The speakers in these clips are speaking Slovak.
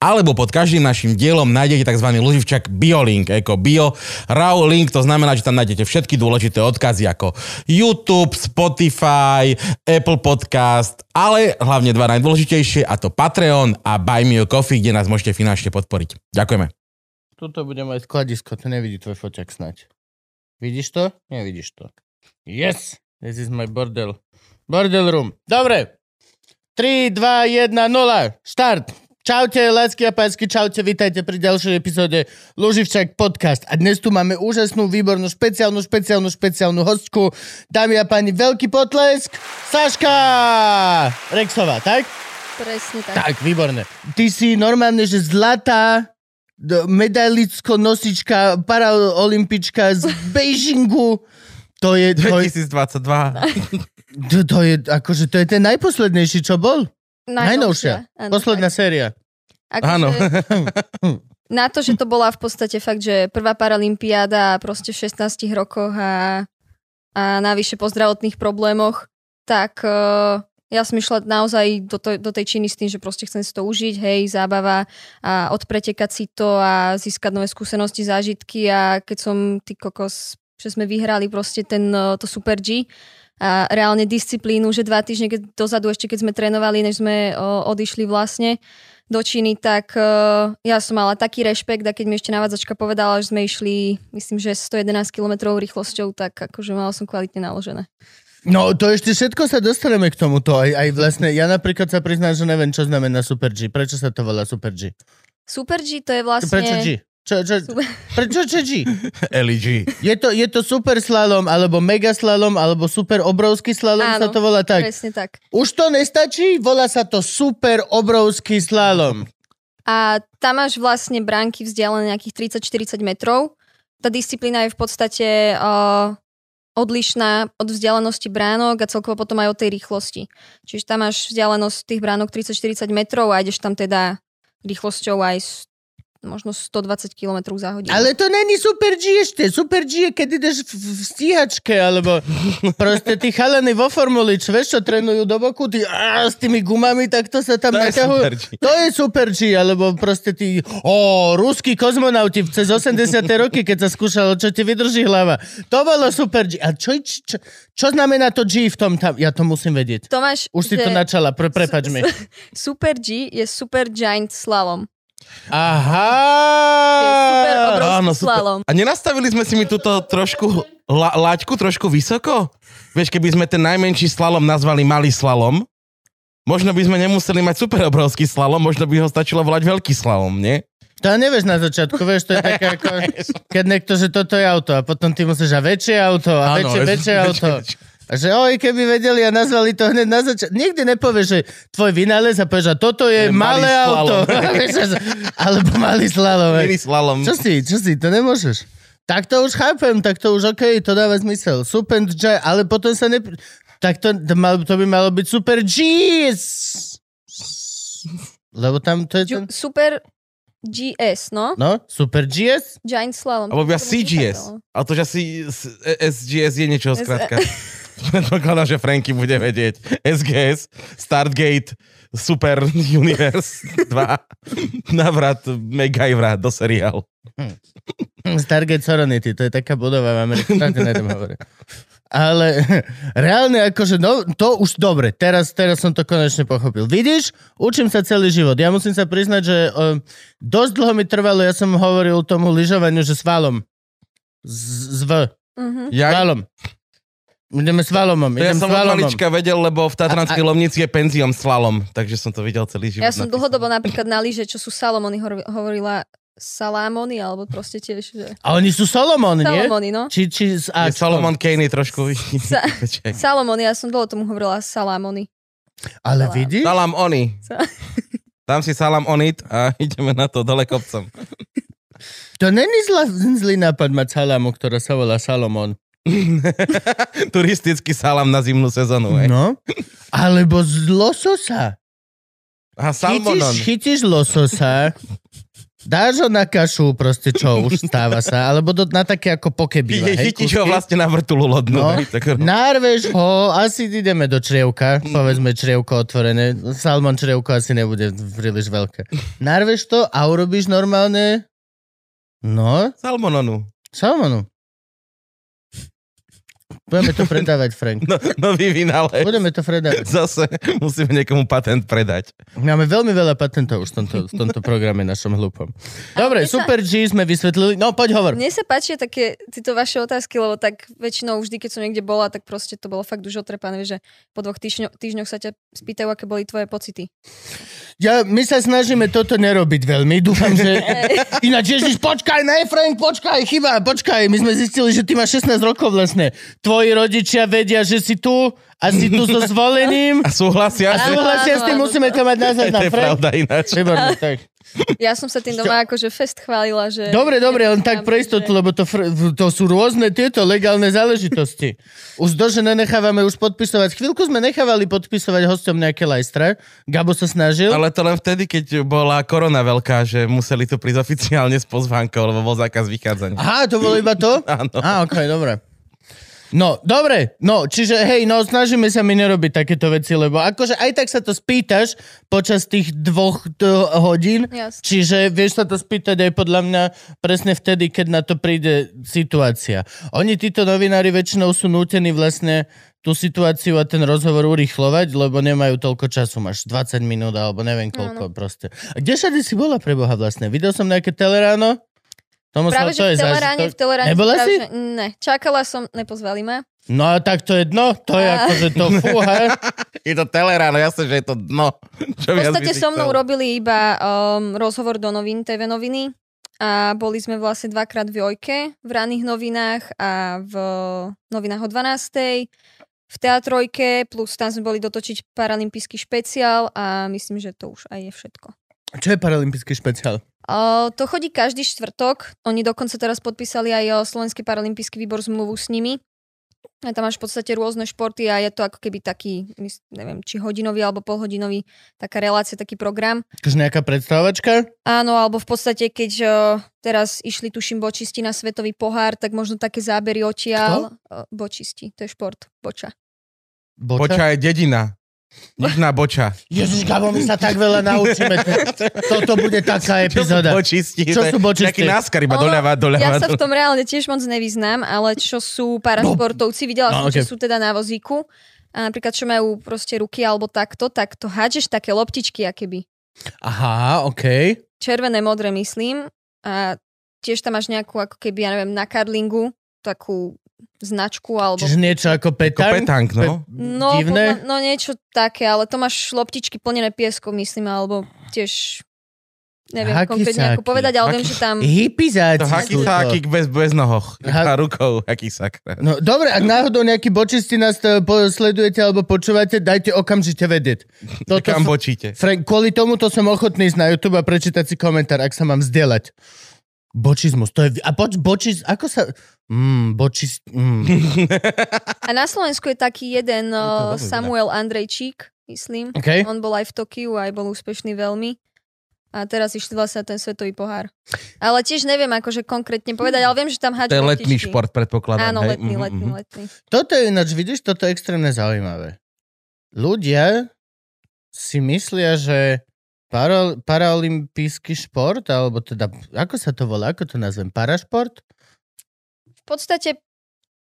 alebo pod každým našim dielom nájdete tzv. Luživčak biolink, ako bio raw link, to znamená, že tam nájdete všetky dôležité odkazy ako YouTube, Spotify, Apple Podcast, ale hlavne dva najdôležitejšie a to Patreon a Buy Me a Coffee, kde nás môžete finančne podporiť. Ďakujeme. Tuto bude moje skladisko, to nevidí tvoj foťak snať. Vidíš to? Nevidíš to. Yes! This is my bordel. Bordel room. Dobre. 3, 2, 1, 0. Start. Čaute, lásky a pásky, čaute, vítajte pri ďalšej epizóde Luživčak podcast. A dnes tu máme úžasnú, výbornú, špeciálnu, špeciálnu, špeciálnu hostku. Dámy a páni, veľký potlesk, Saška Rexová, tak? Presne tak. Tak, výborné. Ty si normálne, že zlatá medailicko nosička, paraolimpička z Beijingu. To je... To je 2022. to, to je, akože, to je ten najposlednejší, čo bol? Najnovšia. Áno, Posledná tak. séria. Ako Áno. na to, že to bola v podstate fakt, že prvá paralympiáda proste v 16 rokoch a, a navyše po zdravotných problémoch, tak uh, ja som išla naozaj do, to, do tej činy s tým, že proste chcem si to užiť, hej, zábava a odpretekať si to a získať nové skúsenosti, zážitky a keď som ty kokos, že sme vyhrali proste ten, e, to Super G, a reálne disciplínu, že dva týždne keď, dozadu, ešte keď sme trénovali, než sme o, odišli vlastne do Číny, tak uh, ja som mala taký rešpekt a keď mi ešte navádzačka povedala, že sme išli, myslím, že 111 km rýchlosťou, tak akože mala som kvalitne naložené. No to ešte všetko sa dostaneme k tomuto. Aj, aj vlastne, ja napríklad sa priznám, že neviem, čo znamená Super G. Prečo sa to volá Super G? Super G to je vlastne... Prečo G? Čo, čo, prečo čo G? LG. Je to, je to super slalom, alebo mega slalom, alebo super obrovský slalom Áno, sa to volá tak. presne tak. Už to nestačí? Volá sa to super obrovský slalom. A tam máš vlastne bránky vzdialené nejakých 30-40 metrov. Tá disciplína je v podstate uh, odlišná od vzdialenosti bránok a celkovo potom aj od tej rýchlosti. Čiže tam máš vzdialenosť tých bránok 30-40 metrov a ideš tam teda rýchlosťou aj možno 120 km za hodinu. Ale to není Super G ešte. Super G je, keď ideš v, v stíhačke, alebo proste tí chalany vo formuli, čo vieš, čo trénujú do boku, tí á, s tými gumami, tak to sa tam to naťahujú. To je Super G, alebo proste tí, o, ruskí kozmonauti cez 80. roky, keď sa skúšalo, čo ti vydrží hlava. To bolo Super G. A čo, čo, čo znamená to G v tom tam? Ja to musím vedieť. Tomáš, Už si to načala, pre, prepač mi. Super G je Super Giant Slalom. Aha! super Áno, super. Slalom. A nenastavili sme si mi túto trošku la, laťku trošku vysoko? Vieš, keby sme ten najmenší slalom nazvali malý slalom, možno by sme nemuseli mať super obrovský slalom, možno by ho stačilo volať veľký slalom, nie? To nevieš na začiatku, vieš, to je také ako, keď niekto, že toto je auto a potom ty musíš a väčšie auto a väčšie, väčšie, väčšie auto. Väčšie, väčšie. A že oj, keby vedeli a nazvali to hneď na začiatku. Nikdy nepovieš, že tvoj vynález a povieš, že toto je, je malé auto. Alebo malý slalom. Malý slalom. Čo si, čo si, to nemôžeš. Tak to už chápem, tak to už OK, to dáva zmysel. Super G, ale potom sa ne... Tak to, to, mal, to by malo byť Super G. Lebo tam to je ten... Super GS, no? No, Super GS? Giant Slalom. Alebo iba CGS. Ale to, že asi SGS je niečo skrátka. Predpokladám, že Franky bude vedieť. SGS, Startgate, Super Universe 2, navrat MacGyvera do seriálu. Hm. Stargate Serenity, to je taká budova v Amerike, Ale reálne akože, no, to už dobre, teraz, teraz som to konečne pochopil. Vidíš, učím sa celý život. Ja musím sa priznať, že o, dosť dlho mi trvalo, ja som hovoril tomu lyžovaniu, že s valom. Z, z V. Uh-huh. Ja? Valom. Ideme s Valomom. To ja som od malička vedel, lebo v Tatranskej a, a... Lovnici je penziom s Valom, takže som to videl celý život. Ja som dlhodobo napríklad na lyže, čo sú Salomony, hovorila Salamony, alebo proste tiež, že... A oni sú Salomon, nie? Salomony, no. Či, či s je Salomon Kane trošku Sa- Salomony, ja som dlho tomu hovorila Salamony. Ale Salam. vidíš? Salam oni. Sa- Tam si salam onit a ideme na to dole kopcom. To není zlá, zlý nápad mať salamu, ktorá sa volá Salomon. Turistický salam na zimnú sezónu. Hej. No, alebo z lososa. Aha, salmonon. Chytíš, chytíš lososa, Dáš ho na kašu, proste čo, už stáva sa, alebo do, na také ako pokebíva, hej, Chytíš ho vlastne na vrtulu lodnú. No. hej, tak- Nárveš ho, asi ideme do črievka, povedzme črievko otvorené. Salmon črievko asi nebude príliš veľké. Nárveš to a urobíš normálne, no, Salmononu. salmonu. Budeme to predávať, Frank. No, nový vynález. Budeme to predávať. Zase musíme niekomu patent predať. Máme veľmi veľa patentov už v tomto, v tomto programe našom hlupom. Dobre, sa- Super G sme vysvetlili. No, poď hovor. Mne sa páčia také tieto vaše otázky, lebo tak väčšinou vždy, keď som niekde bola, tak proste to bolo fakt už otrepané, že po dvoch týždňo, týždňoch sa ťa spýtajú, aké boli tvoje pocity. Ja, my sa snažíme toto nerobiť veľmi. Dúfam, že... Ináč, Ježiš, počkaj, ne, Frank, počkaj, chyba, počkaj. My sme zistili, že ty máš 16 rokov vlastne. Tvoji rodičia vedia, že si tu a si tu so zvoleným. A súhlasia? A súhlasia s tým, musíme to mať na To záznam, je Frank. pravda ináč. Výborné, tak. Ja som sa tým doma akože fest chválila, že... Dobre, dobre, len tak pre istotu, lebo to, fr- to sú rôzne tieto legálne záležitosti. Už to, že nenechávame už podpisovať. Chvíľku sme nechávali podpisovať hostom nejaké lajstra. Gabo sa snažil. Ale to len vtedy, keď bola korona veľká, že museli tu prísť oficiálne s pozvánkou, lebo bol zákaz vychádzania. Aha, to bolo iba to? Áno. Á, okej, dobre. No, dobre, no, čiže hej, no, snažíme sa mi nerobiť takéto veci, lebo akože aj tak sa to spýtaš počas tých dvoch t- hodín, Jasne. čiže vieš sa to spýtať aj podľa mňa presne vtedy, keď na to príde situácia. Oni, títo novinári, väčšinou sú nútení vlastne tú situáciu a ten rozhovor urýchlovať, lebo nemajú toľko času, máš 20 minút alebo neviem koľko proste. A kde všade si bola pre Boha vlastne? Videl som nejaké teleráno? Tomu Práve, to že v Teleráne, zážitok. v Teleráne... Nebola si? Že, ne, čakala som, nepozvali ma. No a tak to je dno, to je A- akože to fúha. Je to teleráno, jasne, že je to dno. Čo V podstate so mnou chcel? robili iba um, rozhovor do novín, TV noviny a boli sme vlastne dvakrát v Jojke, v ranných novinách a v novinách o 12. V teatrojke, plus tam sme boli dotočiť paralympijský špeciál a myslím, že to už aj je všetko. Čo je paralympijský špeciál? O, to chodí každý štvrtok. Oni dokonca teraz podpísali aj o Slovenský paralympijský výbor zmluvu s nimi. A tam máš v podstate rôzne športy a je to ako keby taký, neviem, či hodinový alebo polhodinový, taká relácia, taký program. Akože nejaká predstavovačka? Áno, alebo v podstate, keď o, teraz išli, tuším, bočisti na svetový pohár, tak možno také zábery odtiaľ. O, bočisti, to je šport, boča. Boča? Boča je dedina. Nižná boča. Ježiš, Gabo, my sa tak veľa naučíme. Toto bude taká Čo sú epizóda. bočisti? Čo sú bočisti? Nejaký náskar iba doľava, doľava. Ja sa v tom reálne tiež moc nevyznám, ale čo sú parašportovci, videla No, som, okay. že sú teda na vozíku a napríklad čo majú proste ruky alebo takto, tak to hádžeš také loptičky akéby. Aha, okej. Červené, modré myslím a tiež tam máš nejakú ako keby, ja neviem, na karlingu takú značku alebo... Čiže niečo ako Ako petang? petang, no. No, divné? podľa- no niečo také, ale to máš loptičky plnené pieskom, myslím, alebo tiež neviem Hakisáky. konkrétne ako povedať, ale viem, že tam... Hypizáci To hakisákik bez, bez nohoch. Ha- A rukou hakisak. No dobre, ak náhodou nejakí bočisti nás sledujete alebo počúvate, dajte okamžite vedieť. Toto Kam bočíte. Frank, kvôli tomuto som ochotný ísť na YouTube a prečítať si komentár, ak sa mám vzdelať. Bočizmus, to je... A boč, bočiz... Ako sa... Mm, bočiz... Mm. A na Slovensku je taký jeden to veľmi Samuel Andrejčík, myslím. OK? On bol aj v Tokiu, aj bol úspešný veľmi. A teraz išli vlastne ten svetový pohár. Ale tiež neviem akože konkrétne povedať, ale viem, že tam To hádžu je letný loptičky. šport, predpokladám. Áno, hej? letný, Mhm, letný, mhm. letný. Toto je ináč, vidíš, toto je extrémne zaujímavé. Ľudia si myslia, že para, paraolimpijský šport, alebo teda, ako sa to volá, ako to nazvem, parašport? V podstate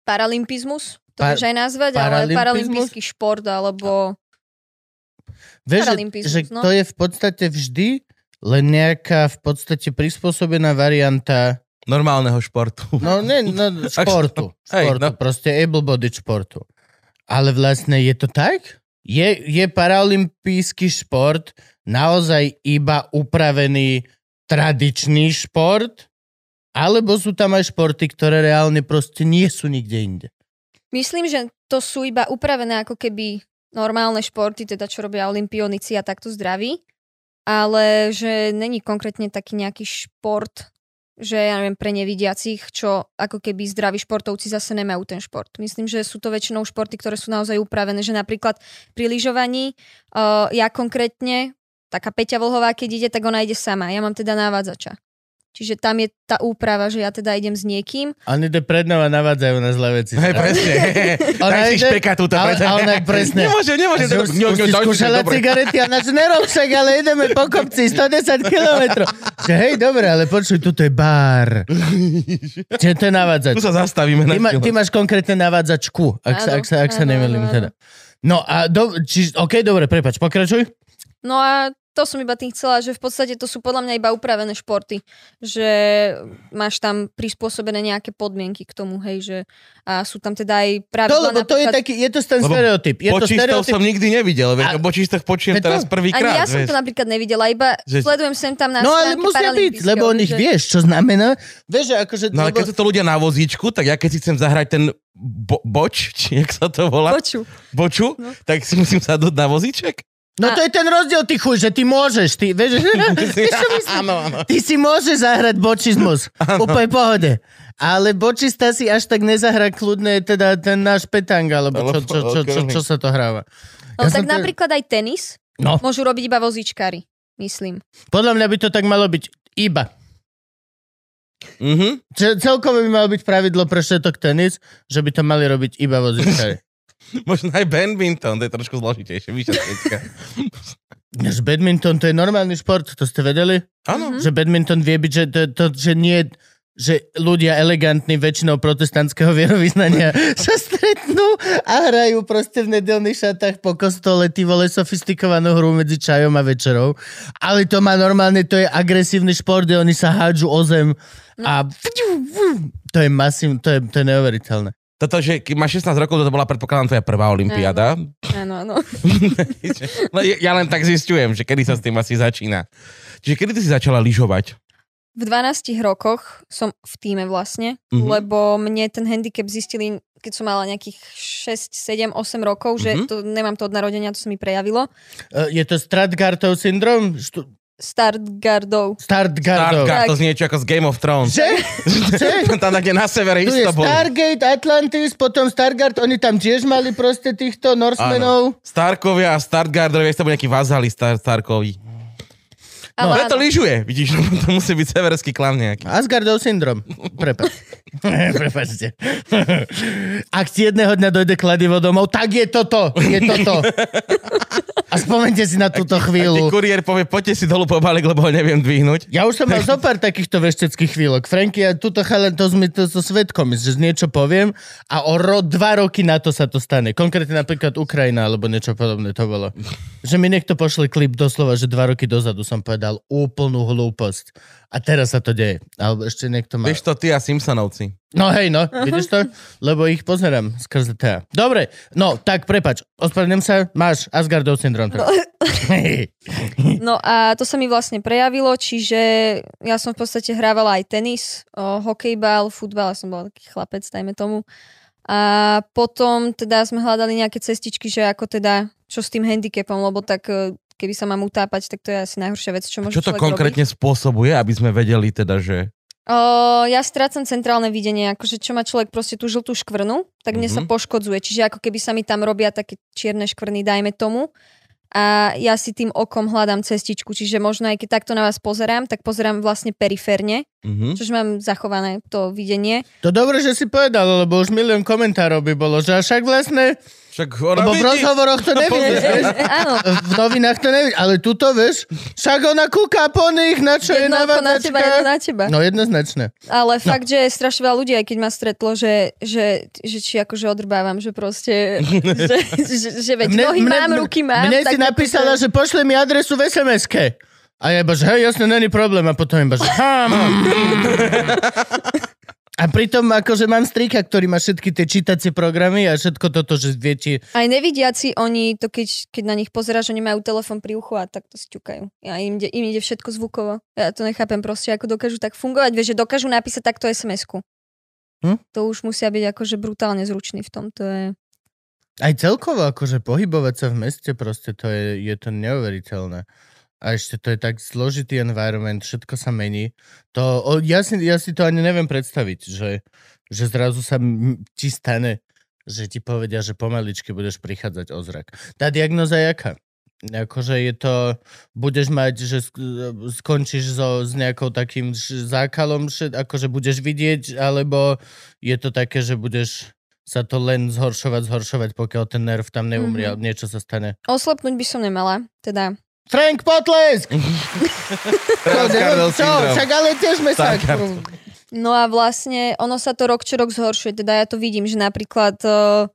paralimpizmus, to Pa- vieš aj nazvať, ale paralimpijský šport, alebo Vieš, že, že no. to je v podstate vždy len nejaká v podstate prispôsobená varianta, Normálneho športu. no ne, no, športu. Hej, športu, no. proste able-bodied športu. Ale vlastne je to tak? Je, je paralympijský šport naozaj iba upravený tradičný šport? Alebo sú tam aj športy, ktoré reálne proste nie sú nikde inde? myslím, že to sú iba upravené ako keby normálne športy, teda čo robia olimpionici a takto zdraví, ale že není konkrétne taký nejaký šport, že ja neviem, pre nevidiacich, čo ako keby zdraví športovci zase nemajú ten šport. Myslím, že sú to väčšinou športy, ktoré sú naozaj upravené, že napríklad pri lyžovaní uh, ja konkrétne taká Peťa Vlhová, keď ide, tak ona ide sama. Ja mám teda návádzača. Čiže tam je tá úprava, že ja teda idem s niekým. On ide pred a navádzajú na zlé veci. Hej, presne. Si ide- špeka túto. a, a ona presne. Nemôžem, nemôžem. Že už, už si skúšala cigarety a nač nerob však, ale ideme po kopci 110 kilometrov. Že hej, dobre, ale počuj, tuto je bar. Čiže to je navádzač. Tu sa zastavíme Ty, na ma, ty máš konkrétne navádzačku, ak, sa, ak, sa, ak sa nemýlim teda. No a do, či, OK, dobre, prepač, pokračuj. No a to som iba tým chcela, že v podstate to sú podľa mňa iba upravené športy, že máš tam prispôsobené nejaké podmienky k tomu, hej, že a sú tam teda aj To, pravidla lebo to je taký, je to ten Lebo stereotyp. Je to stereotyp. som nikdy nevidel, veď A- o počístoch počujem to- teraz Ani prvýkrát. ja som to napríklad nevidela, iba Že- sledujem sem tam na No ale musia byť, lebo o nich že- vieš, čo znamená. Vieš, že akože... No ale lebo- keď sú to ľudia na vozíčku, tak ja keď si chcem zahrať ten bo- boč, či jak sa to volá, Poču. boču, No. tak si musím sadnúť na vozíček. No to je ten rozdiel, ty chuj, že ty môžeš, ty, vieš, čo myslím? Áno, áno. Ty si môžeš zahrať bočizmus. Úplne pohode. Ale bočista si až tak nezahra kľudne teda ten náš petang, alebo čo, čo, čo, čo, čo sa to hráva. No, Ja som tak to- napríklad aj tenis No, môžu robiť iba vozíčkári, myslím. podľa mňa by to tak malo byť iba. Mhm. Č- celkovo by malo byť pravidlo pre všetok tenis, že by to mali robiť iba vozičkári. Možno aj badminton, to je trošku zložitejšie, vyššia. Že badminton to je normálny šport, to ste vedeli? Áno. Mhm. Že badminton vie byť, že, to, to, že nie že ľudia elegantní väčšinou protestantského vierovýznania sa stretnú a hrajú proste v nedelných šatách po kostole ty vole sofistikovanú hru medzi čajom a večerou. Ale to má normálne, to je agresívny šport, kde oni sa hádžu o zem a to je masív, to je, to je neuveriteľné. Toto, že keď máš 16 rokov, to bola predpokladám tvoja prvá olimpiáda. Áno, áno. no, ja, len tak zistujem, že kedy sa s tým asi začína. Čiže kedy ty si začala lyžovať? V 12 rokoch som v týme vlastne, Mhm. lebo mne ten handicap zistili, keď som mala nejakých 6, 7, 8 rokov, že Mhm. to, nemám to od narodenia, to sa mi prejavilo. Uh, je to Stratgartov syndrom? Štu- Startgardov. Startgardov. Stargard, to znie ako z Game of Thrones. Že? Že? Tam kde na severe Tu isto boli. Stargate, Atlantis, potom Stargard, oni tam tiež mali proste týchto Norsemenov. Starkovia a Stargardovia, to boli nejakí vazali Star, Starkovi. No, preto lyžuje, vidíš, no, to musí byť severský klan nejaký. Asgardov syndrom. Prepač. Prepačte. Ak ti jedného dňa dojde kladivo domov, tak je toto. Je toto. A spomente si na túto Ti chvíľu. kuriér povie, poďte si dolu po balík, lebo ho neviem dvihnúť. Ja už som mal zo pár takýchto vešteckých chvíľok. Franky, ja túto chalen, to sme to so svetkom, že niečo poviem a o ro, dva roky na to sa to stane. Konkrétne napríklad Ukrajina, alebo niečo podobné to bolo. Že mi niekto pošle klip doslova, že dva roky dozadu som povedal úplnú hlúposť. A teraz sa to deje. Alebo ešte niekto má... Vieš to ty a Simpsonovci. No hej, no, vidíš to? Lebo ich pozerám skrze teda. Dobre, no, tak prepač, ospravedlňujem sa, máš Asgardov syndrom. No. No a to sa mi vlastne prejavilo, čiže ja som v podstate hrávala aj tenis, o, hokejbal, futbal, ja som bola taký chlapec, dajme tomu. A potom teda sme hľadali nejaké cestičky, že ako teda, čo s tým handicapom, lebo tak e, keby sa mám utápať, tak to je asi najhoršia vec, čo môže Čo to konkrétne spôsobuje, aby sme vedeli teda, že... O, ja strácam centrálne videnie, akože čo má človek proste tú žltú škvrnu, tak mne sa Mhm. poškodzuje. Čiže ako keby sa mi tam robia také čierne škvrny, dajme tomu. A ja si tým okom hľadám cestičku, čiže možno aj keď takto na vás pozerám, tak pozerám vlastne periférne, Mhm. čože mám zachované to videnie. To dobre, že si povedal, lebo už milión komentárov by bolo, že však vlastne, Však ona lebo v vidí. rozhovoroch to nevidíš, vieš? Áno, V novinách to nevidíš, ale tuto, vieš, však ona kúka po nich, na čo je jedno oko na teba, jedno na teba. No jednoznačne. Ale fakt, že strašne veľa ľudí, aj keď ma stretlo, že, že, že či akože odrbávam, že proste, že, že, že veď nohy mám, ruky mám. Mne si napísala, že pošle mi adresu v SMS-ke. A ja iba, že hej, jasne, není problém. A potom iba, že ham. A pritom akože mám strýka, ktorý má všetky tie čítacie programy a všetko toto, že viete... Aj nevidiaci, oni to keď, keď na nich pozeráš, oni majú telefon pri uchu a tak to sťukajú. Ja, im, ide, im ide všetko zvukovo. Ja to nechápem proste, ako dokážu tak fungovať. Vieš, že dokážu napísať takto SMS-ku. Hm? To už musia byť akože brutálne zruční v tom. To je... Aj celkovo, akože pohybovať sa v meste, proste to je, je to neuveriteľné. A ešte to je tak zložitý environment, všetko sa mení. To, o, ja, si, ja si to ani neviem predstaviť, že, že zrazu sa m- ti stane, že ti povedia, že pomaličky budeš prichádzať o zrak. Tá diagnoza je aká? Akože je to, budeš mať, že sk- skončíš so, s nejakou takým zákalom, že akože budeš vidieť, alebo je to také, že budeš sa to len zhoršovať, zhoršovať, pokiaľ ten nerv tam neumrie, Mhm. mm-hmm. niečo sa stane. Oslepnúť by som nemala, teda Frank Potlesk! Čo? Však ale tiež sme sa... No a vlastne ono sa to rok čo rok zhoršuje. Teda ja to vidím, že napríklad uh,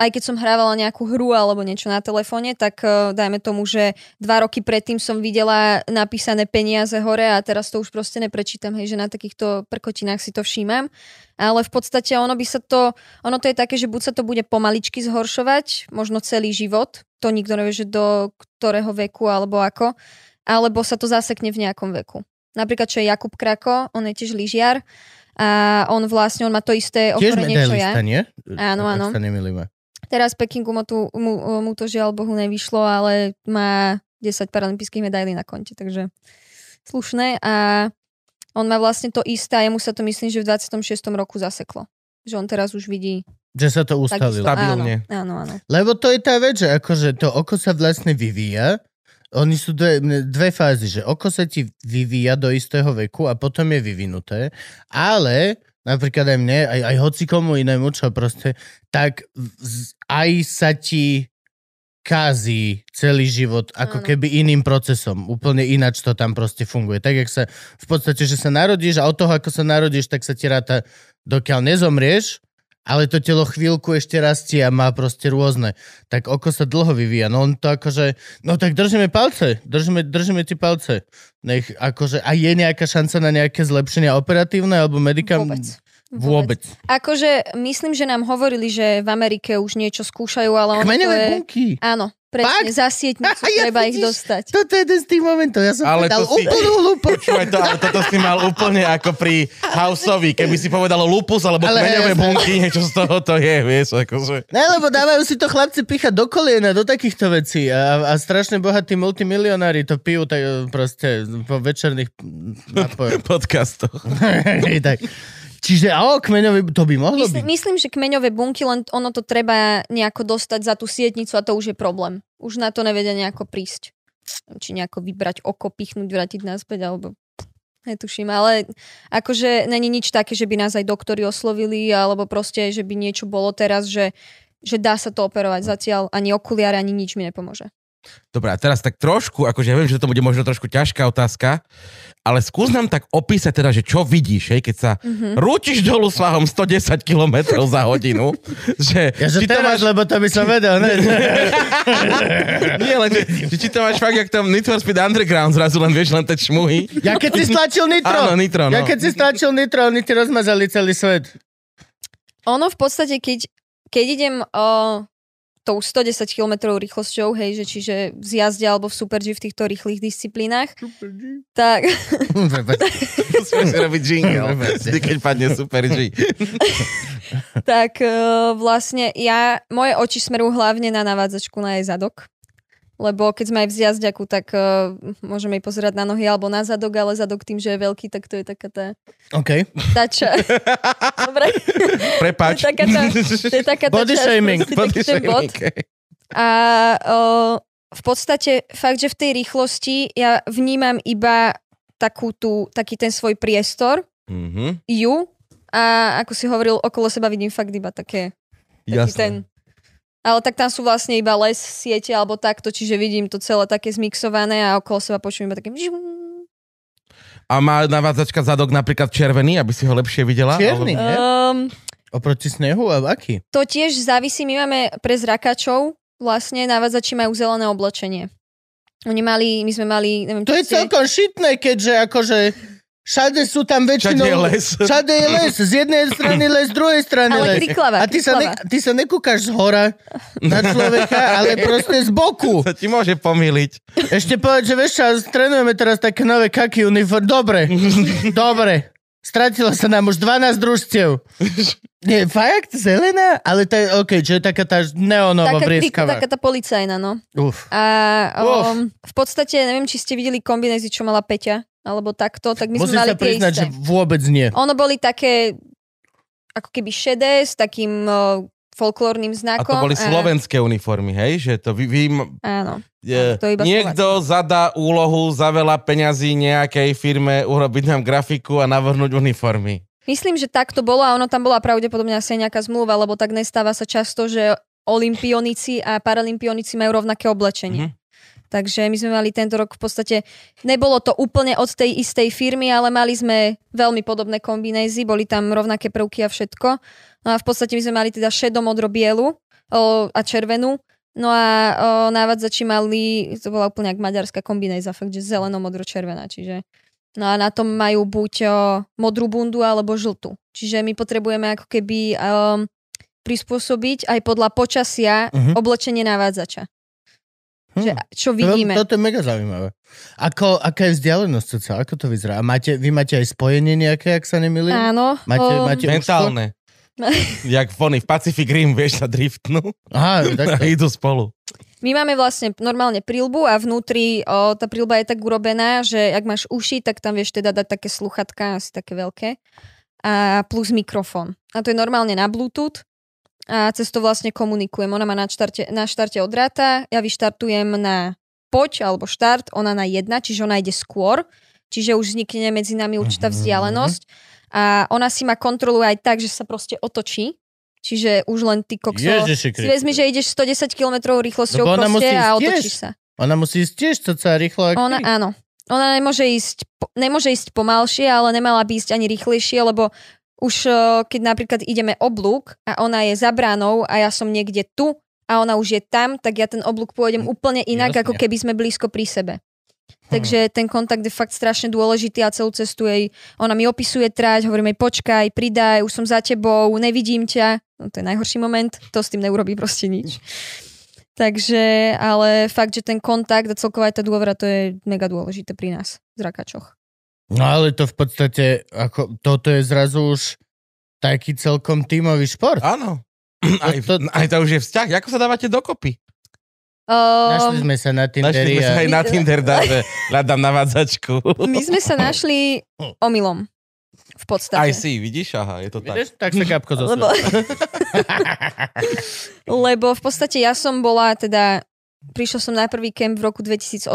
aj keď som hrávala nejakú hru alebo niečo na telefóne, tak uh, dajme tomu, že dva roky predtým som videla napísané peniaze hore a teraz to už proste neprečítam, hej, že na takýchto prkotinách si to všímam. Ale v podstate ono by sa to, ono to je také, že buď sa to bude pomaličky zhoršovať, možno celý život, to nikto nevie, že do ktorého veku alebo ako, alebo sa to zasekne v nejakom veku. Napríklad, čo je Jakub Krako, on je tiež lyžiar a on vlastne, on má to isté ochorenie, čo ja. nie? Áno, áno. Ak sa nemýlime. Teraz Pekingu mu, tu, mu, mu to žiaľ Bohu nevyšlo, ale má 10 paralympijských medailí na konte, takže slušné a on má vlastne to isté a jemu sa to myslím, že v 26. roku zaseklo. Že on teraz už vidí Že sa to ustalilo. Stabilne. Áno, áno, áno. Lebo to je tá vec, že akože to oko sa vlastne vyvíja. Oni sú dve, dve fázy, že oko sa ti vyvíja do istého veku a potom je vyvinuté, ale napríklad aj mne, aj, aj hoci komu inému, čo proste, tak z- aj sa ti kazí celý život ako Áno. keby iným procesom. Úplne ináč to tam proste funguje. Tak, jak sa v podstate, že sa narodíš a od toho, ako sa narodíš, tak sa ti ráta, dokiaľ nezomrieš, ale to telo chvíľku ešte rastie a má proste rôzne. Tak oko sa dlho vyvíja. No on to akože, no tak držíme palce, držíme, držíme ti palce. Nech akože, a je nejaká šanca na nejaké zlepšenia operatívne alebo medikam? Vôbec. Vôbec. Akože myslím, že nám hovorili, že v Amerike už niečo skúšajú, ale ono to Kmeňové je... bunky. Áno, presne, Fakt? za sietnicu Ja treba ich vidíš. dostať. Toto je jeden z tých momentov. Ja som Ale povedal to si- úplnú hlúposť. Počúvaj to, ale toto si mal úplne ako pri Houseovi, keby si povedalo lupus alebo Ale kmeňové jasné. bunky, niečo z toho to je, vieš, akože. Ne, lebo dávajú si to chlapci píchať do koliena, do takýchto vecí a, a strašne bohatí multimilionári to pijú tak e, proste po večerných nápojoch. Podcastoch. tak. Čiže, a o, kmeňový, to by mohlo Myslím, byť. myslím, že kmeňové bunky, len ono to treba nejako dostať za tú sietnicu a to už je problém. Už na to nevedia nejako prísť. Či nejako vybrať oko, pichnúť, vrátiť naspäť, alebo netuším. Ale akože není nič také, že by nás aj doktori oslovili, alebo proste, že by niečo bolo teraz, že, že dá sa to operovať. Zatiaľ ani okuliare, ani nič mi nepomôže. Dobre, a teraz tak trošku, akože ja viem, že to bude možno trošku ťažká otázka, ale skús nám tak opísať teda, že čo vidíš, hej, keď sa mm-hmm. rúčiš dolu svahom 110 km za hodinu, že, Ja, že to teraz, máš, lebo to by som vedel, ne? nie, len, že, že či to máš fakt, jak tam Need for Speed Underground, zrazu len vieš len tie čmuhy. Ja keď si stlačil nitro. Áno, nitro, no. Ja keď si stlačil nitro, oni ti rozmazali celý svet. Ono v podstate, keď, keď idem o, tou 110 km rýchlosťou, hej, že čiže v zjazde alebo v Super G v týchto rýchlych disciplínach, tak. Musíme si robiť jingle, vždy, keď padne Super G. tak uh, vlastne ja, moje oči smerujú hlavne na navádzačku na jej zadok. Lebo keď sme aj v zjazďaku, tak uh, môžeme jej pozerať na nohy alebo na zadok, ale zadok tým, že je veľký, tak to je taká tá OK. tača. Dobre. Prepač. To je taká tá, to je taká tá Body časť, shaming, Body shaming. A o, v podstate fakt, že v tej rýchlosti ja vnímam iba takú tú, taký ten svoj priestor, Mhm, ju, a ako si hovoril, okolo seba vidím fakt iba také, taký jasné. ten... Ale tak tam sú vlastne iba les, siete alebo takto, čiže vidím to celé také zmixované a okolo seba počujem iba také... A má navádzačka zadok napríklad červený, aby si ho lepšie videla? Čierny, nie? Um, Oproti snehu a aký? to tiež závisí, my máme pre zrakačov vlastne navádzači majú zelené oblečenie. Oni mali, my sme mali, neviem, To je ste- celkom šitné, keďže akože všade sú tam väčšinou... Všade je les. Všade je les. Z jednej strany les, z druhej strany Ale les. kriklava, A ty sa, ne, ty sa nekúkaš z hora na človeka, ale proste z boku. To ti môže pomýliť. Ešte povedať, že vieš trénujeme teraz také nové kaky uniform. Dobre, dobre. Stratilo sa nám už 12 družstiev. Nie, fakt? Zelená? Ale to je, OK, čo je taká tá neonová taká, krik, vrieskavá. taká tá policajná, no. Uf. A um, v podstate, neviem, či ste videli kombinézy, čo mala Peťa, alebo takto, tak my Musím sme mali sa tie priznať, isté. že vôbec nie. Ono boli také, ako keby šedé, s takým uh, folklórnym A znakom. to boli slovenské uniformy, hej? Že to vy, vy, Áno. je, to iba niekto zadá úlohu za veľa peňazí nejakej firme urobiť nám grafiku a navrhnúť uniformy. Myslím, že tak to bolo a ono tam bola pravdepodobne asi nejaká zmluva, lebo tak nestáva sa často, že olimpionici a paralympionici majú rovnaké oblečenie. Mhm. Takže my sme mali tento rok v podstate, nebolo to úplne od tej istej firmy, ale mali sme veľmi podobné kombinézy, boli tam rovnaké prvky a všetko. No a v podstate my sme mali teda šedomodro-bielu o, a červenú. No a o, návadzači mali, to bola úplne jak maďarská kombinéza, fakt, že zeleno-modro-červená, čiže No a na tom majú buď o, modrú bundu alebo žltú. Čiže my potrebujeme ako keby um, prispôsobiť aj podľa počasia Mhm. oblečenie návádzača. Hm. Že, čo vidíme. To, toto je mega zaujímavé. Ako, aká je vzdialenosť cca? Ako to vyzerá? A máte, vy máte aj spojenie nejaké, ak sa nemýlim? Áno. Máte- um, máte- Mentálne. Jak fony v Pacific Rim, vieš, sa driftnú Aha, a takto. idú spolu. My máme vlastne normálne prilbu a vnútri o, tá prilba je tak urobená, že ak máš uši, tak tam vieš teda dať také sluchatka, asi také veľké, a plus mikrofón. A to je normálne na Bluetooth a cez to vlastne komunikujem. Ona má na štarte, na štarte od ráta, ja vyštartujem na poď alebo štart, ona na jedna, čiže ona ide skôr, čiže už vznikne medzi nami určitá Mhm. vzdialenosť a ona si ma kontroluje aj tak, že sa proste otočí, čiže už len ty kokso... Si vezmi, že ideš 110 km rýchlosťou Lebo proste a otočíš sa. Ona musí ísť tiež cca rýchlo. Ona, áno. Ona nemôže ísť, nemôže ísť pomalšie, ale nemala by ísť ani rýchlejšie, lebo už eh, keď napríklad ideme oblúk a ona je za bránou a ja som niekde tu a ona už je tam, tak ja ten oblúk pôjdem úplne inak, Jasne. ako keby sme blízko pri sebe. Takže ten kontakt je fakt strašne dôležitý a celú cestu jej, ona mi opisuje trať, hovorím jej počkaj, pridaj, už som za tebou, nevidím ťa. No, to je najhorší moment, to s tým neurobí proste nič. Takže, ale fakt, že ten kontakt a celková tá dôvera, to je mega dôležité pri nás, zrakačoch. No ale to v podstate, ako, toto je zrazu už taký celkom tímový šport. Áno. Aj, To- aj to už je vzťah. Ako sa dávate dokopy? Našli Um, sme sa na Našli Tinderi sme sa aj na Tinder, dá, že hľadám navádzačku. my sme sa našli omylom. V podstate. Aj si, vidíš? Aha, je to tak. Vidíš, tak sa kapko Lebo, zosvedčí. lebo v podstate ja som bola teda Prišla som na prvý kemp v roku 2018,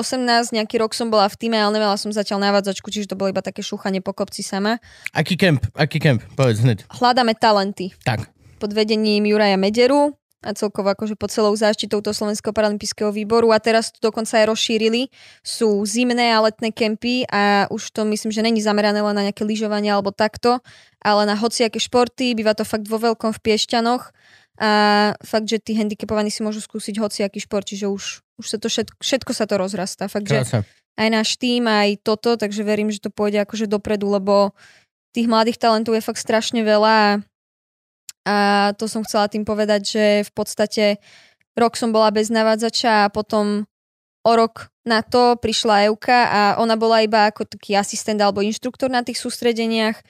nejaký rok som bola v týme, ale nemala som zatiaľ návadzačku, čiže to bolo iba také šúchanie po kopci sama. Aký kemp? Aký kemp? Povedz hneď. Hľadáme talenty. Tak. pod vedením Juraja Mederu a celkovo akože pod celou záštitou toho Slovenského paralympijského výboru a teraz to dokonca aj rozšírili. Sú zimné a letné kempy a už to myslím, že není zamerané len na nejaké lyžovanie alebo takto, ale na hociaké športy, býva to fakt vo veľkom v Piešťanoch a fakt, že tí handicapovaní si môžu skúsiť hociaký šport, čiže už, už sa to všetko, všetko sa to rozrastá. Fakt, že aj náš tým, aj toto, takže verím, že to pôjde akože dopredu, lebo tých mladých talentov je fakt strašne veľa a to som chcela tým povedať, že v podstate rok som bola bez navádzača a potom o rok na to prišla Euka a ona bola iba ako taký asistent alebo inštruktor na tých sústredeniach.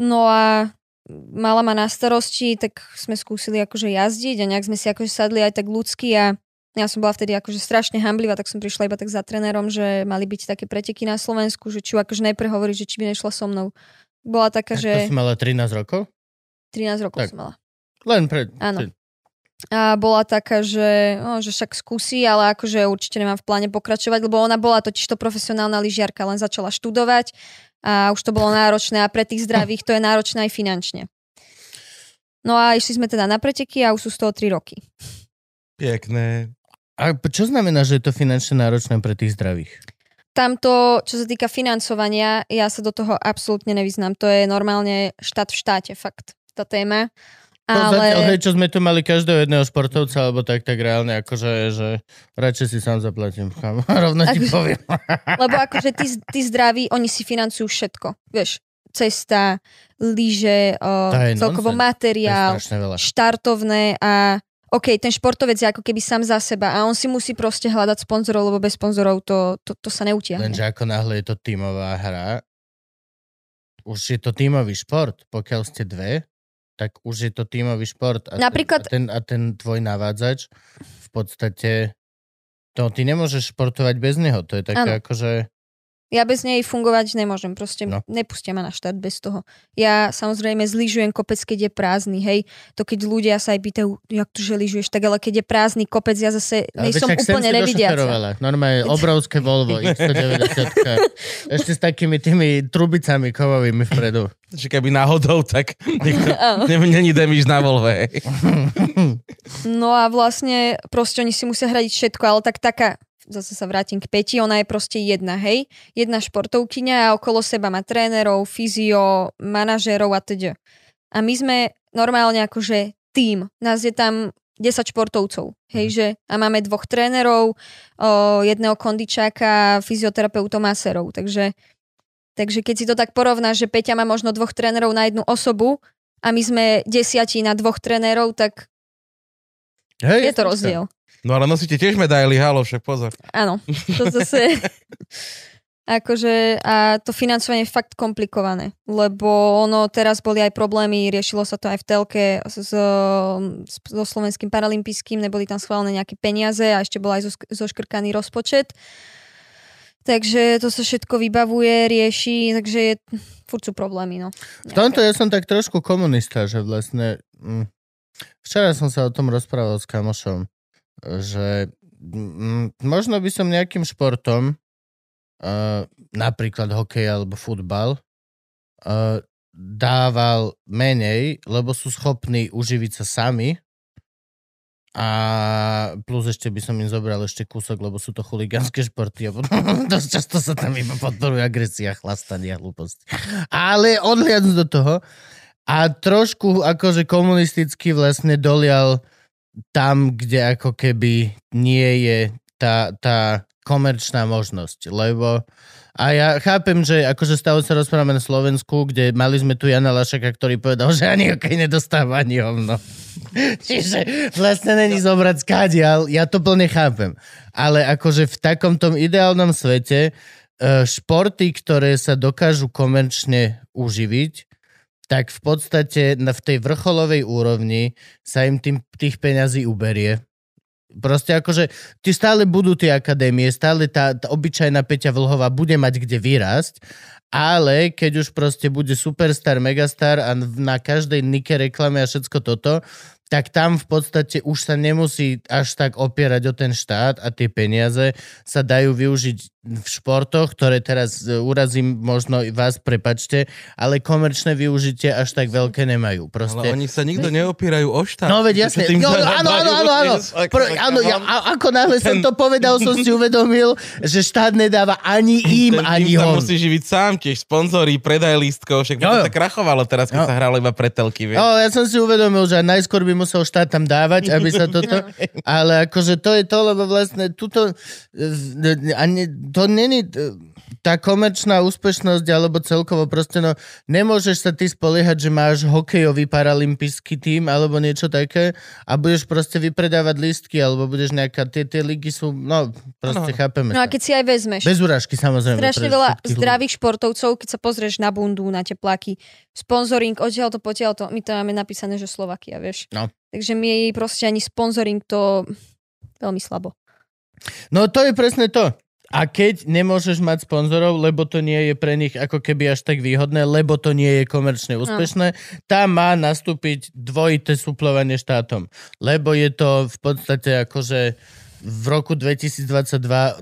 No a mala ma na starosti, tak sme skúsili akože jazdiť a nejak sme si akože sadli aj tak ľudsky a ja som bola vtedy akože strašne hamblivá, tak som prišla iba tak za trénerom, že mali byť také preteky na Slovensku, že či ju akože najprv hovorí, že či by nešla so mnou. Bola taká, Tak to že si mala 13 rokov? 13 rokov tak. som mala. Len pred... Áno. A bola taká, že, no, že však skúsi, ale akože určite nemám v pláne pokračovať, lebo ona bola totiž to profesionálna lyžiarka, len začala študovať a už to bolo náročné a pre tých zdravých to je náročné aj finančne. No a išli sme teda na preteky a už sú z toho 3 roky. Pekné. A čo znamená, že je to finančne náročné pre tých zdravých? Tamto, čo sa týka financovania, ja sa do toho absolútne nevyznám. To je normálne štát v štáte, fakt, tá téma. Ale... hej, čo sme tu mali každého jedného športovca, alebo tak, tak reálne, akože, že radšej si sám zaplatím. Chám. Rovno ti Ako- poviem. Lebo akože tí, tí zdraví, oni si financujú všetko. Vieš, cesta, lyže, celkovo materiál, štartovné a OK, ten športovec je ako keby sám za seba a on si musí proste hľadať sponzorov, lebo bez sponzorov to, to, to sa neutiahne. Lenže ako náhle je to tímová hra, už je to tímový šport. Pokiaľ ste dve, tak už je to tímový šport. A Napríklad- Ten, a, ten, a ten tvoj navádzač v podstate to ty nemôžeš športovať bez neho. To je také Áno. akože Ja bez nej fungovať nemôžem, proste No. nepustia ma na štart bez toho. Ja samozrejme zlyžujem kopec, keď je prázdny, hej. To keď ľudia sa aj pýtajú, jak to, že lyžuješ, tak ale keď je prázdny kopec, ja zase Ale sem úplne nevidiaca. Normálne obrovské Volvo X190. Ešte s takými tými trubicami kovovými vpredu. Že keby náhodou, tak niekto, není demíž na Volve. No a vlastne proste oni si musia hradiť všetko, ale tak taká, zase sa vrátim k Peti, ona je proste jedna, hej? Jedna športovkyňa a okolo seba má trénerov, fyzio, manažérov a teda. A my sme normálne akože tým. Nás je tam 10 športovcov, hej, že a máme dvoch trénerov, o, jedného kondičáka, fyzioterapeutov, maserov, takže takže keď si to tak porovnáš, že Peťa má možno dvoch trénerov na jednu osobu a my sme desiatí na dvoch trénerov, tak Hej, je to rozdiel. No ale nosíte tiež medaily, halo, však pozor. Áno, to zase... akože a to financovanie je fakt komplikované, lebo ono teraz boli aj problémy, riešilo sa to aj v telke s, s, so slovenským paralympijským, neboli tam schválené nejaké peniaze a ešte bol aj zosk- zoškrkaný rozpočet. Takže to sa všetko vybavuje, rieši, takže je, furt sú problémy, no. V tomto ja som tak trošku komunista, že vlastne... Mm, včera som sa o tom rozprával s kamošom, že možno by som nejakým športom, uh, napríklad hokej alebo futbal, uh, dával menej, lebo sú schopní uživiť sa sami a plus ešte by som im zobral ešte kúsok, lebo sú to chuligánske športy a dosť často sa tam iba podporuje agresia, chlastanie a hlúposti. Ale odliadnúť do toho a trošku akože komunisticky vlastne dolial tam, kde ako keby nie je tá, tá komerčná možnosť, lebo a ja chápem, že akože stále sa rozprávame na Slovensku, kde mali sme tu Jana Lašaka, ktorý povedal, že ani okej nedostáva ani hovno. Čiže vlastne není zobrať skádial, ja to plne chápem. Ale akože v takom tom ideálnom svete e, športy, ktoré sa dokážu komerčne uživiť, tak v podstate na, v tej vrcholovej úrovni sa im tým, tých peňazí uberie. Proste akože, ti stále budú tie akadémie, stále tá, tá obyčajná Peťa Vlhová bude mať kde vyrásť, ale keď už proste bude superstar, megastar a na každej nike reklame a všetko toto, tak tam v podstate už sa nemusí až tak opierať o ten štát a tie peniaze sa dajú využiť v športoch, ktoré teraz e, urazím možno i vás, prepačte, ale komerčné využitie až tak veľké nemajú. Proste... Ale oni sa nikto neopierajú o štát. No veď jasne. Zarábajú, áno, áno, áno, áno. Pro, áno ja, a, ako náhle som to povedal, som si uvedomil, že štát nedáva ani im, Ten ani hon. musí živiť sám tiež, sponzory, predaj lístkov, však to sa krachovalo teraz, keď Jo. sa hralo iba pre telky, vieš. No, ja som si uvedomil, že najskôr by musel štát tam dávať, aby sa toto... Ale akože to je to, lebo vlastne tuto... A ne, to není tá komerčná úspešnosť, alebo celkovo proste, no, nemôžeš sa ty spoliehať, že máš hokejový paralympijský tým, alebo niečo také a budeš proste vypredávať lístky, alebo budeš nejaká... Tie, tie ligy sú... No, proste Áno. chápeme No a keď si aj vezmeš, Bez urážky, samozrejme. strašne veľa všetkých ľudí. zdravých športovcov, keď sa pozrieš na bundu, na tepláky, sponzoring, odtiaľ to, potiaľ to, my to máme napísané, že Slovakia, vieš. No. Takže my proste ani sponzoring to veľmi slabo. No to je presne to. A keď nemôžeš mať sponzorov, lebo to nie je pre nich ako keby až tak výhodné, lebo to nie je komerčne úspešné, tam má nastúpiť dvojité suplovanie štátom. Lebo je to v podstate akože v roku 2022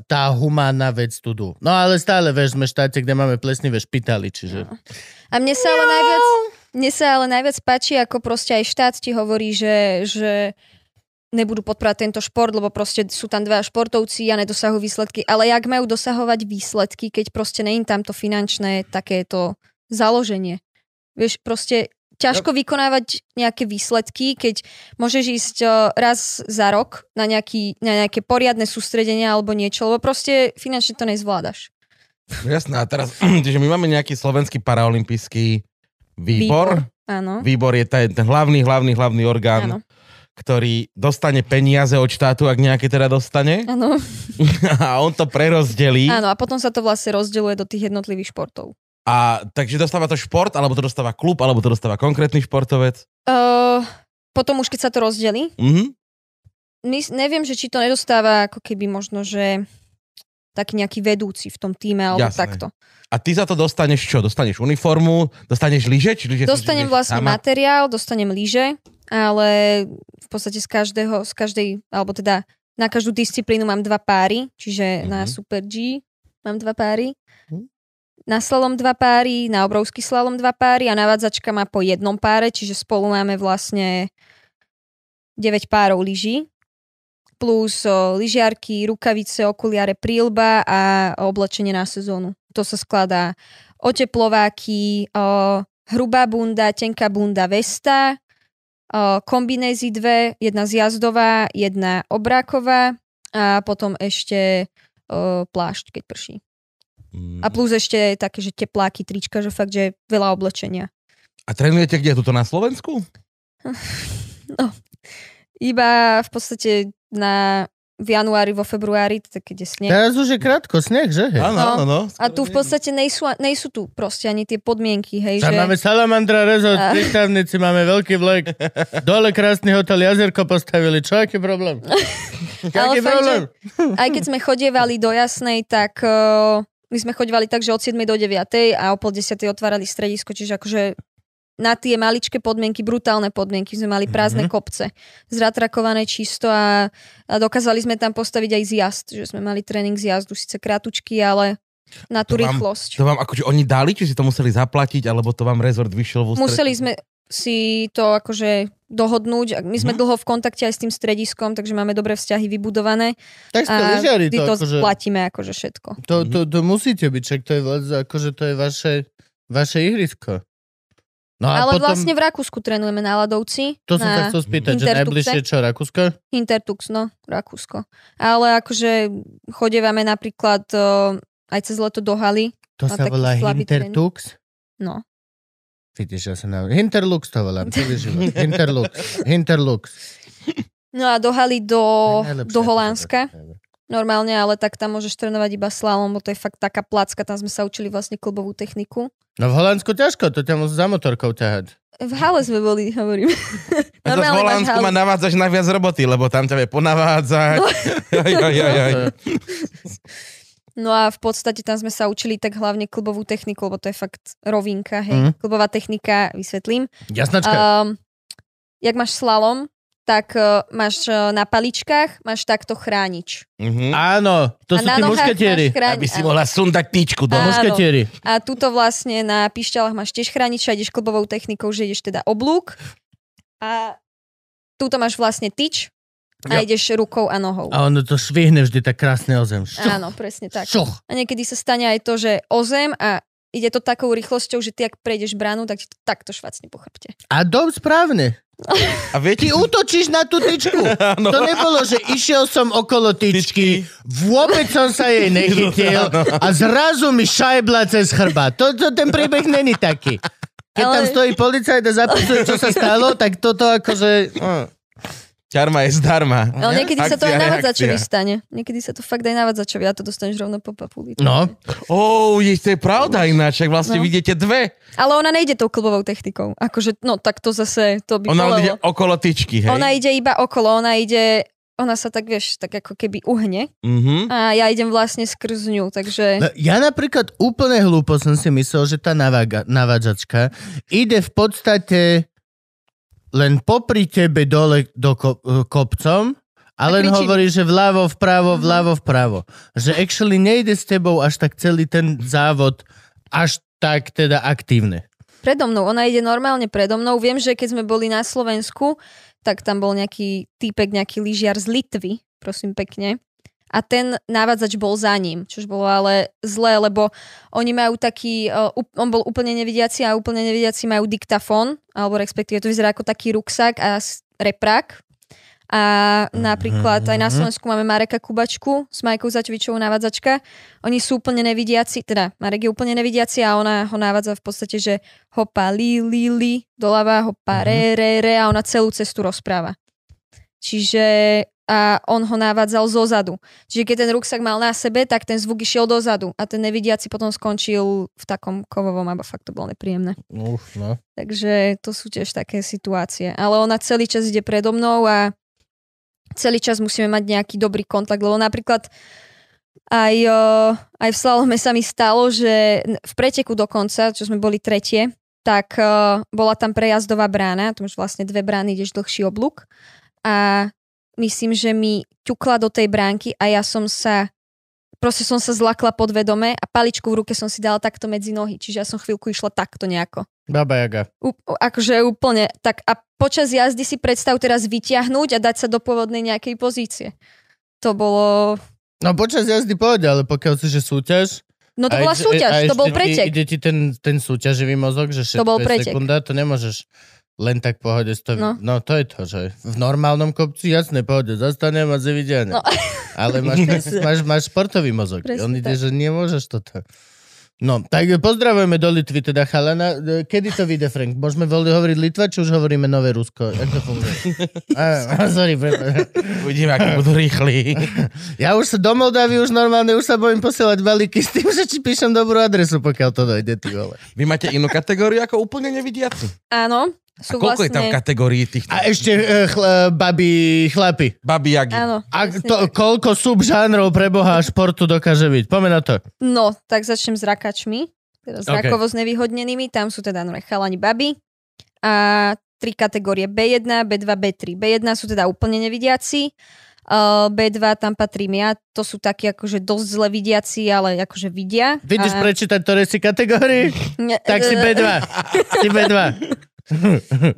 tá humánna vec tu dú. No ale stále, vieš, sme štáte, kde máme plesnivé špitaly, čiže... A mne sa ale najviac, mne sa ale najviac páči, ako proste aj štát ti hovorí, že, že nebudú podporovať tento šport, lebo proste sú tam dva športovci a nedosahujú výsledky. Ale jak majú dosahovať výsledky, keď proste není tam to finančné takéto založenie. Vieš, proste ťažko vykonávať nejaké výsledky, keď môžeš ísť o, raz za rok na, nejaký, na nejaké poriadne sústredenia alebo niečo, lebo proste finančne to nezvládaš. No Jasné, a teraz, že my máme nejaký slovenský paraolimpijský výbor. Áno. Výbor je ten, ten hlavný, hlavný, hlavný orgán, Áno. Ktorý dostane peniaze od štátu, ak nejaké teda dostane. Áno. A on to prerozdelí. Áno, a potom sa to vlastne rozdeľuje do tých jednotlivých športov. A takže dostáva to šport, alebo to dostáva klub, alebo to dostáva konkrétny športovec. Uh, potom už keď sa to rozdelí, Mhm. my, neviem, že či to nedostáva ako keby možno, že taký nejaký vedúci v tom týme alebo Jasné. takto. A ty za to dostaneš čo? Dostaneš uniformu? Dostaneš lyže? Či lyže Dostanem vlastne sama? materiál, dostanem lyže, ale v podstate z každého, z každej, alebo teda na každú disciplínu mám dva páry, čiže na Mhm. Super G mám dva páry, Mhm. na slalom dva páry, na obrovský slalom dva páry a navádzačka má po jednom páre, čiže spolu máme vlastne 9 párov lyží plus o, lyžiarky, rukavice, okuliare, prílba a oblečenie na sezónu. To sa skladá oteplováky, o, hrubá bunda, tenká bunda, vesta, kombinézy dve, jedna zjazdová, jedna obráková a potom ešte plášť, keď prší. Mm. A plus ešte také, že tepláky, trička, že fakt, že veľa oblečenia. A trénujete kde? Tuto na Slovensku? Iba v podstate na v januári, vo februári, tak keď je sneh. Teraz už je krátko sneh, že? Áno, No. áno, no. A tu v podstate nejsú, nejsú tu proste ani tie podmienky, hej, Tam že... máme Salamandra Resort, A- v prístavnici máme veľký vlek. Dole krásny hotel Jazerko postavili. Čo, aký problém? Aký fakt, problém? Aj keď sme chodievali do Jasnej, tak uh, my sme chodievali tak, že od 7 do 9 a o pol 10 otvárali stredisko, čiže akože na tie maličké podmienky, brutálne podmienky, sme mali prázdne Mhm. kopce, zratrakované čisto a, a dokázali sme tam postaviť aj zjazd, že sme mali tréning zjazdu, síce krátučky, ale na tú To vám- rýchlosť. To vám akože oni dali, či si to museli zaplatiť, alebo to vám rezort vyšiel v ústretí? Museli sme si to akože dohodnúť. My sme Mhm. dlho v kontakte aj s tým strediskom, takže máme dobré vzťahy vybudované Tak ste lyžiari to, to akože, platíme akože všetko. to, to, to musíte byť, čak to je, akože to je vaše, vaše ihrisko. No a Ale potom, vlastne v Rakúsku trénujeme na ľadovci. to som sa chcel spýtať, že najbližšie čo, Rakúsko? Intertux, no, Rakúsko. Ale akože chodievame napríklad o, aj cez leto do haly. To sa volá slabý Hintertux? No. Vidíš, ja sa na... Hinterlux to volám, celý život. Hinterlux. Hinterlux. No a do haly do, do Holandska. to. Normálne, ale tak tam môžeš trénovať iba slalom, bo to je fakt taká placka, tam sme sa učili vlastne klubovú techniku. No v Holandsku ťažko, to ťa musí za motorkou ťahať. V hale sme boli, hovorím. A to v Holandsku ma navádzaš na viac roboty, lebo tam ťa vie ponavádzať. No. Aj, aj, aj, aj. No a v podstate tam sme sa učili tak hlavne klubovú techniku, lebo to je fakt rovinka, hej. Mhm. Klubová technika, vysvetlím. Jasnačka. Um, jak máš slalom, tak uh, máš uh, na paličkách, máš takto chránič. Mhm. Áno, to a sú tí mušketieri. máš chránič. Aby si áno. mohla sundať tyčku do. Mušketieri. A tuto vlastne na pišťalách máš tiež chránič a ideš klubovou technikou, že ideš teda oblúk. A tuto máš vlastne tyč a Ja. ideš rukou a nohou. A ono to švihne vždy tak krásne o zem. Šuch, Áno, presne tak. šuch. A niekedy sa stane aj to, že o zem a ide to takou rýchlosťou, že ty ak prejdeš bránu, tak ti to takto švacne po chrbte. A dom správne. A viete, Ty útočíš na tú tyčku. Áno. To nebolo, že išiel som okolo tyčky, vôbec som sa jej nechytil a zrazu mi šajbla cez chrba. To, to ten príbeh není taký. Keď Ale- tam stojí policajt a zapisuje, čo sa stalo, tak toto akože... ťarma je zdarma. Ale niekedy sa to aj Akcia, navádzačovi stane. Niekedy sa to fakt aj navádzačovi a to dostaneš rovno po papuli. No, Ó, je, to je pravda ináč, ak vlastne No. vidíte dve. Ale ona nejde tou klubovou technikou. Akože, no tak to zase, to by Ona bolelo. ide okolo tyčky, hej? Ona ide iba okolo, ona ide, ona sa tak, vieš, tak ako keby uhne Mhm. a ja idem vlastne skrz ňu, takže... No, Ja napríklad úplne hlúpo som si myslel, že tá navága, navádzačka ide v podstate len popri tebe dole do ko- kopcom a len hovorí, že vľavo, vpravo, Mhm. vľavo, vpravo. Že actually nejde s tebou až tak celý ten závod až tak teda aktívne. Predo mnou, ona ide normálne predo mnou. Viem, že keď sme boli na Slovensku, tak tam bol nejaký týpek, nejaký lyžiar z Litvy, prosím pekne. A ten návádzač bol za ním, čož bolo ale zlé, lebo oni majú taký, up- on bol úplne nevidiaci a úplne nevidiaci majú diktafón, alebo respektíve to vyzerá ako taký ruksak a reprák. A napríklad aj na Slovensku máme Mareka Kubačku s Majkou Zaťovičovou návádzačka. Oni sú úplne nevidiaci, teda Marek je úplne nevidiaci a ona ho návádza v podstate, že hopa li, li, li, doľava, hopa re, re, re a ona celú cestu rozpráva. Čiže a on ho navádzal zo zadu. Čiže keď ten ruksak mal na sebe, tak ten zvuk išiel dozadu a ten nevidiaci potom skončil v takom kovovom, a fakt to bolo nepríjemné. Uf, no. Takže to sú tiež také situácie. Ale ona celý čas ide predo mnou a celý čas musíme mať nejaký dobrý kontakt, lebo napríklad Aj, aj v slalome sa mi stalo, že v preteku dokonca, čo sme boli tretie, tak bola tam prejazdová brána, tu už vlastne dve brány, ideš dlhší oblúk a myslím, že mi ťukla do tej bránky a ja som sa proste som sa zlakla podvedome a paličku v ruke som si dala takto medzi nohy, čiže ja som chvíľku išla takto nejako. Baba Jaga. U, akože úplne tak a počas jazdy si predstav teraz vyťahnuť a dať sa do pôvodnej nejakej pozície. To bolo... No počas jazdy pohode, ale pokiaľ že súťaž... No to bola súťaž, a to bol pretek. Ide ti ten, ten súťaživý mozog, že To bol pretek. sekunda, to nemôžeš len tak pohode stoviť. No. No. to je to, že v normálnom kopci jasné pohode, zastanem a zavidia. No. Ale máš, máš, máš športový mozog. Presne On ide, tak. že nemôžeš toto. No, tak pozdravujeme do Litvy teda chalana. E, Kedy to vyjde, Frank? Môžeme voľne hovoriť Litva, či už hovoríme Nové Rusko? Jak to funguje? a, a, sorry. Uvidíme, aký budú rýchli. Ja už sa do Moldavy už normálne, už sa bojím posielať balíky s tým, že či píšem dobrú adresu, pokiaľ to dojde, ty vole. Vy máte inú kategóriu ako úplne nevidiaci. Áno, sú koľko je tam vlastne... kategórií tých A ešte uh, chl- babi, chlapi. babi jagi? Áno, A to, koľko subžánrov pre Boha športu dokáže byť? Poďme na to. No, tak začnem s rakačmi, teda s Ok. rakovo znevýhodnenými, tam sú teda nové chalani baby a tri kategórie B1, B2, B3. B1 sú teda úplne nevidiaci, uh, B2 tam patrím ja, to sú takí akože dosť zle vidiaci, ale akože vidia. Vidíš a... prečítať, ktoré si kategórii? Ne- Tak si B2. si B2.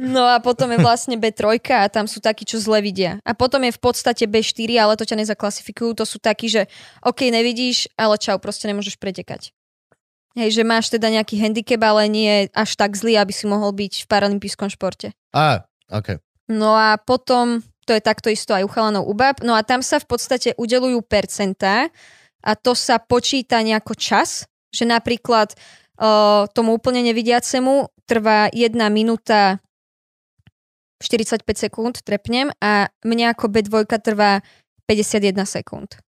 No a potom je vlastne B3 a tam sú takí, čo zle vidia. A potom je v podstate B4, ale to ťa nezaklasifikujú. To sú takí, že OK, nevidíš, ale čau, proste nemôžeš pretekať. Hej, že máš teda nejaký handicap, ale nie až tak zlý, aby si mohol byť v paralympijskom športe. Á, OK. No a potom, to je takto isto aj u chalanov u bab, no a tam sa v podstate udelujú percentá a to sa počíta nejako čas, že napríklad tomu úplne nevidiacemu trvá 1 minúta 45 sekúnd, trepnem, a mne ako B2 trvá 51 sekúnd.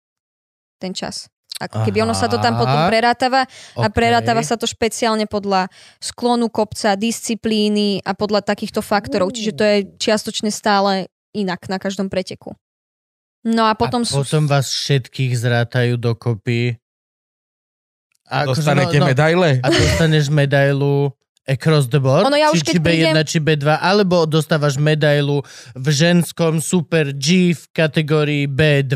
Ten čas. Ako keby ono sa to tam potom Aha. prerátava a OK. prerátava sa to špeciálne podľa sklonu kopca, disciplíny a podľa takýchto faktorov. Čiže to je čiastočne stále inak na každom preteku. No a potom, a potom vás všetkých zrátajú dokopy. A akože Dostanete no, no, medaile? A dostaneš medailu across the board? Ono, ja či, či B1, prídem- či B2, alebo dostávaš medailu v ženskom Super G v kategórii B2.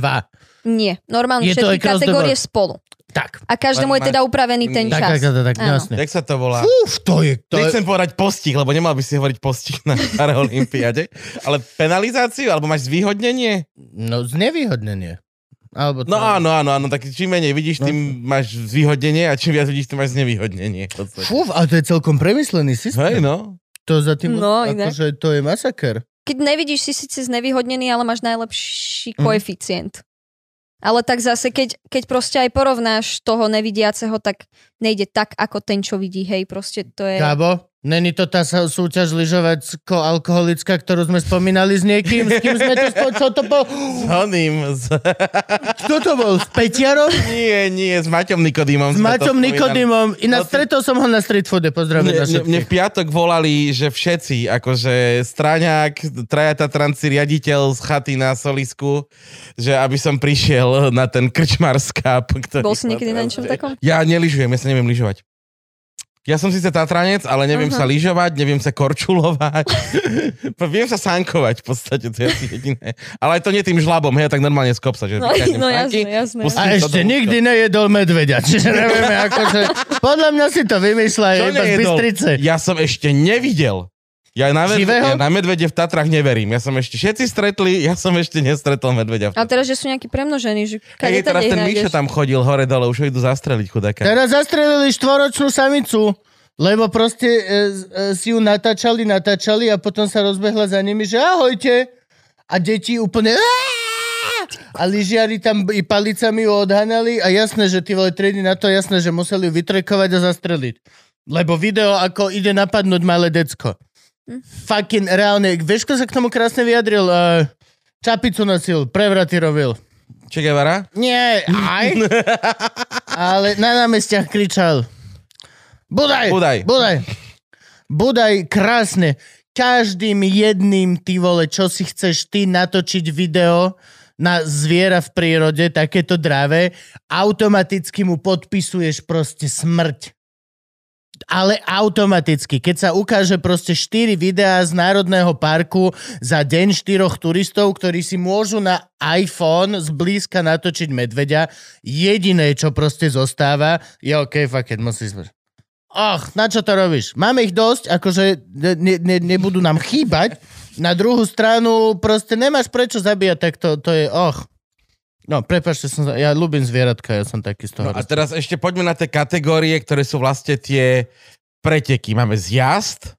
nie. Normálne Je to všetky kategórie spolu. Tak. A každému je teda upravený ten Tak, čas. tak, tak, tak, jasne. Jak sa to volá? Uf, to je... To je Nechcem povedať postih, lebo nemal by si hovoriť postih na Paralympiade, ale penalizáciu, alebo máš zvýhodnenie? no, znevýhodnenie. Alebo. No áno, áno, áno, tak čím menej vidíš, No. tým máš zvýhodnenie a čím viac vidíš, tým máš znevýhodnenie. Fú, ale to je celkom premyslený systém. Hej, no. To za tým, No, akože to je masaker. Keď nevidíš, si síce znevýhodnený, ale máš najlepší Mhm. koeficient. Ale tak zase, keď, keď proste aj porovnáš toho nevidiaceho, tak nejde tak, ako ten, čo vidí. Hej, proste to je... Gabo, není to tá súťaž lyžovacko alkoholická, ktorú sme spomínali s niekým? S kým sme to spo... Čo to bol? S oným, s... Kto to bol? S Peťarom? nie, nie, s Maťom Nikodýmom. S Maťom. Nikodymom. Ináč No stretol som ho na street foode. Pozdravím Mne, na mne, mne v piatok volali, že všetci, akože Straňák, traja Tatranci, riaditeľ z chaty na Solisku, že aby som prišiel na ten krčmarskáp. Ktorý Bol si niekedy na niečom takom? Ja neližujem, ja sa neviem lyžovať. Ja som síce Tatranec, ale neviem Aha. sa lyžovať, neviem sa korčulovať. viem sa sankovať v podstate, to je asi jediné. Ale aj to nie tým žlabom, hej, tak normálne z kopsa, že No, no jasné, jasné. pustím A ešte do nikdy nejedol medveďa, čiže nevieme akože... Podľa mňa si to vymýšľa iba z? Bystrice. Ja som ešte nevidel. Ja na, med- Živého? ja na medvede v Tatrách neverím. Ja som ešte všetci stretli, ja som ešte nestretol medveďa. V A teraz, že sú nejakí premnožení, že kade teraz ten nájdeš. tam chodil hore dole, už ho idú zastreliť chudáka. Teraz zastrelili štvoročnú samicu, lebo proste e, e, si ju natáčali, natáčali a potom sa rozbehla za nimi, že ahojte. A deti úplne... A lyžiari tam i palicami ju odhanali a jasné, že ty vole triedy na to, jasné, že museli ju vytrekovať a zastreliť. Lebo video, ako ide napadnúť malé decko. Fucking reálne. Vieš, kto sa k tomu krásne vyjadril? Uh, čapicu nosil, prevraty robil. Che Guevara? Nie, aj. Ale na námestiach kričal. Budaj! Budaj. Budaj! Budaj, krásne. Každým jedným, ty vole, čo si chceš ty natočiť video na zviera v prírode, takéto dravé, automaticky mu podpisuješ proste smrť. Ale automaticky. Keď sa ukáže proste 4 videá z Národného parku za deň štyroch turistov, ktorí si môžu na iPhone zblízka natočiť medveďa, jediné, čo proste zostáva, je OK, fuck it, musíš... Och, na čo to robíš? Máme ich dosť, akože ne, ne, nebudú nám chýbať. Na druhú stranu proste nemáš prečo zabíjať, tak to, to je och. No, prepáčte, som, sa- ja ľúbim zvieratka, ja som taký z toho. No a teraz ešte poďme na tie kategórie, ktoré sú vlastne tie preteky. Máme zjazd.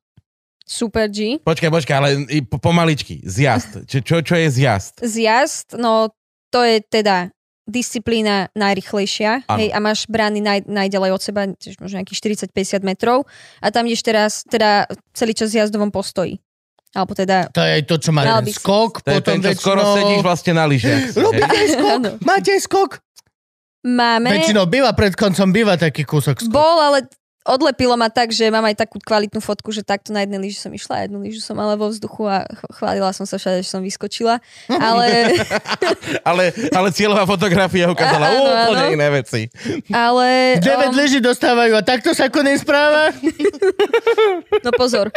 Super G. Počkaj, počkaj, ale pomaličky. Zjazd. Čo, čo, čo je zjazd? Zjazd, no to je teda disciplína najrychlejšia hej, a máš brány naj, najďalej od seba, možno nejakých 40-50 metrov a tam ideš teraz teda celý čas v jazdovom postoji. Alebo teda... To je aj to, čo má skok, To je potom ten, čo skoro väčšinou... sedíš vlastne na lyžiach. Robíte aj skok? Máte aj skok? Máme... Väčšinou býva pred koncom, býva taký kúsok skok. Bol, ale odlepilo ma tak, že mám aj takú kvalitnú fotku, že takto na jednej lyži som išla, a jednu lyžu som mala vo vzduchu a ch- chválila som sa všade, že som vyskočila. Ale, ale, ale cieľová fotografia ukázala Áno, úplne áno. iné veci. ale... 9 um, lyží dostávajú a takto sa konec správa? No pozor.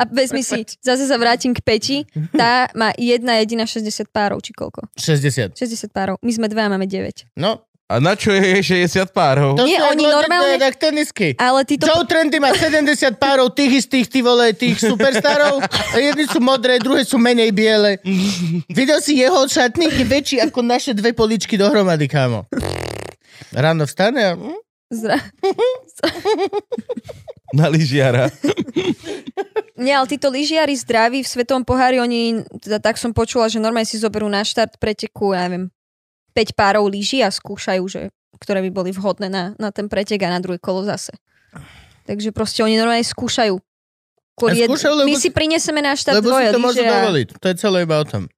A vezmi si, zase sa vrátim k Peti, tá má jedna jediná 60 párov, či koľko? 60. 60 párov. My sme dva a máme 9. No, A na čo je 60 párov? to Nie, oni normálne- to je tak tenisky. Ale ty to... Joe Trendy má 70 párov tých istých, ty vole, tých superstarov. Jedni sú modré, druhé sú menej biele. Videl si jeho šatník je väčší ako naše dve poličky dohromady, kámo. Ráno vstane a... Zra... Na lyžiara. Nie, ale títo lyžiari zdraví v Svetovom pohári, oni, teda tak som počula, že normálne si zoberú na štart preteku, ja neviem, 5 párov lyží a skúšajú, že ktoré by boli vhodné na, na ten pretek a na druhé kolo zase. Takže proste oni normálne skúšajú. Jed- skúšajú, lebo My si- prinesieme na štart Lebo dvoje si to môžu dovoliť. To je celé iba o tom.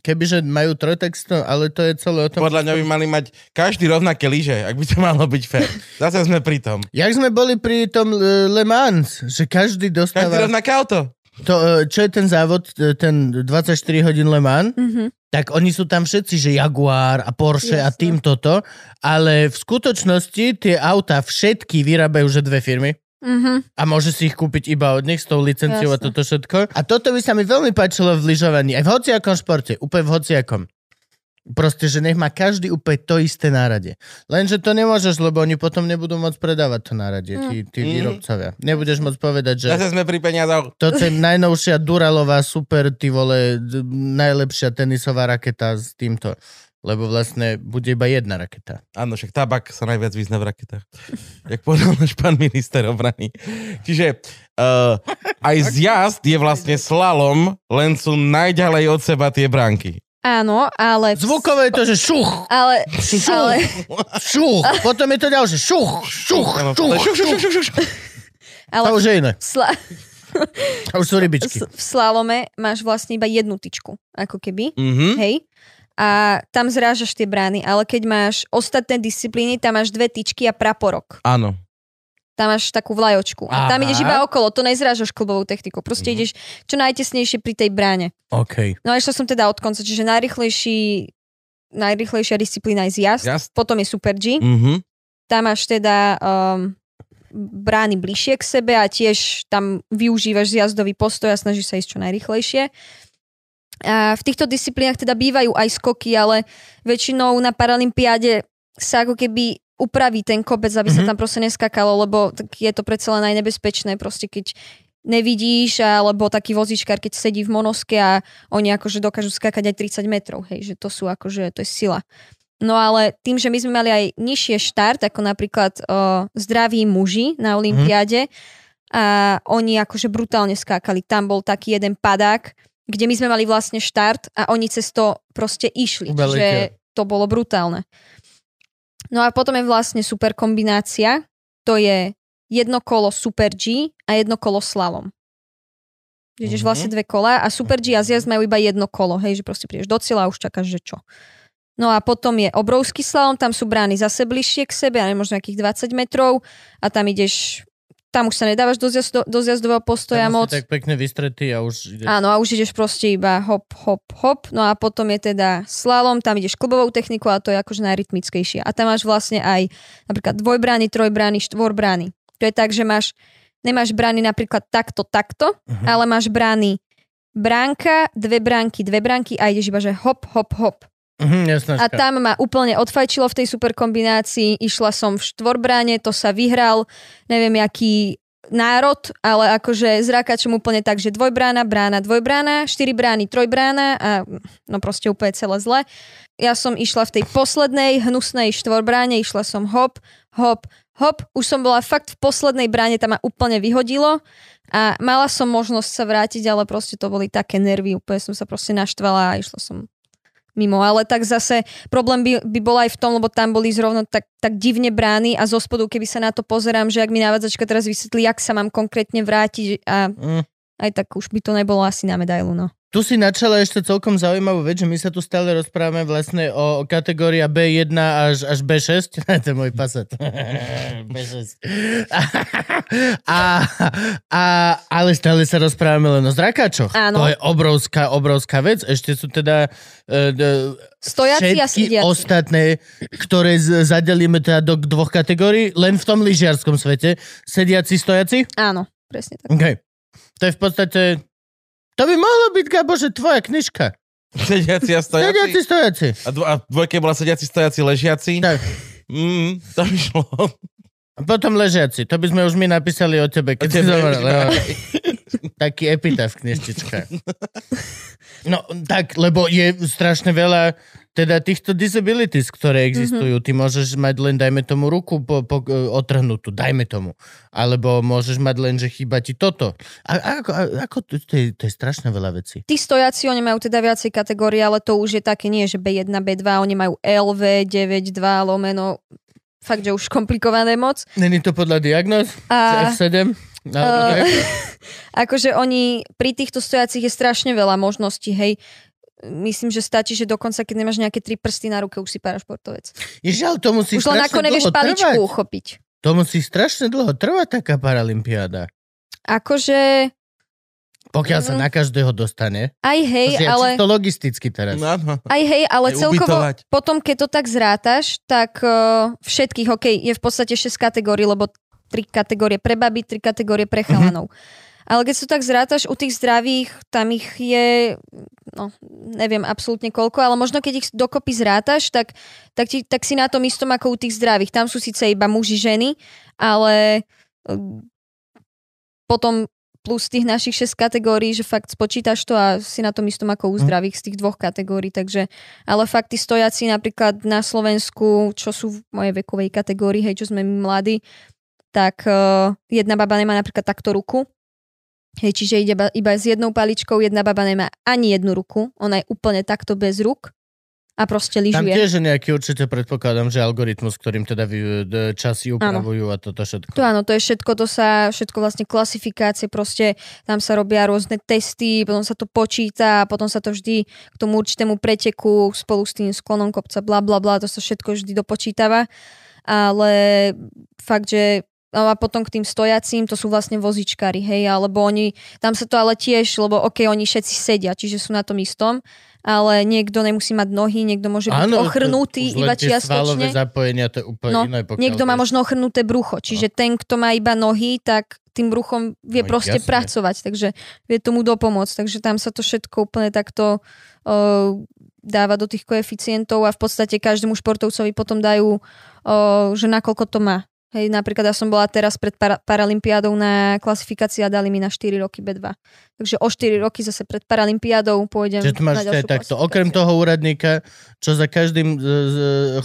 Kebyže majú troj, tak si to, ale to je celé o tom. Podľa mňa by mali mať každý rovnaké lyže, ak by to malo byť fér. Zase sme pri tom. Jak sme boli pri tom e, Le Mans, že každý Každý dostáva... rovnaké auto. To, e, čo je ten závod, e, ten 24 hodín Le Mans, Mhm. tak oni sú tam všetci, že Jaguar a Porsche a Jasné. tým toto, ale v skutočnosti tie auta všetky vyrábajú že dve firmy Mhm. a môže si ich kúpiť iba od nich s tou licenciou a Jasné. toto všetko. A toto by sa mi veľmi páčilo v lyžovaní, aj v hociakom športe, úplne v hociakom. Proste, že nech má každý úplne to isté nárade. Lenže to nemôžeš, lebo oni potom nebudú môcť predávať to náradie, tí, tí Mm. výrobcovia. Nebudeš môcť povedať, že... Zase sme pri peniazoch. Toto je najnovšia Duralová super, ty vole, najlepšia tenisová raketa s týmto. Lebo vlastne bude iba jedna raketa. Áno, však tabak sa najviac vyzná v raketách. Jak povedal náš pán minister obrany. Čiže uh, aj zjazd je vlastne slalom, len sú najďalej od seba tie bránky. Áno, ale... Zvukové je to, že šuch, Ale... šuch, ale šuch. Potom je to ďalšie, šuch, šuch, Áno, šuch. šuch, šuch, šuch, šuch, šuch. To ale už je iné. v, sla... To už sú rybičky. v slalome máš vlastne iba jednu tyčku, ako keby. Mhm. Hej? A tam zrážaš tie brány, ale keď máš ostatné disciplíny, tam máš dve tyčky a praporok. Áno. Tam máš takú vlajočku. A tam ideš iba okolo, to nezrážaš klubovou technikou. Proste Mhm. ideš čo najtesnejšie pri tej bráne. OK. No a išla som teda od konca, čiže najrychlejší, najrychlejšia disciplína je zjazd, Jazd. potom je Super G. Mhm. Tam máš teda um, brány bližšie k sebe a tiež tam využívaš zjazdový postoj a snažíš sa ísť čo najrychlejšie. A v týchto disciplínach teda bývajú aj skoky, ale väčšinou na Paralympiáde sa ako keby upraví ten kobec, aby sa Mhm. tam proste neskakalo, lebo tak je to predsa len aj nebezpečné, proste keď nevidíš, alebo taký vozičkár, keď sedí v monoske a oni akože dokážu skákať aj 30 metrov, hej, že to sú akože, to je sila. No ale tým, že my sme mali aj nižšie štart, ako napríklad o, zdraví muži na Olympiáde a oni akože brutálne skákali. Tam bol taký jeden padák, kde my sme mali vlastne štart a oni cez to proste išli. Ubeletia. Že to bolo brutálne. No a potom je vlastne super kombinácia. To je jedno kolo Super G a jedno kolo slalom. Že ideš Mhm. vlastne dve kola a Super G a zjazd majú iba jedno kolo, hej, že proste prídeš do cieľa a už čakáš, že čo. No a potom je obrovský slalom, tam sú brány zase bližšie k sebe, ale možno nejakých 20 metrov a tam ideš tam už sa nedávaš do, zjazdo, do zjazdového postoja Tam moc. tak pekne vystretý a už ide. Áno, a už ideš proste iba hop, hop, hop. No a potom je teda slalom, tam ideš klubovou techniku a to je akože najrytmickejšie. A tam máš vlastne aj napríklad dvojbrány, trojbrány, štvorbrány. To je tak, že máš, nemáš brány napríklad takto, takto, Mhm. ale máš brány bránka, dve bránky, dve bránky a ideš iba, že hop, hop, hop. Mhm, jasná A tam ma úplne odfajčilo v tej super kombinácii. Išla som v štvorbráne, to sa vyhral, neviem, aký národ, ale akože s Rakačom úplne tak, že dvojbrána, brána, dvojbrána, štyri brány, trojbrána a no proste úplne celé zle. Ja som išla v tej poslednej hnusnej štvorbráne, išla som hop, hop, hop. Už som bola fakt v poslednej bráne, tam ma úplne vyhodilo a mala som možnosť sa vrátiť, ale proste to boli také nervy, úplne som sa proste naštvala a išla som mimo. Ale tak zase problém by, by bol aj v tom, lebo tam boli zrovna tak, tak divne brány a zo spodu, keby sa na to pozerám, že ak mi návadzačka teraz vysvetlí, jak sa mám konkrétne vrátiť a Mm. Aj tak už by to nebolo asi na medailu, no. Tu si načala ešte celkom zaujímavú vec, že my sa tu stále rozprávame vlastne o, o kategória B1 až, až B6. to je môj pasat. B6. a, a, ale stále sa rozprávame len o zrakáčoch. Áno. To je obrovská, obrovská vec. Ešte sú teda uh, d- Stojaci a sediaci. ostatné, ktoré z, zadelíme teda do dvoch kategórií, len v tom lyžiarskom svete. Sediaci, stojaci? Áno, presne tak. OK. To je v podstate... To by mohlo byť, Gabo, že tvoja knižka. Sediaci a stojaci. Sediaci, stojaci. A, dvo- a dvojke bola sediaci, stojaci, ležiaci. Tak. Mm, to by šlo. A potom ležiaci. To by sme už my napísali o tebe, keď O si tebe, zomrel. iba. Taký epitaf knižtička. No, tak, lebo je strašne veľa teda týchto disabilities, ktoré existujú. Ty môžeš mať len, dajme tomu, ruku po, po, e, otrhnutú, dajme tomu. Alebo môžeš mať len, že chýba ti toto. A, a, ako, a, ako to, to, je, to je strašne veľa vecí. Tí stojaci, oni majú teda viacej kategórie, ale to už je také nie, že B1, B2, oni majú LV, 9, 2, lomeno, fakt, že už komplikované moc. Není to podľa diagnóz? A F7? No, Uh, akože oni, pri týchto stojacích je strašne veľa možností, hej. Myslím, že stačí, že dokonca, keď nemáš nejaké tri prsty na ruke, už si parašportovec. Ježiaľ, to musí Už len ako nevieš paličku trvať. uchopiť. To musí strašne dlho trvať taká paralympiáda. Akože Pokiaľ sa Mm. na každého dostane. aj hej, to je ale... čisto logisticky teraz. No, no. Aj hej, ale Aj celkovo ubytovať. potom, keď to tak zrátaš, tak uh, všetkých, OK, je v podstate 6 kategórií, lebo 3 kategórie pre baby, 3 kategórie pre Mhm. chalanov. Ale keď to tak zrátaš, u tých zdravých, tam ich je, no, neviem absolútne koľko, ale možno keď ich dokopy zrátaš, tak, tak, ti, tak si na tom istom ako u tých zdravých. Tam sú síce iba muži, ženy, ale uh, potom plus tých našich 6 kategórií, že fakt spočítaš to a si na tom istom ako u Mhm. zdravých z tých dvoch kategórií, takže ale fakt tí stojaci napríklad na Slovensku, čo sú v mojej vekovej kategórii, hej, čo sme my mladí, tak uh, jedna baba nemá napríklad takto ruku, hej, čiže ide iba, iba s jednou paličkou, jedna baba nemá ani jednu ruku, ona je úplne takto bez ruk a proste Tam lyžuje. tiež je nejaký určite predpokladám, že algoritmus, ktorým teda vy, časy upravujú a toto všetko. To áno, to je všetko, to sa, všetko vlastne klasifikácie, proste tam sa robia rôzne testy, potom sa to počíta, potom sa to vždy k tomu určitému preteku spolu s tým sklonom kopca, bla bla bla, to sa všetko vždy dopočítava, ale fakt, že a potom k tým stojacím, to sú vlastne vozičkári, hej, alebo oni, tam sa to ale tiež, lebo ok, oni všetci sedia, čiže sú na tom istom, ale niekto nemusí mať nohy, niekto môže byť Áno, ochrnutý len iba čiastočne. zapojenia, to je úplne No, iné. Niekto má možno ochrnuté brucho, čiže ten, kto má iba nohy, tak tým bruchom vie No, proste jasne. pracovať, takže vie tomu dopomôcť. Takže tam sa to všetko úplne takto uh, dáva do tých koeficientov a v podstate každému športovcovi potom dajú, uh, že nakoľko to má. Hej, napríklad ja som bola teraz pred para- Paralympiádou na klasifikácii a dali mi na 4 roky B2. Takže o 4 roky zase pred Paralympiádou pôjdem Že to máš na ďalšiu takto. Okrem toho úradníka, čo za každým z, z,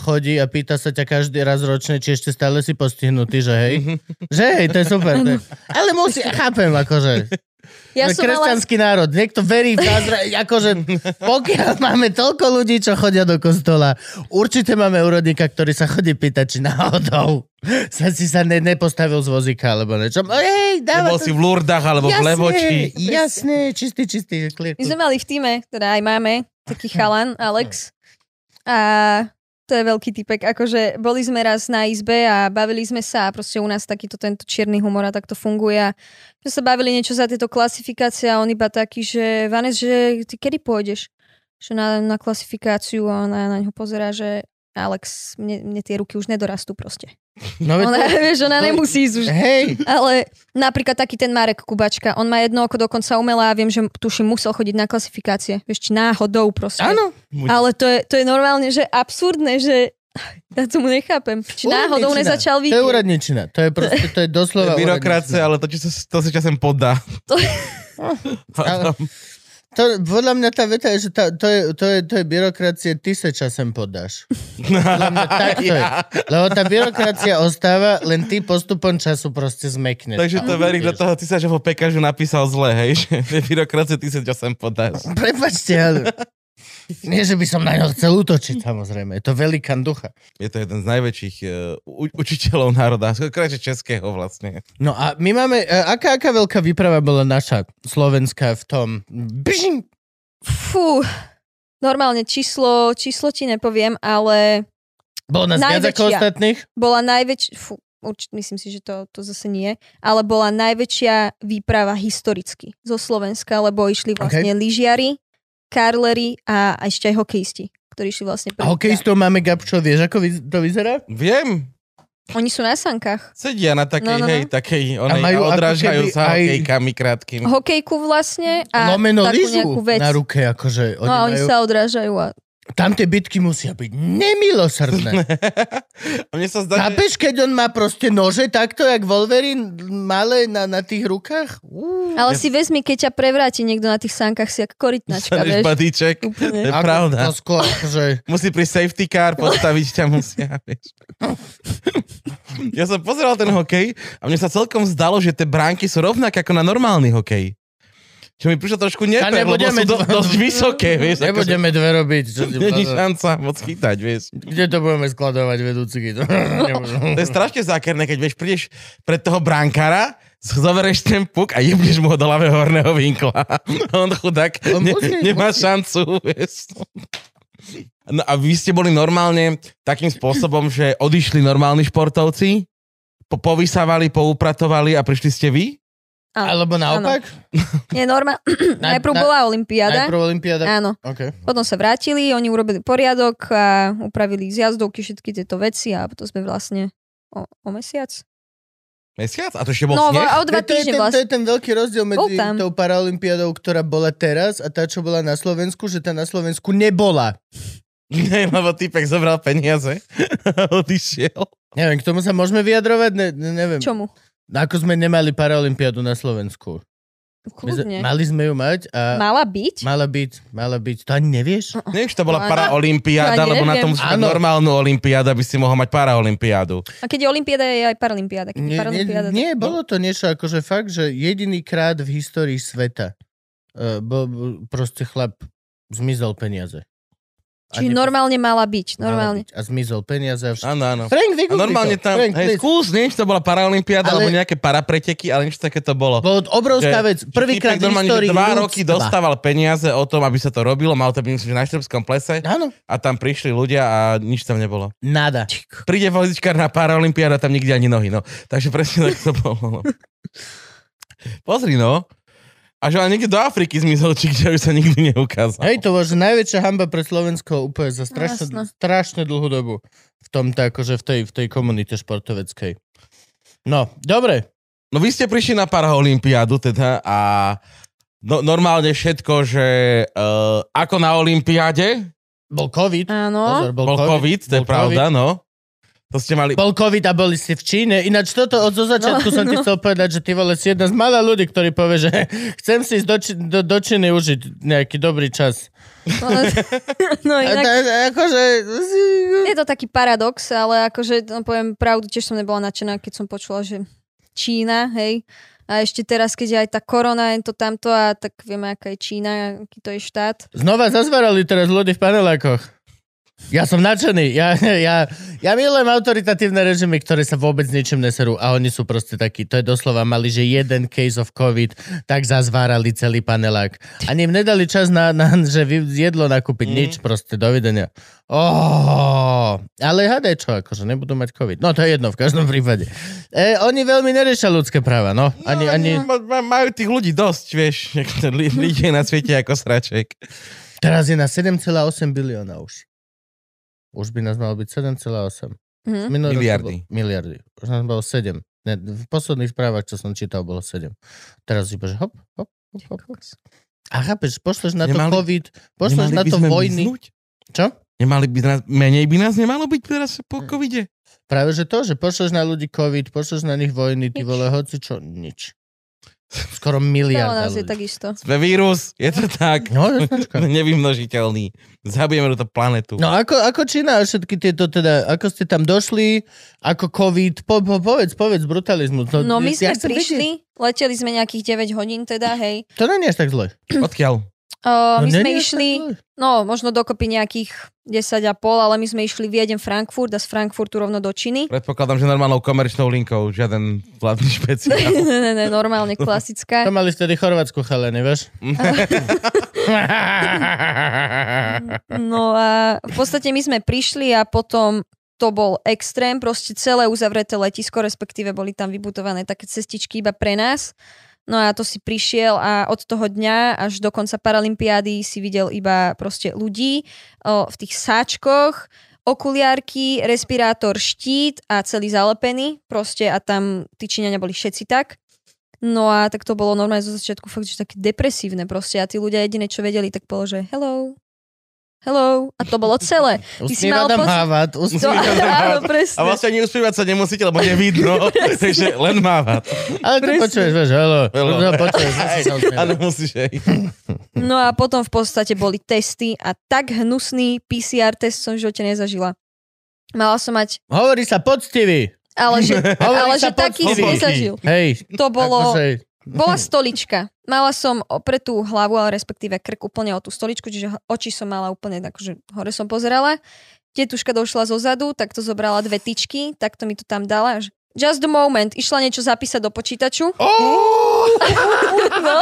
chodí a pýta sa ťa každý raz ročne, či ešte stále si postihnutý, že hej? že hej, to je super. To je. Ale musí, chápem, akože. Ja Sme som ale... kresťanský národ. Niekto verí v zázra, akože pokiaľ máme toľko ľudí, čo chodia do kostola, určite máme úrodníka, ktorý sa chodí pýtať, či náhodou sa si sa ne, nepostavil z vozíka, alebo niečo. Ej, dáva Nebol to... si v Lurdách alebo v Levoči. jasne, čistý, čistý. Clear, My sme mali v týme, teda aj máme, taký chalan, Alex. A To je veľký typek. Akože boli sme raz na izbe a bavili sme sa a proste u nás takýto tento čierny humor a tak to funguje. A sme sa bavili niečo za tieto klasifikácie a on iba taký, že Vanes, že ty kedy pôjdeš? Že na, na klasifikáciu a ona na ňo pozerá, že Alex, mne, mne tie ruky už nedorastú proste. No, Ona, to- vieš, ona no, nemusí ísť už. Hej, Ale napríklad taký ten Marek Kubačka, on má jedno oko dokonca umelé a viem, že tuším musel chodiť na klasifikácie. Vieš, či náhodou proste. áno. Ale to je, to je normálne, že absurdné, že ja tomu nechápem. Či náhodou Úradničina. nezačal To je úradničina. To je proste, to je doslova Byrokracia, úradničina. ale to, či sa, to sa časem podá. To- Ale- To, podľa mňa tá veta je, že tá, to, je, to, je, to je byrokracie, ty sa časem podáš. Podľa mňa tak to je. Lebo tá byrokracia ostáva, len ty postupom času proste zmekneš. Takže to verí do toho, ty sa, že vo pekažu napísal zle, hej, že byrokracie ty sa časem podáš. Prepačte, ale... Nie, že by som na ňo chcel útočiť, samozrejme. Je to velikán ducha. Je to jeden z najväčších uh, u- učiteľov národa, skôr českého vlastne. No a my máme... e, Aká, aká veľká výprava bola naša slovenská v tom... Bžing! Fú, normálne číslo, číslo ti nepoviem, ale Bolo nás viac ako Najväčšia. ostatných? bola najväčšia, fú, urč, myslím si, že to, to zase nie, ale bola najväčšia výprava historicky zo Slovenska, lebo išli vlastne okay. lyžiari, karleri a a ešte aj hokejisti, ktorí išli vlastne A hokejistov máme, Gabčo, vieš, ako to vyzerá? Viem, Oni sú na sankách. sedia na takej, No, no, no. hej, takej, onej, majú a ako odrážajú sa aj- hokejkami krátkými. Hokejku vlastne a Lomeno takú nejakú vec. na ruke, akože. Oni No a oni majú... sa odrážajú a Tam tie bitky musia byť nemilosrdné. A mne sa zdá, že... Chápeš, keď on má proste nože takto, jak Wolverine, malé na, na tých rukách? Uú. Ale si vezmi, keď ťa prevráti niekto na tých sánkach, si ako korytnačka, vieš. badíček. Úplne. To je Ako- pravda. To skôr, že... Musí pri safety car postaviť ťa musia, vieš. Ja som pozeral ten hokej a mne sa celkom zdalo, že tie bránky sú rovnaké ako na normálny hokej. Čo mi prišlo trošku nefér, lebo sú do, dosť vysoké, vieš. akože Nebudeme dve robiť. Čo Není šanca moc chytať, vieš. Kde to budeme skladovať, vedúci? To je strašne zákerné, keď vieš, prídeš pred toho brankára, zoberieš ten puk a jebneš mu ho do ľavého horného vinkla. On chudák On ne, musí- nemá musí. šancu, vieš. No a vy ste boli normálne takým spôsobom, že odišli normálni športovci, po, povysávali, poupratovali a prišli ste vy? Alebo naopak? Nie, norma... Najprv na- bola Olympiáda. Najprv Olympiáda? Áno. Okay. Potom sa vrátili, oni urobili poriadok a upravili zjazdovky, všetky tieto veci a potom sme vlastne o, o mesiac. Mesiac? A to ešte bol No, sneh? o dva to, je ten, to vlastne. je ten veľký rozdiel medzi tou paraolimpiádou, ktorá bola teraz a tá, čo bola na Slovensku, že tá na Slovensku nebola. Nie, lebo typek zobral peniaze a odišiel. Neviem, k tomu sa môžeme vyjadrovať? Ne, ne, neviem. Čomu? Ako sme nemali paraolimpiádu na Slovensku. Kľudne. mali sme ju mať a Mala byť? mala byť, mala byť. To ani nevieš? Neviem, či to bola No, paraolimpiáda, ani lebo na tom musíš mať normálnu olimpiádu, aby si mohol mať paraolimpiádu. A keď je Olympiáda, je aj Paralympiáda. Keď Nie, nie, Paralympiáda, nie, bolo to niečo akože fakt, že jedinýkrát v histórii sveta uh, bol, bol proste chlap zmizol peniaze. Čiže nepo- normálne mala byť. mala Normálne. byť. A zmizol peniaze. Áno, áno. Frank, A normálne tam, Frank, hej, skús, neviem, či to bola paraolimpiáda, Ale- alebo nejaké parapreteky, ale niečo také to bolo. Bolo to obrovská Že- vec. Prvýkrát v normálne, histórii dva ľudstva. roky dostával peniaze o tom, aby sa to robilo, mal to byť, myslím, že na Štrbskom plese Áno. a tam prišli ľudia a nič tam nebolo. Nada. Príde vozičkár na paraolimpiáda, tam nikde ani nohy, no. Takže presne tak to bolo. No. Pozri, no. A že ale niekde do Afriky zmizol, či kde už sa nikdy neukázal. Hej, to bolo, že najväčšia hamba pre Slovensko úplne za strašne, Jasno. strašne dlhú dobu. V tomto, akože v tej, v tej komunite športoveckej. No, dobre. No vy ste prišli na paraolimpiádu teda a no, normálne všetko, že uh, ako na olympiáde, Bol COVID. Áno. Pozor, bol, bol COVID, to je bol pravda, no. To ste mali... Bol COVID a boli ste v Číne. Ináč toto od zo začiatku no. som ti chcel povedať, že ty vole si jedna z malá ľudí, ktorí povie, že chcem si ísť do, Či- do, do Číny užiť nejaký dobrý čas. No, no A inak, akože... je to taký paradox, ale akože, no, poviem pravdu, tiež som nebola nadšená, keď som počula, že Čína, hej, a ešte teraz, keď je aj tá korona, je to tamto a tak vieme, aká je Čína, aký to je štát. Znova zazvarali teraz ľudí v panelákoch. Ja som nadšený. Ja, ja, ja milujem autoritatívne režimy, ktoré sa vôbec ničím neserú a oni sú proste takí. To je doslova mali, že jeden case of COVID, tak zazvárali celý panelák. Ani im nedali čas na, na že jedlo nakúpiť. Mm. Nič proste. Dovidenia. Oh, ale hádaj čo, akože nebudú mať COVID. No to je jedno v každom prípade. E, oni veľmi neriešia ľudské práva, no. Ani, ani... Ma- ma- Majú tých ľudí dosť, vieš. Ľudí na svete ako sraček. Teraz je na 7,8 bilióna už. Už by nás malo byť 7,8. Mhm. Minulý to Miliardy. Bol, miliardy. Už nás bolo 7. Ne, v posledných správach, čo som čítal, bolo 7. Teraz iba, že hop, hop, hop, hop. A chápeš, pošleš na to Nemali- COVID, pošleš na to vojny. miznúť? Čo? Nemali by nás, menej by nás nemalo byť teraz po covide? Práve, že to, že pošleš na ľudí COVID, pošleš na nich vojny, ty Nič. vole, hoci čo, nič. Skoro miliarda nás je ľudí. takisto. Sme vírus, je to tak. No. Nevymnožiteľný. Zabijeme túto planetu. No ako, ako Čína a všetky tieto teda, ako ste tam došli, ako COVID, po, po, povedz, povedz brutalizmu. To, No my ja sme prišli, leteli sme nejakých 9 hodín teda, hej. vedieť. To nie je až tak zle. Odkiaľ? Uh, No, my sme išli, no možno dokopy nejakých 10 a pol, ale my sme išli Viedem Frankfurt a z Frankfurtu rovno do Číny. Predpokladám, že normálnou komerčnou linkou, žiaden vládny špeciál. ne, ne, ne, normálne klasická. To mali vtedy Chorvátsku chalene, vieš? No a v podstate my sme prišli a potom to bol extrém, proste celé uzavreté letisko, respektíve boli tam vybudované také cestičky iba pre nás. No a to si prišiel a od toho dňa až do konca Paralympiády si videl iba proste ľudí o, v tých sáčkoch, okuliarky, respirátor, štít a celý zalepený. Proste a tam tí Číňania boli všetci tak. No a tak to bolo normálne zo začiatku fakt, že také depresívne proste. A tí ľudia jediné, čo vedeli, tak bolo, že hello, hello a to bolo celé. Ty si mal pocit- mávať. To, áno, presne. A vlastne ani uspievať sa nemusíte, lebo nevidno. takže len mávať. Ale ty Presne. počuješ, vieš, hello. Hello. No, počuješ. Áno, musíš aj. No a potom v podstate boli testy a tak hnusný PCR test som v živote nezažila. Mala som mať, Hovorí sa poctivý. ale že, ale sa že taký som nezažil. Hej. To bolo, Akože, bola stolička. Mala som opretú hlavu, ale respektíve krk úplne o tú stoličku, čiže oči som mala úplne tak, že hore som pozerala. Tetuška došla zo zadu, tak to zobrala dve tyčky, tak to mi to tam dala. že Just the moment. Išla niečo zapísať do počítaču. No.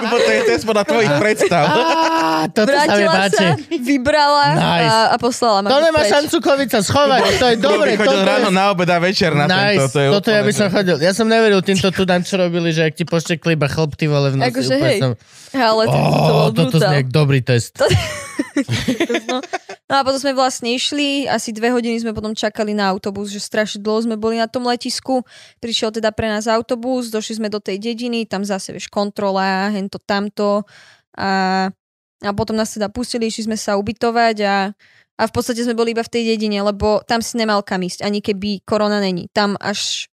Lebo to je test podľa tvojich predstav. Á, toto sa mi páči. sa, vybrala Nice. a, a poslala ma To to nemá šancu COVID sa schovať. To je dobre. Dobre, chodil toto je- ráno na obed a večer na Nice, tento. To je toto ja by som chodil. Ja som neveril týmto tu čo robili, že ak ti poštekli iba chlop, ty vole v noci. Akože hej, som... Ale to, to Ó, bolo toto znie dobrý test. no. no a potom sme vlastne išli, asi dve hodiny sme potom čakali na autobus, že strašne dlho sme boli na tom letisku. Prišiel teda pre nás autobus, došli sme do tej dediny, tam zase vieš kontrola, hento tamto a, a potom nás teda pustili, išli sme sa ubytovať a, a v podstate sme boli iba v tej dedine, lebo tam si nemal kam ísť, ani keby korona není. Tam až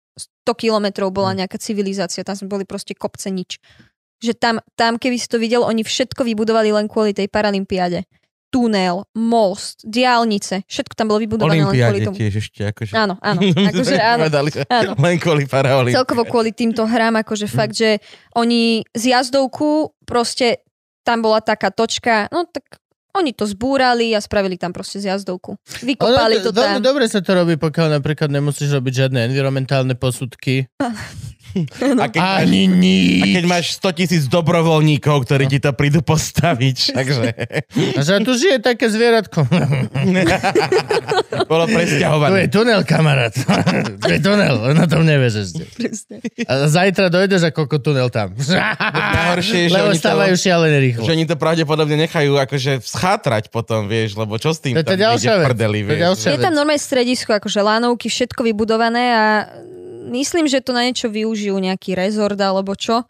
100 kilometrov bola nejaká civilizácia, tam sme boli proste kopce nič. Že tam, tam, keby si to videl, oni všetko vybudovali len kvôli tej paralympiáde. Tunel, most, diálnice, všetko tam bolo vybudované len kvôli Olympiáde tomu. tiež ešte, akože. Áno, áno, akože áno. Povedali, áno. Len kvôli paraolympiáde. Celkovo kvôli týmto hrám, akože fakt, že oni z jazdovku proste tam bola taká točka, no tak oni to zbúrali a spravili tam proste z jazdovku. Vykopali to Veľmi tam. dobre sa to robí, pokiaľ napríklad nemusíš robiť žiadne environmentálne posudky. A keď, máš, Ani a keď nič. máš 100 tisíc dobrovoľníkov, ktorí ti to prídu postaviť, takže A že tu žije také zvieratko. bolo Tu je presťahované. tunel, kamarát. Tu je tunel, na tom nevieš ešte. Presne. A zajtra dojdeš a koľko tunel tam. Najhoršie že Lebo oni to- stávajú šialené rýchlo. Že oni to pravdepodobne nechajú akože schátrať potom, vieš, lebo čo s tým To tam ide v prdeli, To je vieš. Je tam normálne stredisko, akože lánovky, všetko vybudované a myslím, že to na niečo využijú nejaký rezort alebo čo.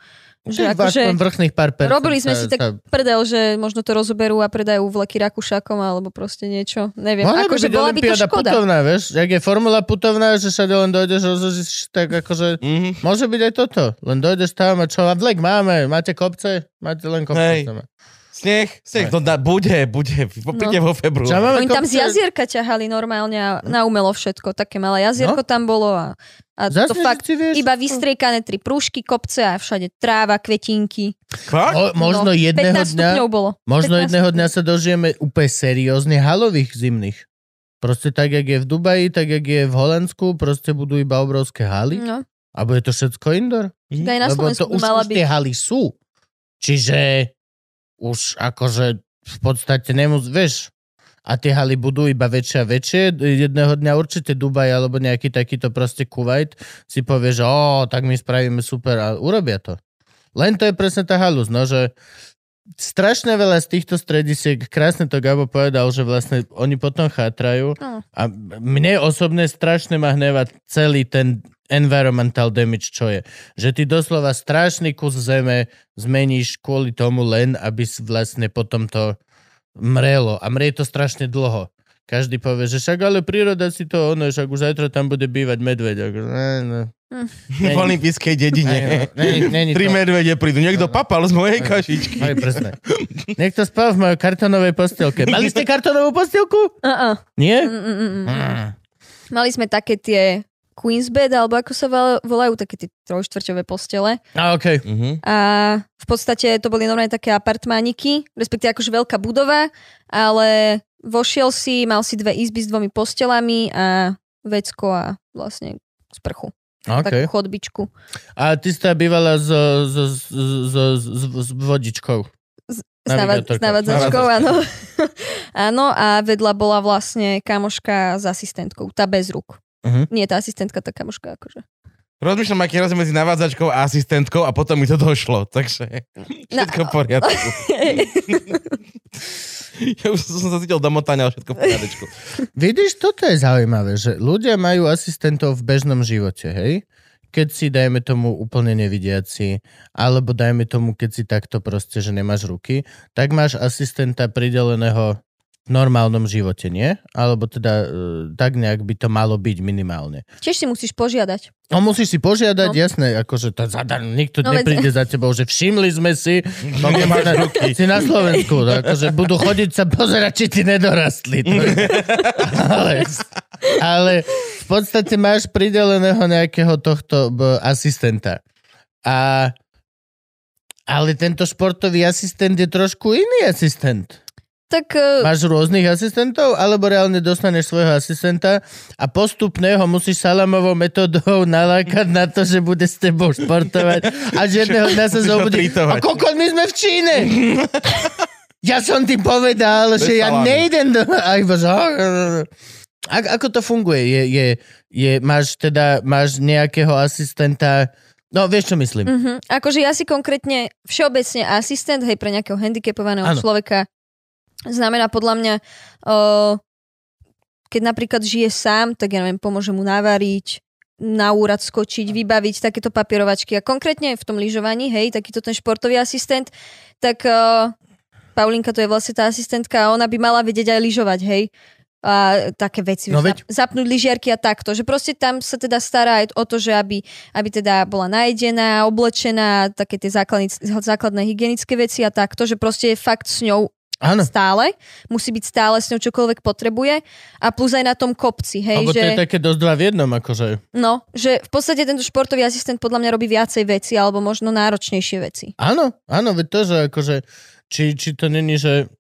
Že Aspoň akože vrchných pár percent. robili sme sa- si tak sa- prdel, že možno to rozoberú a predajú vleky Rakúšakom alebo proste niečo. Neviem, Mohla by akože byť bola by to škoda. putovná, vieš? Jak je formula putovná, že všade len dojdeš, rozložíš, tak akože... Mhm. Môže byť aj toto. Len dojdeš tam a čo? A vlek máme. Máte kopce? Máte len kopce. Hej. Tam. Sneh, sneh, to dá, bude, bude, príde vo Čo februári. máme Oni tam z jazierka ťahali normálne a na umelo všetko. Také malé jazierko tam bolo a, a Zas to fakt vieš? iba vystriekané tri prúžky, kopce a všade tráva, kvetinky. Fakt? Mo, možno no, jedného 15 dňa, bolo. možno 15 jedného dňa sa dožijeme úplne seriózne halových zimných. Proste tak, jak je v Dubaji, tak, jak je v Holandsku, proste budú iba obrovské haly. No, A bude to všetko indoor? aj na Lebo Slovensku to už, mala už tie haly sú. Čiže už akože v podstate nemus, vieš, a tie haly budú iba väčšie a väčšie. Jedného dňa určite Dubaj alebo nejaký takýto proste Kuwait si povie, že o, tak my spravíme super a urobia to. Len to je presne tá halus, no, že strašne veľa z týchto stredisiek, krásne to Gabo povedal, že vlastne oni potom chátrajú Áno. a mne osobne strašne ma hneva celý ten environmental damage, čo je. Že ty doslova strašný kus zeme zmeníš kvôli tomu len, aby si vlastne potom to mrelo. A mrie to strašne dlho. Každý povie, že však ale príroda si to ono, však už zajtra tam bude bývať medveď. Ako, ne, ne. V olympijskej dedine. Není, není Tri to. medvede prídu. Niekto papal z mojej kašičky. Aj presne. Niekto spal v mojej kartonovej postielke. Mali ste kartonovú postielku? Uh-uh. Nie? Mm, mm, mm, mm. Mm. Mali sme také tie Queen's bed, alebo ako sa vol- volajú, také tie trojštvrťové postele. A okej. Mhm. A v podstate to boli normálne také apartmániky, respektíve akože veľká budova, ale vošiel si, mal si dve izby s dvomi postelami a vecko a vlastne sprchu. Okay. Takú chodbičku. A ty si tá bývala s, s, s, s, s, vodičkou. S, s navádzačkou, áno. áno, a vedľa bola vlastne kamoška s asistentkou, tá bez rúk. Mhm. Nie, tá asistentka, tá kamoška akože. Rozmýšľam, aký rozdiel medzi navádzačkou a asistentkou a potom mi to došlo, takže všetko v poriadku. Ja už som sa cítil domotania, ale všetko v poriadku. Vidíš, toto je zaujímavé, že ľudia majú asistentov v bežnom živote, hej? Keď si, dajme tomu, úplne nevidiaci, alebo dajme tomu, keď si takto proste, že nemáš ruky, tak máš asistenta prideleného normálnom živote, nie? Alebo teda e, tak nejak by to malo byť minimálne. Tiež si musíš požiadať. No musíš si požiadať, No. jasné, akože to zadarmo, nikto No, veď- nepríde za tebou, že všimli sme si, no, nemáš ruky. si na Slovensku, akože budú chodiť sa pozerať, či ti nedorastli. To ale, ale v podstate máš prideleného nejakého tohto b, asistenta. A ale tento športový asistent je trošku iný asistent. Tak e, Máš rôznych asistentov, alebo reálne dostaneš svojho asistenta a postupne ho musíš salamovou metodou nalákať na to, že bude s tebou športovať a že jedného dňa sa zobudí. A koľko my sme v Číne? Ja som ti povedal, Bez že ja nejdem do... A iba, že... A, ako to funguje? Je, je, je, máš teda máš nejakého asistenta... No, vieš, čo myslím? Mhm. Akože ja si konkrétne všeobecne asistent, hej, pre nejakého handicapovaného Áno. človeka znamená podľa mňa, o, keď napríklad žije sám, tak ja neviem, pomôže mu navariť, na úrad skočiť, vybaviť takéto papierovačky. A konkrétne v tom lyžovaní, hej, takýto ten športový asistent, tak o, Paulinka to je vlastne tá asistentka a ona by mala vedieť aj lyžovať, hej a také veci, No veď. zapnúť lyžiarky a takto, že proste tam sa teda stará aj o to, že aby, aby teda bola najedená, oblečená, také tie základné, základné hygienické veci a takto, že proste je fakt s ňou Áno. stále, musí byť stále s ňou čokoľvek potrebuje a plus aj na tom kopci, hej, Lebo že, to je také dosť dva v jednom, akože. no, že v podstate tento športový asistent podľa mňa robí viacej veci alebo možno náročnejšie veci. Áno, áno, to, že akože, či, či to není, že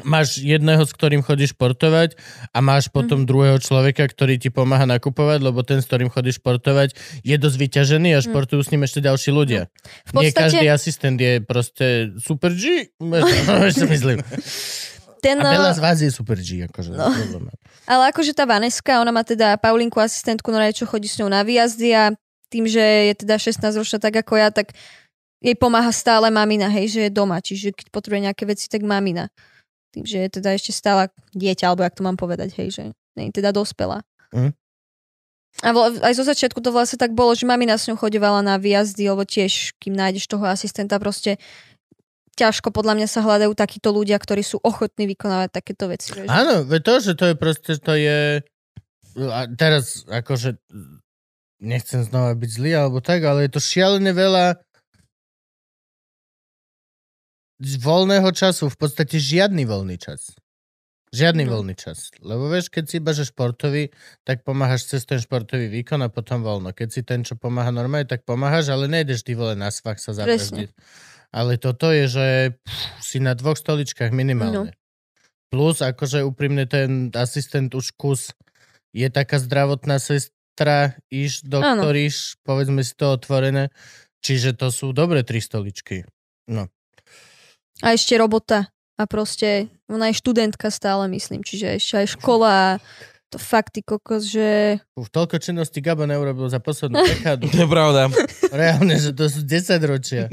máš jedného, s ktorým chodíš športovať a máš Mhm. potom druhého človeka, ktorý ti pomáha nakupovať, lebo ten, s ktorým chodíš športovať, je dosť vyťažený a športujú s ním ešte ďalší ľudia. V Nie podstate každý asistent je proste super G. Čo myslím. ten, A veľa eh, z vás je super G. Akože, No. no. Ale akože tá Vaneska, ona má teda Paulinku asistentku, no čo chodí s ňou na výjazdy a tým, že je teda 16 ročná tak ako ja, tak jej pomáha stále mamina, hej, že je doma, čiže keď potrebuje nejaké veci, tak mamina. Tým, že je teda ešte stále dieťa, alebo jak to mám povedať, hej, že nie teda dospelá. Mhm. A vo, aj zo začiatku to vlastne tak bolo, že mamina s ňou chodevala na výjazdy, lebo tiež, kým nájdeš toho asistenta, proste ťažko podľa mňa sa hľadajú takíto ľudia, ktorí sú ochotní vykonávať takéto veci. Vieš. Áno, to, že to je proste, to je... A teraz, akože, nechcem znova byť zlý, alebo tak, ale je to šialené veľa z voľného času, v podstate žiadny voľný čas. Žiadny No. voľný čas. Lebo vieš, keď si iba že športový, tak pomáhaš cez ten športový výkon a potom voľno. Keď si ten, čo pomáha normálne, tak pomáhaš, ale nejdeš ty vole na svach sa zabrzdiť. Ale toto je, že pff, si na dvoch stoličkách minimálne. Plus, akože úprimne ten asistent už kus je taká zdravotná sestra, iš, doktor, iš, povedzme si to otvorené. Čiže to sú dobre tri stoličky. No. A ešte robota. A proste, ona je študentka stále, myslím. Čiže ešte aj škola. a To fakt, ty kokos, že... Už toľko činností Gabo neurobil za poslednú dekádu. To je pravda. Reálne, že to sú 10 ročia.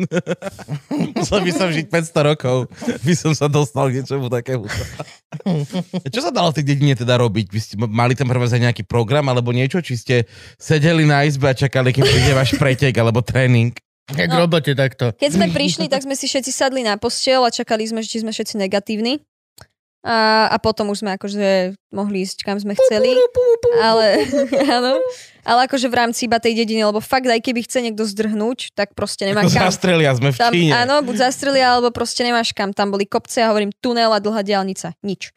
Musel by som žiť 500 rokov, by som sa dostal k niečomu takému. Čo sa dalo v tej dedine teda robiť? Vy ste mali tam prvé nejaký program alebo niečo? Či ste sedeli na izbe a čakali, kým príde váš pretek alebo tréning? Jak No. robote takto. Keď sme prišli, tak sme si všetci sadli na postel a čakali sme, či sme všetci negatívni. A, a potom už sme akože mohli ísť kam sme chceli. Ale, áno, ale akože v rámci iba tej dediny, lebo fakt aj keby chce niekto zdrhnúť, tak proste nemá kam. Zastrelia sme v Tam, Číne. áno, buď zastrelia, alebo proste nemáš kam. Tam boli kopce a hovorím tunel a dlhá diálnica. Nič.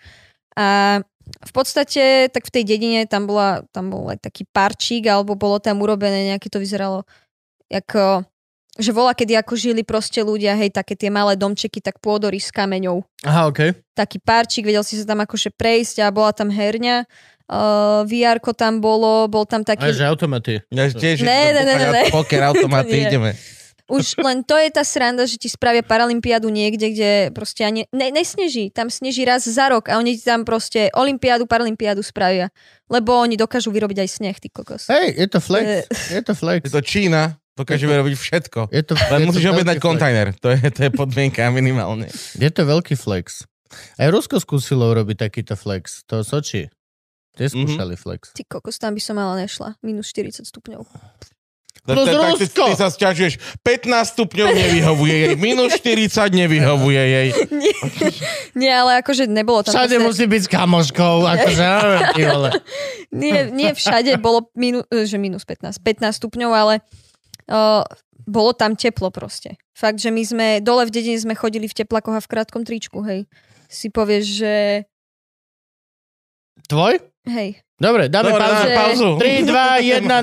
A v podstate, tak v tej dedine tam, bola, tam bol aj taký parčík, alebo bolo tam urobené, nejaké to vyzeralo ako, že bola, kedy ako žili proste ľudia, hej, také tie malé domčeky, tak pôdory s kameňou. Aha, okej. Taký parčík, vedel si sa tam akože prejsť a bola tam herňa. Uh, vr tam bolo, bol tam Aj taký... že automaty. Ja tiež Ne, ne, ne, ne, ne. Poker, automaty, ideme. Už len to je tá sranda, že ti spravia paralympiádu niekde, kde proste ani ne, nesneží. Tam sneží raz za rok a oni ti tam proste olympiádu, paralympiádu spravia. Lebo oni dokážu vyrobiť aj sneh, ty kokos. Hej, je to flex. Je to flex. Je to Čína, dokážeme robiť všetko. Je to, Len je to musíš veľký objednať kontajner, to je, to je podmienka minimálne. Je to veľký flex. Aj Rusko skúsilo urobiť takýto flex. To Soči. Tie Mhm. skúšali flex. Ty kokos, tam by som ale nešla. Minus 40 stupňov. Plus Tak- tak ty, Rusko! ty sa sťažuješ, 15 stupňov nevyhovuje jej, minus 40 nevyhovuje jej. Nie, nie ale akože nebolo tam... Všade proste- musí byť s kamoškou. Akože, nie, nie všade bolo minu, že minus 15, 15 stupňov, ale uh, bolo tam teplo proste. Fakt, že my sme, dole v dedine sme chodili v teplakoch a v krátkom tričku, hej. Si povieš, že Tvoj? hej, Dobre, dáme Dobre, pauzu. dáme pauzu. 3, 2, 1, 0.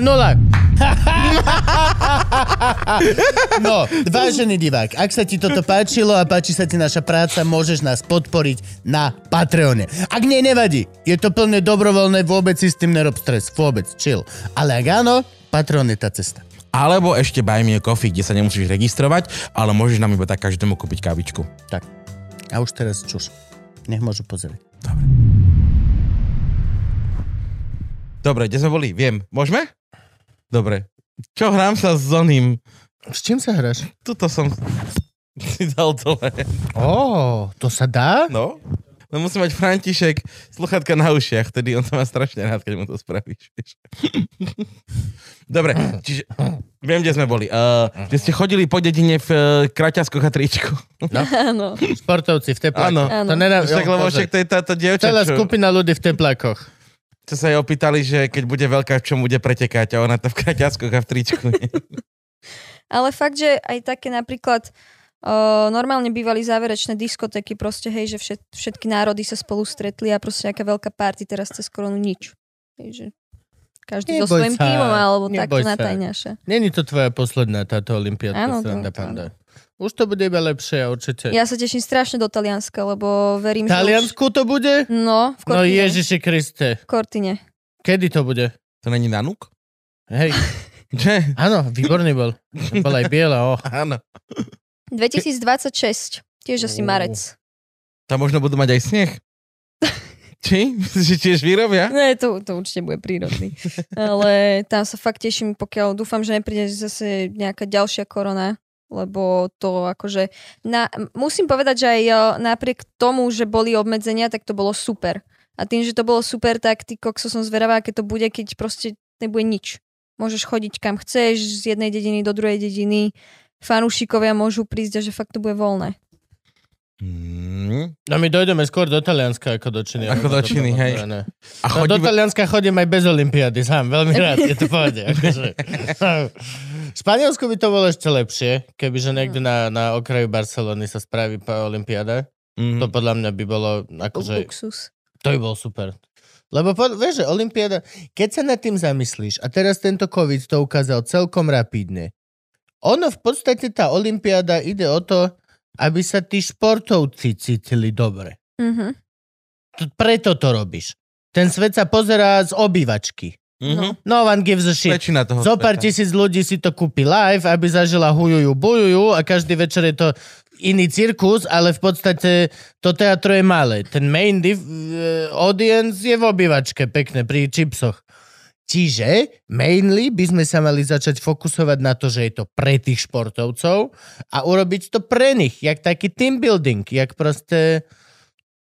No, vážený divák, ak sa ti toto páčilo a páči sa ti naša práca, môžeš nás podporiť na Patreone. Ak nie, nevadí. Je to plne dobrovoľné, vôbec si s tým nerob stres. Vôbec, chill. Ale ak áno, Patreon je tá cesta. Alebo ešte Buy Me a Coffee, kde sa nemusíš registrovať, ale môžeš nám iba tak každému kúpiť kávičku. Tak. A už teraz čuš. Nech môžu pozrieť. Dobre, kde sme boli? Viem. Môžeme? Dobre. Čo hrám sa s Zoným? S čím sa hráš? Tuto som si dal dole. Ó, to sa dá? No. No musí mať František sluchatka na ušiach, tedy on to má strašne rád, keď mu to spravíš. Dobre, čiže viem, kde sme boli. Uh, kde ste chodili po dedine v uh, kraťaskoch a tričku. áno. Športovci v teplákoch. Áno. To nedá... Však, lebo však to je táto dievča, Celá čo, skupina ľudí v teplákoch. čo sa jej opýtali, že keď bude veľká, v čom bude pretekať a ona to v kraťaskoch a v tričku. Ale fakt, že aj také napríklad o, normálne bývali záverečné diskotéky, proste hej, že všet, všetky národy sa spolu stretli a proste nejaká veľká party teraz cez koronu nič. Hej, každý so Neboj svojím sa, tímom alebo takto neboj sa. natajňaša. Není to tvoja posledná táto olimpiádka Áno, to- Sranda Panda. Už to bude iba lepšie, určite. Ja sa teším strašne do Talianska, lebo verím, že Taliansku to bude? už... No, v No Kortine. Ježiši Kriste. V Kortine. Kedy to bude? To není Nanuk? Hej, áno, výborný bol. Bol aj biela, oh. Áno. 2026. Tiež asi marec. Tam možno budú mať aj sneh. Či? Že tiež vyrobia? Ne, to, to určite bude prírodný. Ale tam sa fakt teším, pokiaľ dúfam, že nepríde zase nejaká ďalšia korona, lebo to akože... Na, musím povedať, že aj napriek tomu, že boli obmedzenia, tak to bolo super. A tým, že to bolo super, tak ty kokso som zveravá, keď to bude, keď proste nebude nič. Môžeš chodiť kam chceš, z jednej dediny do druhej dediny, fanúšikovia môžu prísť a že fakt to bude voľné. Mm. No my dojdeme skôr do Talianska ako do Číny. Ako do Číny, hej. No, A no, do. Talianska chodím aj bez Olympiády sám, veľmi rád, je to pohode. Akože. V Španielsku by to bolo ešte lepšie, kebyže niekde na, na okraju Barcelony sa spraví Olympiáda. Mm. To podľa mňa by bolo akože... Luxus. To by bol super. Lebo po, vieš, že Olympiáda, keď sa nad tým zamyslíš, a teraz tento COVID to ukázal celkom rapidne, ono v podstate tá Olympiáda ide o to, aby sa tí športovci cítili dobre. Mhm. T- Preto to robíš. Ten svet sa pozerá z obývačky. Mhm. No one gives a shit. Väčšina toho Zo pár tisíc ľudí si to kúpi live, aby zažila hujujú, bujujú a každý večer je to iný cirkus, ale v podstate to teatro je malé. Ten main div- eh, audience je v obývačke, pekne, pri chipsoch. Čiže mainly by sme sa mali začať fokusovať na to, že je to pre tých športovcov a urobiť to pre nich, jak taký team building, jak proste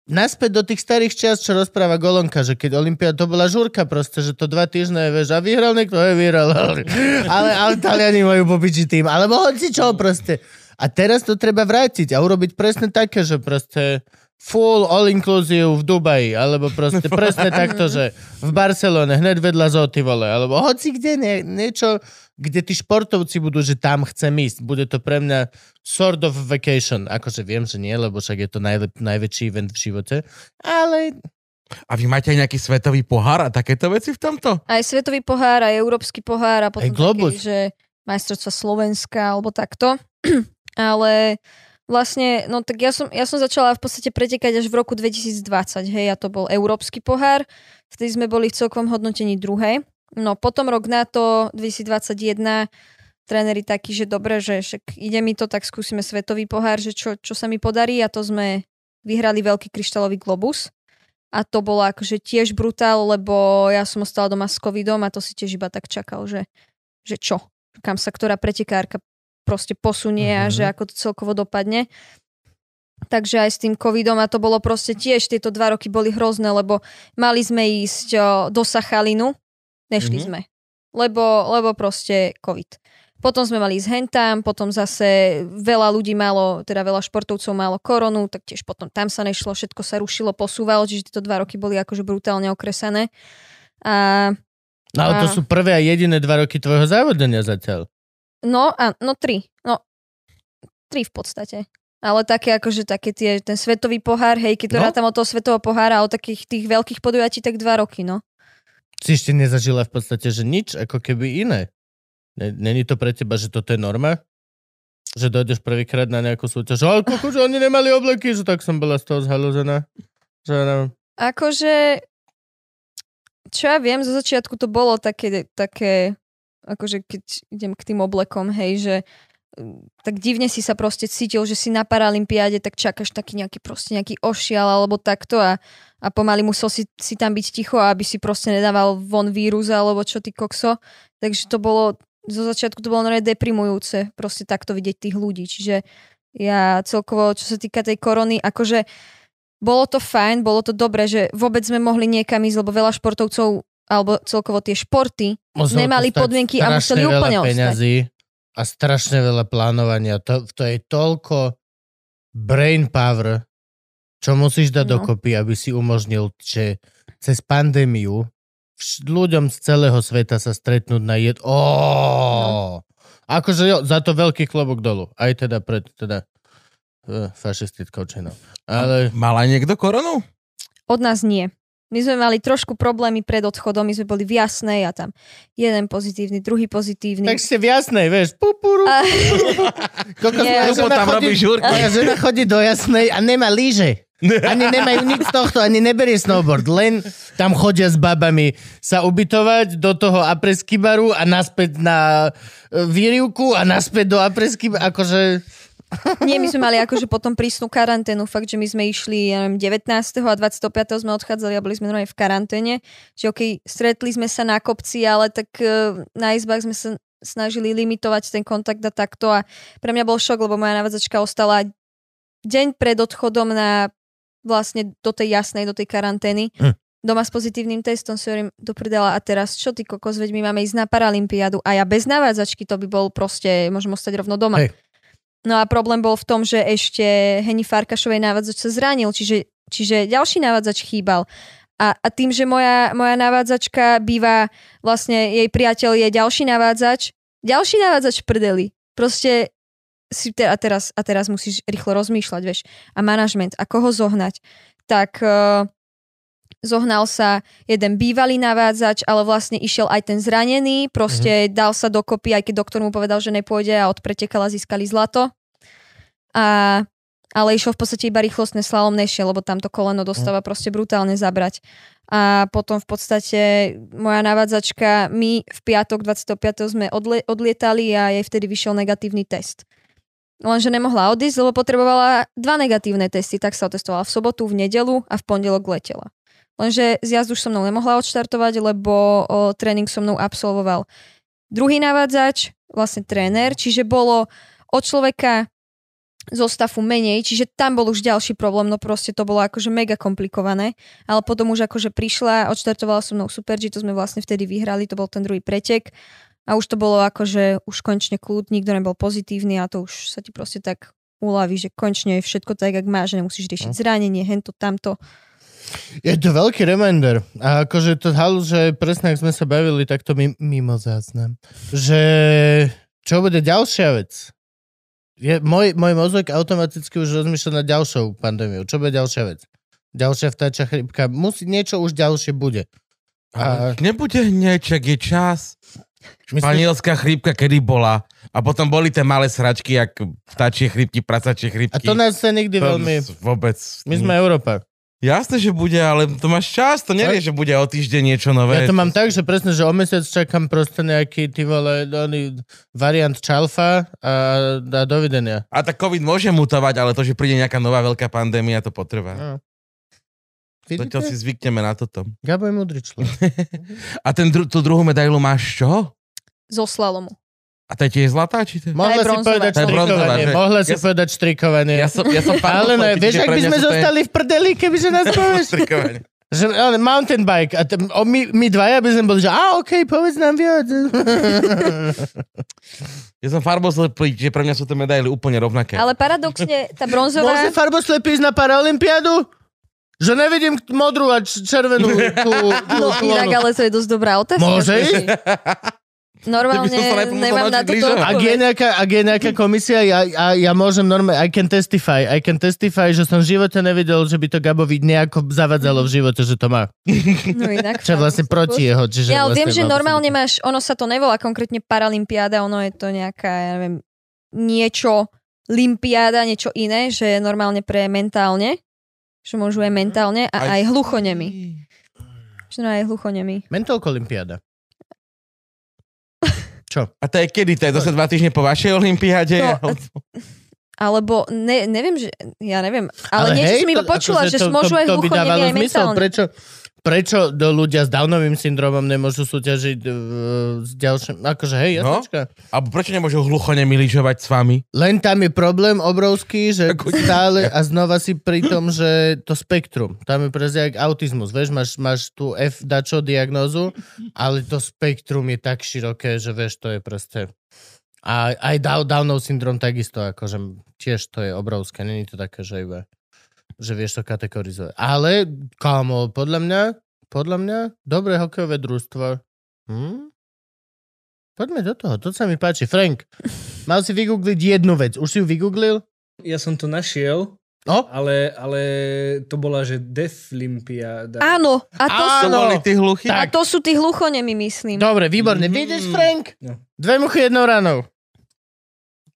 naspäť do tých starých čias, čo rozpráva Golonka, že keď Olympia to bola žurka proste, že to dva týždne, vieš, a vyhral niekto, je vyhral, ale, ale Taliani majú popiči tým, alebo hoci čo proste. A teraz to treba vrátiť a urobiť presne také, že proste full all inclusive v Dubaji, alebo proste presne takto, že v Barcelone, hneď vedľa Zoty, vole, alebo hoci kde, nie, niečo, kde tí športovci budú, že tam chcem ísť. Bude to pre mňa sort of vacation. Akože viem, že nie, lebo však je to najlep, najväčší event v živote. Ale A vy máte aj nejaký svetový pohár a takéto veci v tomto? Aj svetový pohár, aj európsky pohár a potom Aj Globus. taký, že majstrovstva Slovenska alebo takto. Ale vlastne, no tak ja som, ja som začala v podstate pretekať až v roku 2020, hej, a to bol európsky pohár, vtedy sme boli v celkovom hodnotení druhé. No potom rok na to, 2021, tréneri takí, že dobre, že však ide mi to, tak skúsime svetový pohár, že čo, čo sa mi podarí a to sme vyhrali veľký kryštálový globus. A to bolo akože tiež brutál, lebo ja som ostala doma s covidom a to si tiež iba tak čakal, že, že čo, kam sa ktorá pretekárka proste posunie a Mhm. že ako to celkovo dopadne. Takže aj s tým covidom a to bolo proste tiež, tieto dva roky boli hrozné, lebo mali sme ísť o, do Sachalinu, nešli Mhm. sme, lebo, lebo proste covid. Potom sme mali ísť hentam, potom zase veľa ľudí malo, teda veľa športovcov malo koronu, tak tiež potom tam sa nešlo, všetko sa rušilo, posúvalo, čiže tieto dva roky boli akože brutálne okresané. A No ale to A- sú prvé a jediné dva roky tvojho závodenia zatiaľ. No, a, no tri. No, tri v podstate. Ale také akože také tie, ten svetový pohár, hej, keď to No. rátam od toho svetového pohára, od takých tých veľkých podujatí, tak dva roky, no. Si ešte nezažila v podstate, že nič, ako keby iné. Ne- Není to pre teba, že toto je norma? Že dojdeš prvýkrát na nejakú súťaž, ale koko, že oni nemali obleky, že tak som bola z toho zhalúzená. Že no, Akože, čo ja viem, zo začiatku to bolo také, také akože keď idem k tým oblekom, hej, že mm, tak divne si sa proste cítil, že si na Paralympiáde, tak čakáš taký nejaký proste nejaký ošial alebo takto a, a pomaly musel si, si tam byť ticho, aby si proste nedával von vírus alebo čo ty kokso. Takže to bolo, zo začiatku to bolo normálne deprimujúce proste takto vidieť tých ľudí. Čiže ja celkovo, čo sa týka tej korony, akože bolo to fajn, bolo to dobré, že vôbec sme mohli niekam ísť, lebo veľa športovcov alebo celkovo tie športy muselo to Nemali podmienky a museli veľa úplne ostať. peňazí a strašne veľa plánovania. To, to je toľko brain power, čo musíš dať No. dokopy, aby si umožnil, že cez pandémiu vš- ľuďom z celého sveta sa stretnúť na jed... Oh! Akože jo, za to veľký klobok dolu. Aj teda pred teda uh, fašistickou činou. Ale Mal aj niekto koronu? Od nás nie. My sme mali trošku problémy pred odchodom, my sme boli v jasnej a tam jeden pozitívny, druhý pozitívny. tak ste v jasnej, vieš, pupuru. A, Kokos, Nie, moja žena tam chodí-. Moja žena chodí do jasnej a nemá lyže. Ani nemajú nič z tohto, ani neberie snowboard. Len tam chodia s babami sa ubytovať do toho apresky baru a naspäť na e, výrivku a naspäť do apresky baru. Akože... nie, my sme mali akože potom prísnu karanténu, fakt, že my sme išli ja neviem, 19. a 25. sme odchádzali a boli sme normálne v karanténe. Že okej, stretli sme sa na kopci, ale tak eh, na izbách sme sa snažili limitovať ten kontakt a takto a pre mňa bol šok, lebo moja navádzačka ostala deň pred odchodom na vlastne do tej jasnej, do tej karantény. Hm. Doma s pozitívnym testom si hovorím, do prdela a teraz čo ty kokos, veď my máme ísť na Paralympiádu a ja bez navádzačky to by bol proste, môžem ostať rovno doma. Hej. No a problém bol v tom, že ešte Heni Farkašovej navádzač sa zranil, čiže, čiže ďalší navádzač chýbal. A, a tým, že moja, moja navádzačka býva, vlastne jej priateľ je ďalší navádzač, ďalší navádzač v prdeli. Proste si te, a, teraz, a teraz musíš rýchlo rozmýšľať, vieš. A manažment, a koho zohnať. Tak uh, zohnal sa jeden bývalý navádzač, ale vlastne išiel aj ten zranený, proste mm-hmm. dal sa dokopy, aj keď doktor mu povedal, že nepôjde a od pretekala získali zlato. A, ale išiel v podstate iba rýchlostné slalom nešiel, lebo tamto koleno dostáva proste brutálne zabrať. A potom v podstate moja navádzačka, my v piatok 25. sme odle, odlietali a jej vtedy vyšiel negatívny test. Lenže nemohla odísť, lebo potrebovala dva negatívne testy, tak sa otestovala v sobotu, v nedelu a v pondelok letela. Lenže z jazdu už so mnou nemohla odštartovať, lebo o, tréning so mnou absolvoval druhý navádzač, vlastne tréner, čiže bolo od človeka zo stafu menej, čiže tam bol už ďalší problém, no proste to bolo akože mega komplikované, ale potom už akože prišla, odštartovala so mnou Super G, to sme vlastne vtedy vyhrali, to bol ten druhý pretek a už to bolo akože už konečne kľud, nikto nebol pozitívny a to už sa ti proste tak uľaví, že konečne je všetko tak, jak má, že nemusíš riešiť zranenie, hento, tamto. Je to veľký reminder. A akože to halu, že presne ak sme sa bavili, tak to mi, mimo záznam. Že čo bude ďalšia vec? Je, môj, môj mozog automaticky už rozmýšľa nad ďalšou pandémiou. Čo bude ďalšia vec? Ďalšia vtáčia chrypka. Musí, niečo už ďalšie bude. A... Nebude hneď, čak je čas. Španielská chrípka kedy bola? A potom boli tie malé sračky, jak vtáčie chrípky, prasačie chrípky. A to nás sa nikdy To veľmi... Vôbec. My sme Európa. Jasné, že bude, ale to máš čas, to nevieš, že bude o týždeň niečo nové. Ja to mám tak, že presne, že o mesiac čakám proste nejaký ty vole, oný variant čalfa a, a dovidenia. A tak COVID môže mutovať, ale to, že príde nejaká nová veľká pandémia, to potrvá. No. To si zvykneme na toto. Gabo je múdry človek. A ten, dru- tú druhú medailu máš čo? Zo slalomu. A to je tiež zlatá, či to? Mohla si povedať je štrikovanie. že? Mohla si Ja povedať štrikovanie. Ja som, ja som Ale ne, vieš, ak by sme zostali v prdeli, kebyže nás povieš. Že, ale mountain bike. A t- o, my, my dvaja by sme boli, že a okej, povedz nám viac. Ja som farboslepý, že pre mňa sú tie medaily úplne rovnaké. Ale paradoxne, tá Môže bronzová... farboslepý ísť na Paralympiádu? Že nevidím modrú a červenú tú, tú No inak, ale to je dosť dobrá otázka. Môže že- ísť? Normálne nemám na lyžovať. Ak je nejaká, ak je nejaká komisia, ja, ja, ja môžem normálne, I can testify, I can testify, že som v živote nevidel, že by to Gabovi nejako zavadzalo v živote, že to má. No inak. Čo vlastne proti jeho. Čiže Ja vlastne viem, že normálne máš, ono sa to nevolá konkrétne Paralympiáda, ono je to nejaká, ja neviem, niečo Limpiáda, niečo iné, že je normálne pre mentálne, že môžu aj mentálne a aj hluchonemi. Že no aj hluchonemi. Mentolko Olympiáda. A to je kedy? To je zase dva týždne po vašej olympiáde? To- Alebo ne, neviem, že, ja neviem, ale, niečo hej, som iba počula, akože že to, môžu to, aj to by dávalo hluchonemi aj zmysel. mentálne. Prečo, prečo do ľudia s Downovým syndromom nemôžu súťažiť uh, s ďalším... Akože hej, No. jasnočka. Alebo prečo nemôžu hluchonemi lyžovať s vami? Len tam je problém obrovský, že Ako- stále a znova si pri tom, že to spektrum. Tam je presne jak autizmus. Vieš, máš, máš tú F dačo diagnózu, ale to spektrum je tak široké, že vieš, to je proste... A aj Down- Downov syndrom takisto, akože tiež to je obrovské. Není to také, že iba že vieš to kategorizovať. Ale, kámo, podľa mňa, podľa mňa, dobré hokejové družstvo. Hm? Poďme do toho, to sa mi páči. Frank, mal si vygoogliť jednu vec. Už si ju vygooglil? Ja som to našiel, No? ale, ale to bola, že Deflimpiáda. Áno, a to, sú, To Áno. boli tí hluchy? a to sú tí hluchonemi, myslím. Dobre, výborne. Mm. Vidíš, Frank? No. Dve muchy jednou ranou.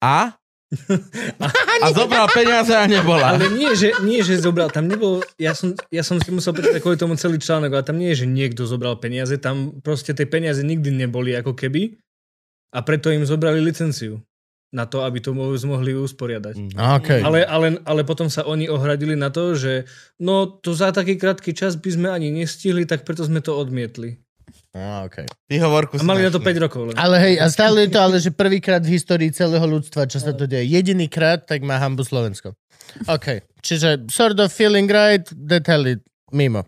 A? A zobral peniaze a nebola. Ale nie že, nie, že zobral, tam nebol, ja som, ja som si musel prečítať kvôli tomu celý článok, ale tam nie je, že niekto zobral peniaze, tam proste tie peniaze nikdy neboli ako keby a preto im zobrali licenciu na to, aby to mo- mohli usporiadať. Okay. Ale, ale, ale potom sa oni ohradili na to, že no to za taký krátky čas by sme ani nestihli, tak preto sme to odmietli. Ah, okay. Výhovorku A mali na to našli. 5 rokov len. Ale hej, a stále je to ale, že prvýkrát v histórii celého ľudstva, čo sa to deje. Jedinýkrát, tak má hambu Slovensko. OK. Čiže sort of feeling right, detaily mimo.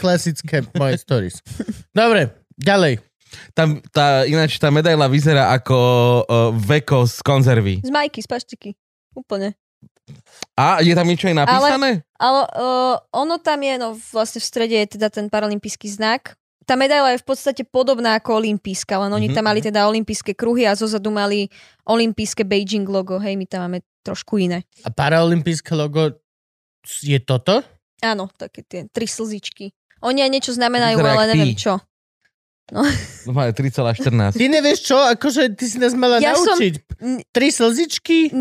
Klasické moje stories. Dobre, ďalej. Tam, tá, ináč tá medaila vyzerá ako uh, veko z konzervy. Z majky, z paštiky. Úplne. A je tam niečo aj napísané? Ale uh, ono tam je, no vlastne v strede je teda ten paralympijský znak. Tá medaila je v podstate podobná ako olimpijská, len oni Mhm, tam mali teda olimpijské kruhy a zozadu mali olimpijské Beijing logo. Hej, my tam máme trošku iné. A paraolimpijské logo je toto? Áno, také tie tri slzičky. Oni aj niečo znamenajú, Vyzerá ale neviem pi. čo. No má 3,14. Ty nevieš čo? Akože ty si nás mala Ja som- naučiť. Tri slzičky?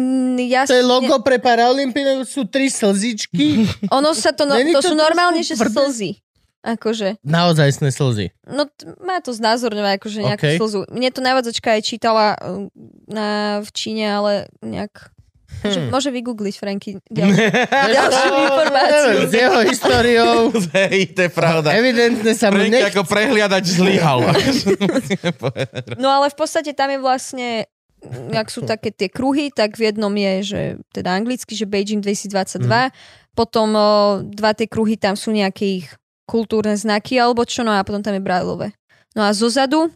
Ja, To je logo pre Paralympinu, sú tri slzičky. Ono sa to, no, to to sú normálne, že tvrdé? slzy. Akože, Naozaj slzy. no t- má to znázorňovať akože nejakú OK. slzu. Mne to návadzačka aj čítala uh, na, v Číne, ale nejak... Môže, Hm. môže vygoogliť, Franky. Ďalšiu, ďalšiu informáciu. S jeho históriou Hej, to je pravda. evidentne sa mu nech... ako prehliadač zlyhal. No ale v podstate tam je vlastne ak sú také tie kruhy, tak v jednom je, že teda anglicky, že Beijing 2022, Mhm. potom o, dva tie kruhy tam sú nejaké ich kultúrne znaky alebo čo, no a potom tam je Braillové. No a zozadu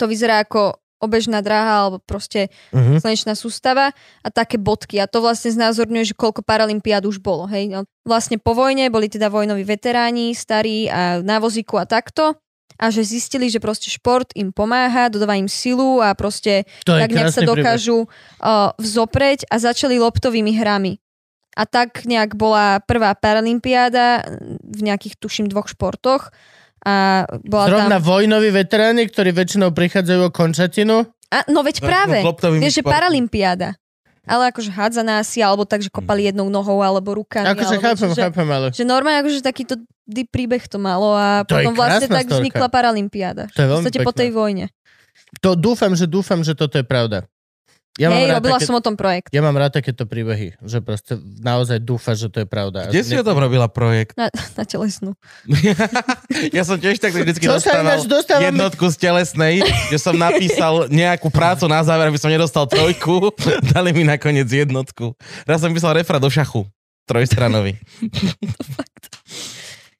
to vyzerá ako obežná dráha alebo proste Mhm. slnečná sústava a také bodky. A to vlastne znázorňuje, že koľko paralympiád už bolo. Hej? No, vlastne po vojne boli teda vojnoví veteráni, starí a na vozíku a takto. A že zistili, že proste šport im pomáha, dodáva im silu a proste To tak nejak sa krásny príbeh. dokážu uh, vzopreť a začali loptovými hrami. A tak nejak bola prvá paralympiáda v nejakých, tuším, dvoch športoch. A bola Zrovna tam... vojnoví veteráni, ktorí väčšinou prichádzajú o končatinu. A, no veď práve. Loptovými Vieš, že paralympiáda. Ale akože hádzaná asi, alebo tak, že kopali jednou nohou, alebo rukami. Akože alebo chápem, čo, že, chápem, ale že normálne akože takýto deep príbeh to malo a To potom vlastne tak storka. vznikla paralympiáda. To je V podstate po pekné. tej vojne. to dúfam, že dúfam, že toto je pravda. Ja Hej, robila také, som o tom projekt. ja mám rád takéto príbehy, že proste naozaj dúfaš, že to je pravda. Kde si o tom robila projekt? Na, na telesnú. ja som tiež tak vždycky Čo dostával dostávame? jednotku z telesnej, že som napísal nejakú prácu na záver, aby som nedostal trojku. Dali mi nakoniec jednotku. Raz som písal refra do šachu. Trojstranový.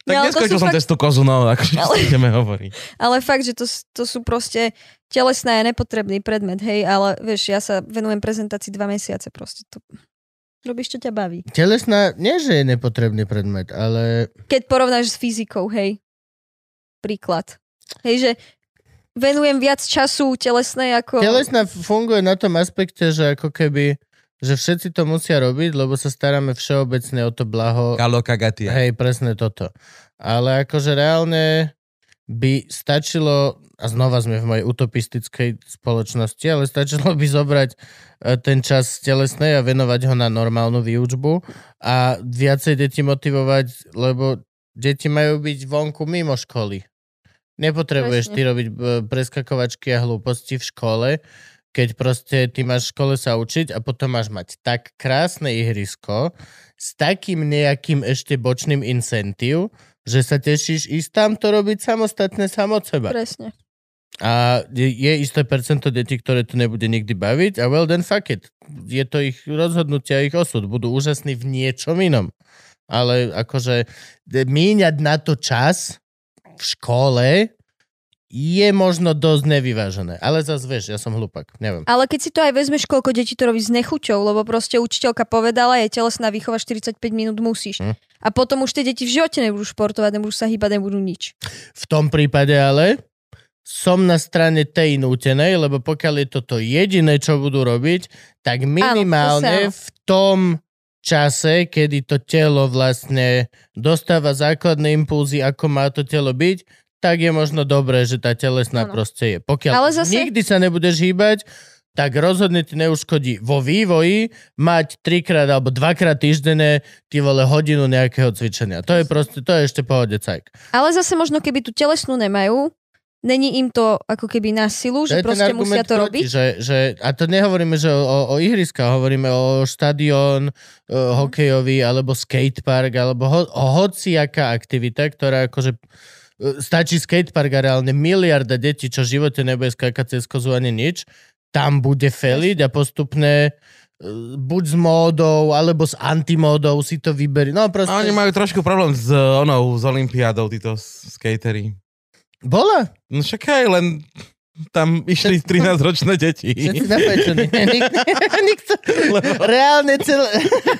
tak ale to neskočil som fakt- testu kozu, no, akože Ale- ideme hovoriť. Ale fakt, že to, to sú proste telesná je nepotrebný predmet, hej, ale vieš, ja sa venujem prezentácii dva mesiace proste. To... Robíš, čo ťa baví. Telesná, nie že je nepotrebný predmet, ale Keď porovnáš s fyzikou, hej, príklad. Hej, že venujem viac času telesnej ako... telesná funguje na tom aspekte, že ako keby že všetci to musia robiť, lebo sa staráme všeobecne o to blaho. Kalo kagatia. Hej, presne toto. Ale akože reálne by stačilo, a znova sme v mojej utopistickej spoločnosti, ale stačilo by zobrať e, ten čas telesnej a venovať ho na normálnu výučbu a viacej deti motivovať, lebo deti majú byť vonku mimo školy. Nepotrebuješ Presne. ty robiť e, preskakovačky a hlúposti v škole, keď proste ty máš v škole sa učiť a potom máš mať tak krásne ihrisko s takým nejakým ešte bočným incentív, že sa tešíš ísť tam to robiť samostatne sam od seba. Presne. A je, je isté percento detí, ktoré to nebude nikdy baviť a well then fuck it. Je to ich rozhodnutie a ich osud. Budú úžasní v niečom inom. Ale akože de- míňať na to čas v škole je možno dosť nevyvážené. Ale zase vieš, ja som hlupak, neviem. Ale keď si to aj vezmeš, koľko detí to robí s nechuťou, lebo proste učiteľka povedala, je telesná výchova 45 minút musíš. Hm. A potom už tie deti v živote nebudú športovať, nebudú sa hýbať, nebudú nič. V tom prípade ale som na strane tej nútenej, lebo pokiaľ je toto jediné, čo budú robiť, tak minimálne áno. v tom čase, kedy to telo vlastne dostáva základné impulzy, ako má to telo byť, tak je možno dobré, že tá telesná Áno. proste je. Pokiaľ Ale zase- nikdy sa nebudeš hýbať, tak rozhodne ti neuškodí vo vývoji mať trikrát alebo dvakrát týždenne ty vole hodinu nejakého cvičenia. To je proste, to je ešte pohode cajk. Ale zase možno, keby tú telesnú nemajú, není im to ako keby na silu, že ten proste musia to proti, robiť. Že, že, a to nehovoríme, že o, o, ihriska, hovoríme o štadión, Mhm. hokejový, alebo skatepark, alebo ho, o hociaká aktivita, ktorá akože e, stačí skatepark a reálne miliarda detí, čo v živote nebude skákať cez kozu ani nič, tam bude feliť a postupne e, buď s módou, alebo s antimódou si to vyberí. No proste... A oni majú trošku problém s onou, s olympiádou, títo skatery. Bola? No však aj, len tam išli 13-ročné deti. Všetci zapečení. Nikto, nikto, reálne celé...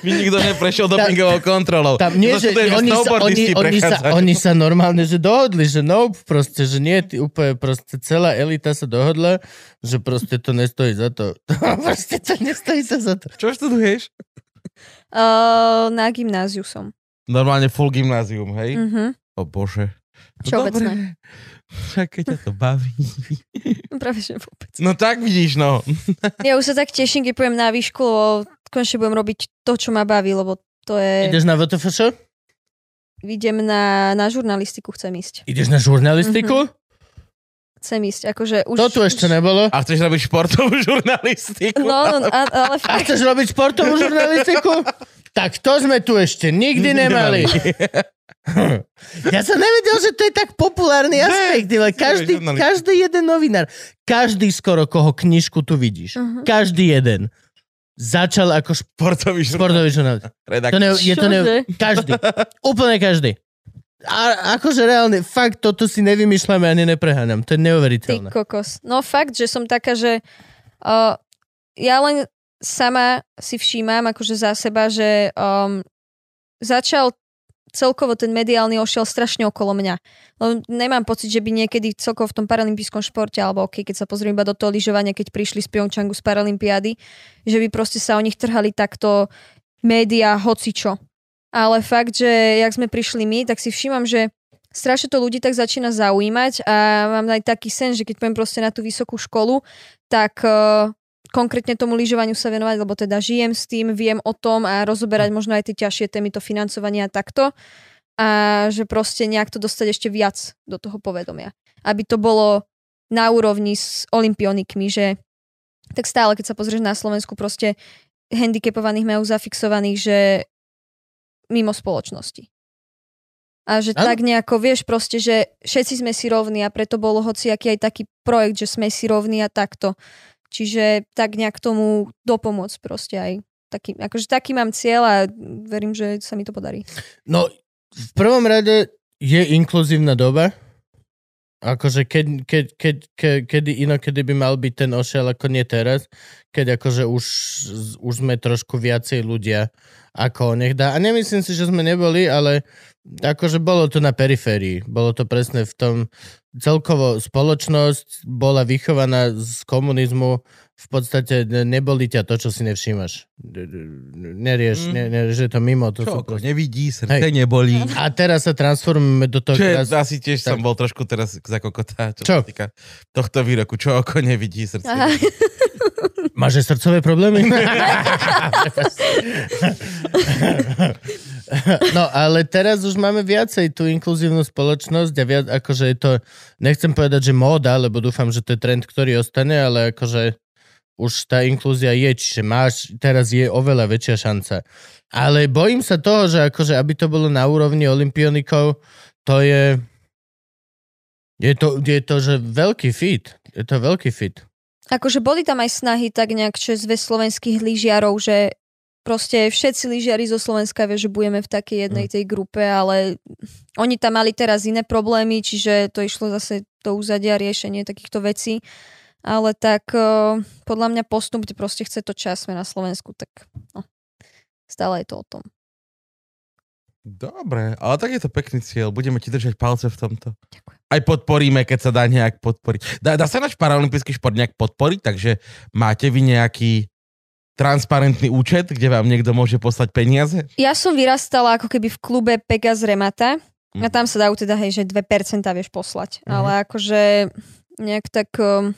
Mi nikto neprešiel dopingovou kontrolou. Tam nie, že oni, sa, oni, oni, sa, oni sa normálne, že dohodli, že nope, proste, že nie, ty úplne proste celá elita sa dohodla, že proste to nestojí za to. proste to nestojí sa za to. Čo študuješ? Uh, na gymnáziu som. Normálne full gymnázium, hej? Uh-huh. O bože. No Všeobecné. dobre. Keď ťa to baví. No Práve, že vôbec. No tak vidíš, no. Ja už sa tak teším, keď pôjdem na výšku, lebo konečne budem robiť to, čo ma baví, lebo to je... Ideš na VTFŠ? Idem na, na žurnalistiku, chcem ísť. Ideš na žurnalistiku? Chcem ísť, akože už... To tu ešte nebolo. A chceš robiť športovú žurnalistiku? No, no, a, ale A chceš robiť športovú žurnalistiku? Tak to sme tu ešte nikdy nemali. Ja som nevedel, že to je tak populárny aspekt. ale Každý, každý jeden novinár, každý skoro, koho knižku tu vidíš, Mhm. každý jeden začal ako Športový žurnalista. športový žurnalista. To ne, je to ne, každý. Úplne každý. A akože reálne, fakt toto si nevymýšľame ani nepreháňam. To je ty neuveriteľné. kokos. No fakt, že som taká, že uh, ja len sama si všímam akože za seba, že um, začal celkovo ten mediálny ošiel strašne okolo mňa. Lebo nemám pocit, že by niekedy celkovo v tom paralympijskom športe, alebo ok, keď sa pozriem iba do toho lyžovania, keď prišli z Pyeongchangu z Paralympiády, že by proste sa o nich trhali takto média, hocičo. Ale fakt, že jak sme prišli my, tak si všímam, že strašne to ľudí tak začína zaujímať a mám aj taký sen, že keď poviem proste na tú vysokú školu, tak uh, konkrétne tomu lyžovaniu sa venovať, lebo teda žijem s tým, viem o tom a rozoberať možno aj tie ťažšie témy, to financovanie a takto. A že proste nejak to dostať ešte viac do toho povedomia. Aby to bolo na úrovni s olimpionikmi, že tak stále, keď sa pozrieš na Slovensku, proste handicapovaných majú zafixovaných, že mimo spoločnosti. A že Áno. tak nejako, vieš proste, že všetci sme si rovní a preto bolo hociaký aj taký projekt, že sme si rovní a takto. Čiže tak nejak tomu dopomôcť proste aj taký, akože taký mám cieľ a verím, že sa mi to podarí. No, v prvom rade je inkluzívna doba. Akože keď, keď, keď, keď, kedy inokedy by mal byť ten ošiel ako nie teraz, keď akože už, už sme trošku viacej ľudia ako nech dá. A nemyslím si, že sme neboli, ale akože bolo to na periférii. Bolo to presne v tom, celkovo spoločnosť bola vychovaná z komunizmu, v podstate ne- neboli ťa to, čo si nevšímaš. Nerieš, Mm. ne, ne, že je to mimo. To Čo proste- nevidí, srdce Hej. nebolí. a teraz sa transformujeme do toho, Čo je, asi tiež tak. som bol trošku teraz za kokota, čo, Čo? týka tohto výroku. Čo oko nevidí, srdce Aha. nevidí. Máš srdcové problémy? no, ale teraz už máme viacej tú inkluzívnu spoločnosť a viac, akože je to, nechcem povedať, že móda, lebo dúfam, že to je trend, ktorý ostane, ale akože už tá inklúzia je, čiže máš, teraz je oveľa väčšia šanca. Ale bojím sa toho, že akože, aby to bolo na úrovni olimpionikov, to je je to, je to, že veľký fit. Je to veľký fit. Akože boli tam aj snahy tak nejak čes zväz slovenských lyžiarov, že proste všetci lyžiari zo Slovenska vie, že budeme v takej jednej tej grupe, ale oni tam mali teraz iné problémy, čiže to išlo zase do úzadia riešenie takýchto vecí. Ale tak uh, podľa mňa postup, kde proste chce to čas, sme na Slovensku, tak no, stále je to o tom. Dobre, ale tak je to pekný cieľ. Budeme ti držať palce v tomto. Ďakujem. Aj podporíme, keď sa dá nejak podporiť. Dá, dá sa náš paralympijský šport nejak podporiť, takže máte vy nejaký transparentný účet, kde vám niekto môže poslať peniaze? Ja som vyrastala ako keby v klube Pegas Remata a tam sa dajú teda, hej, že 2% vieš poslať. Mhm. Ale akože nejak tak um,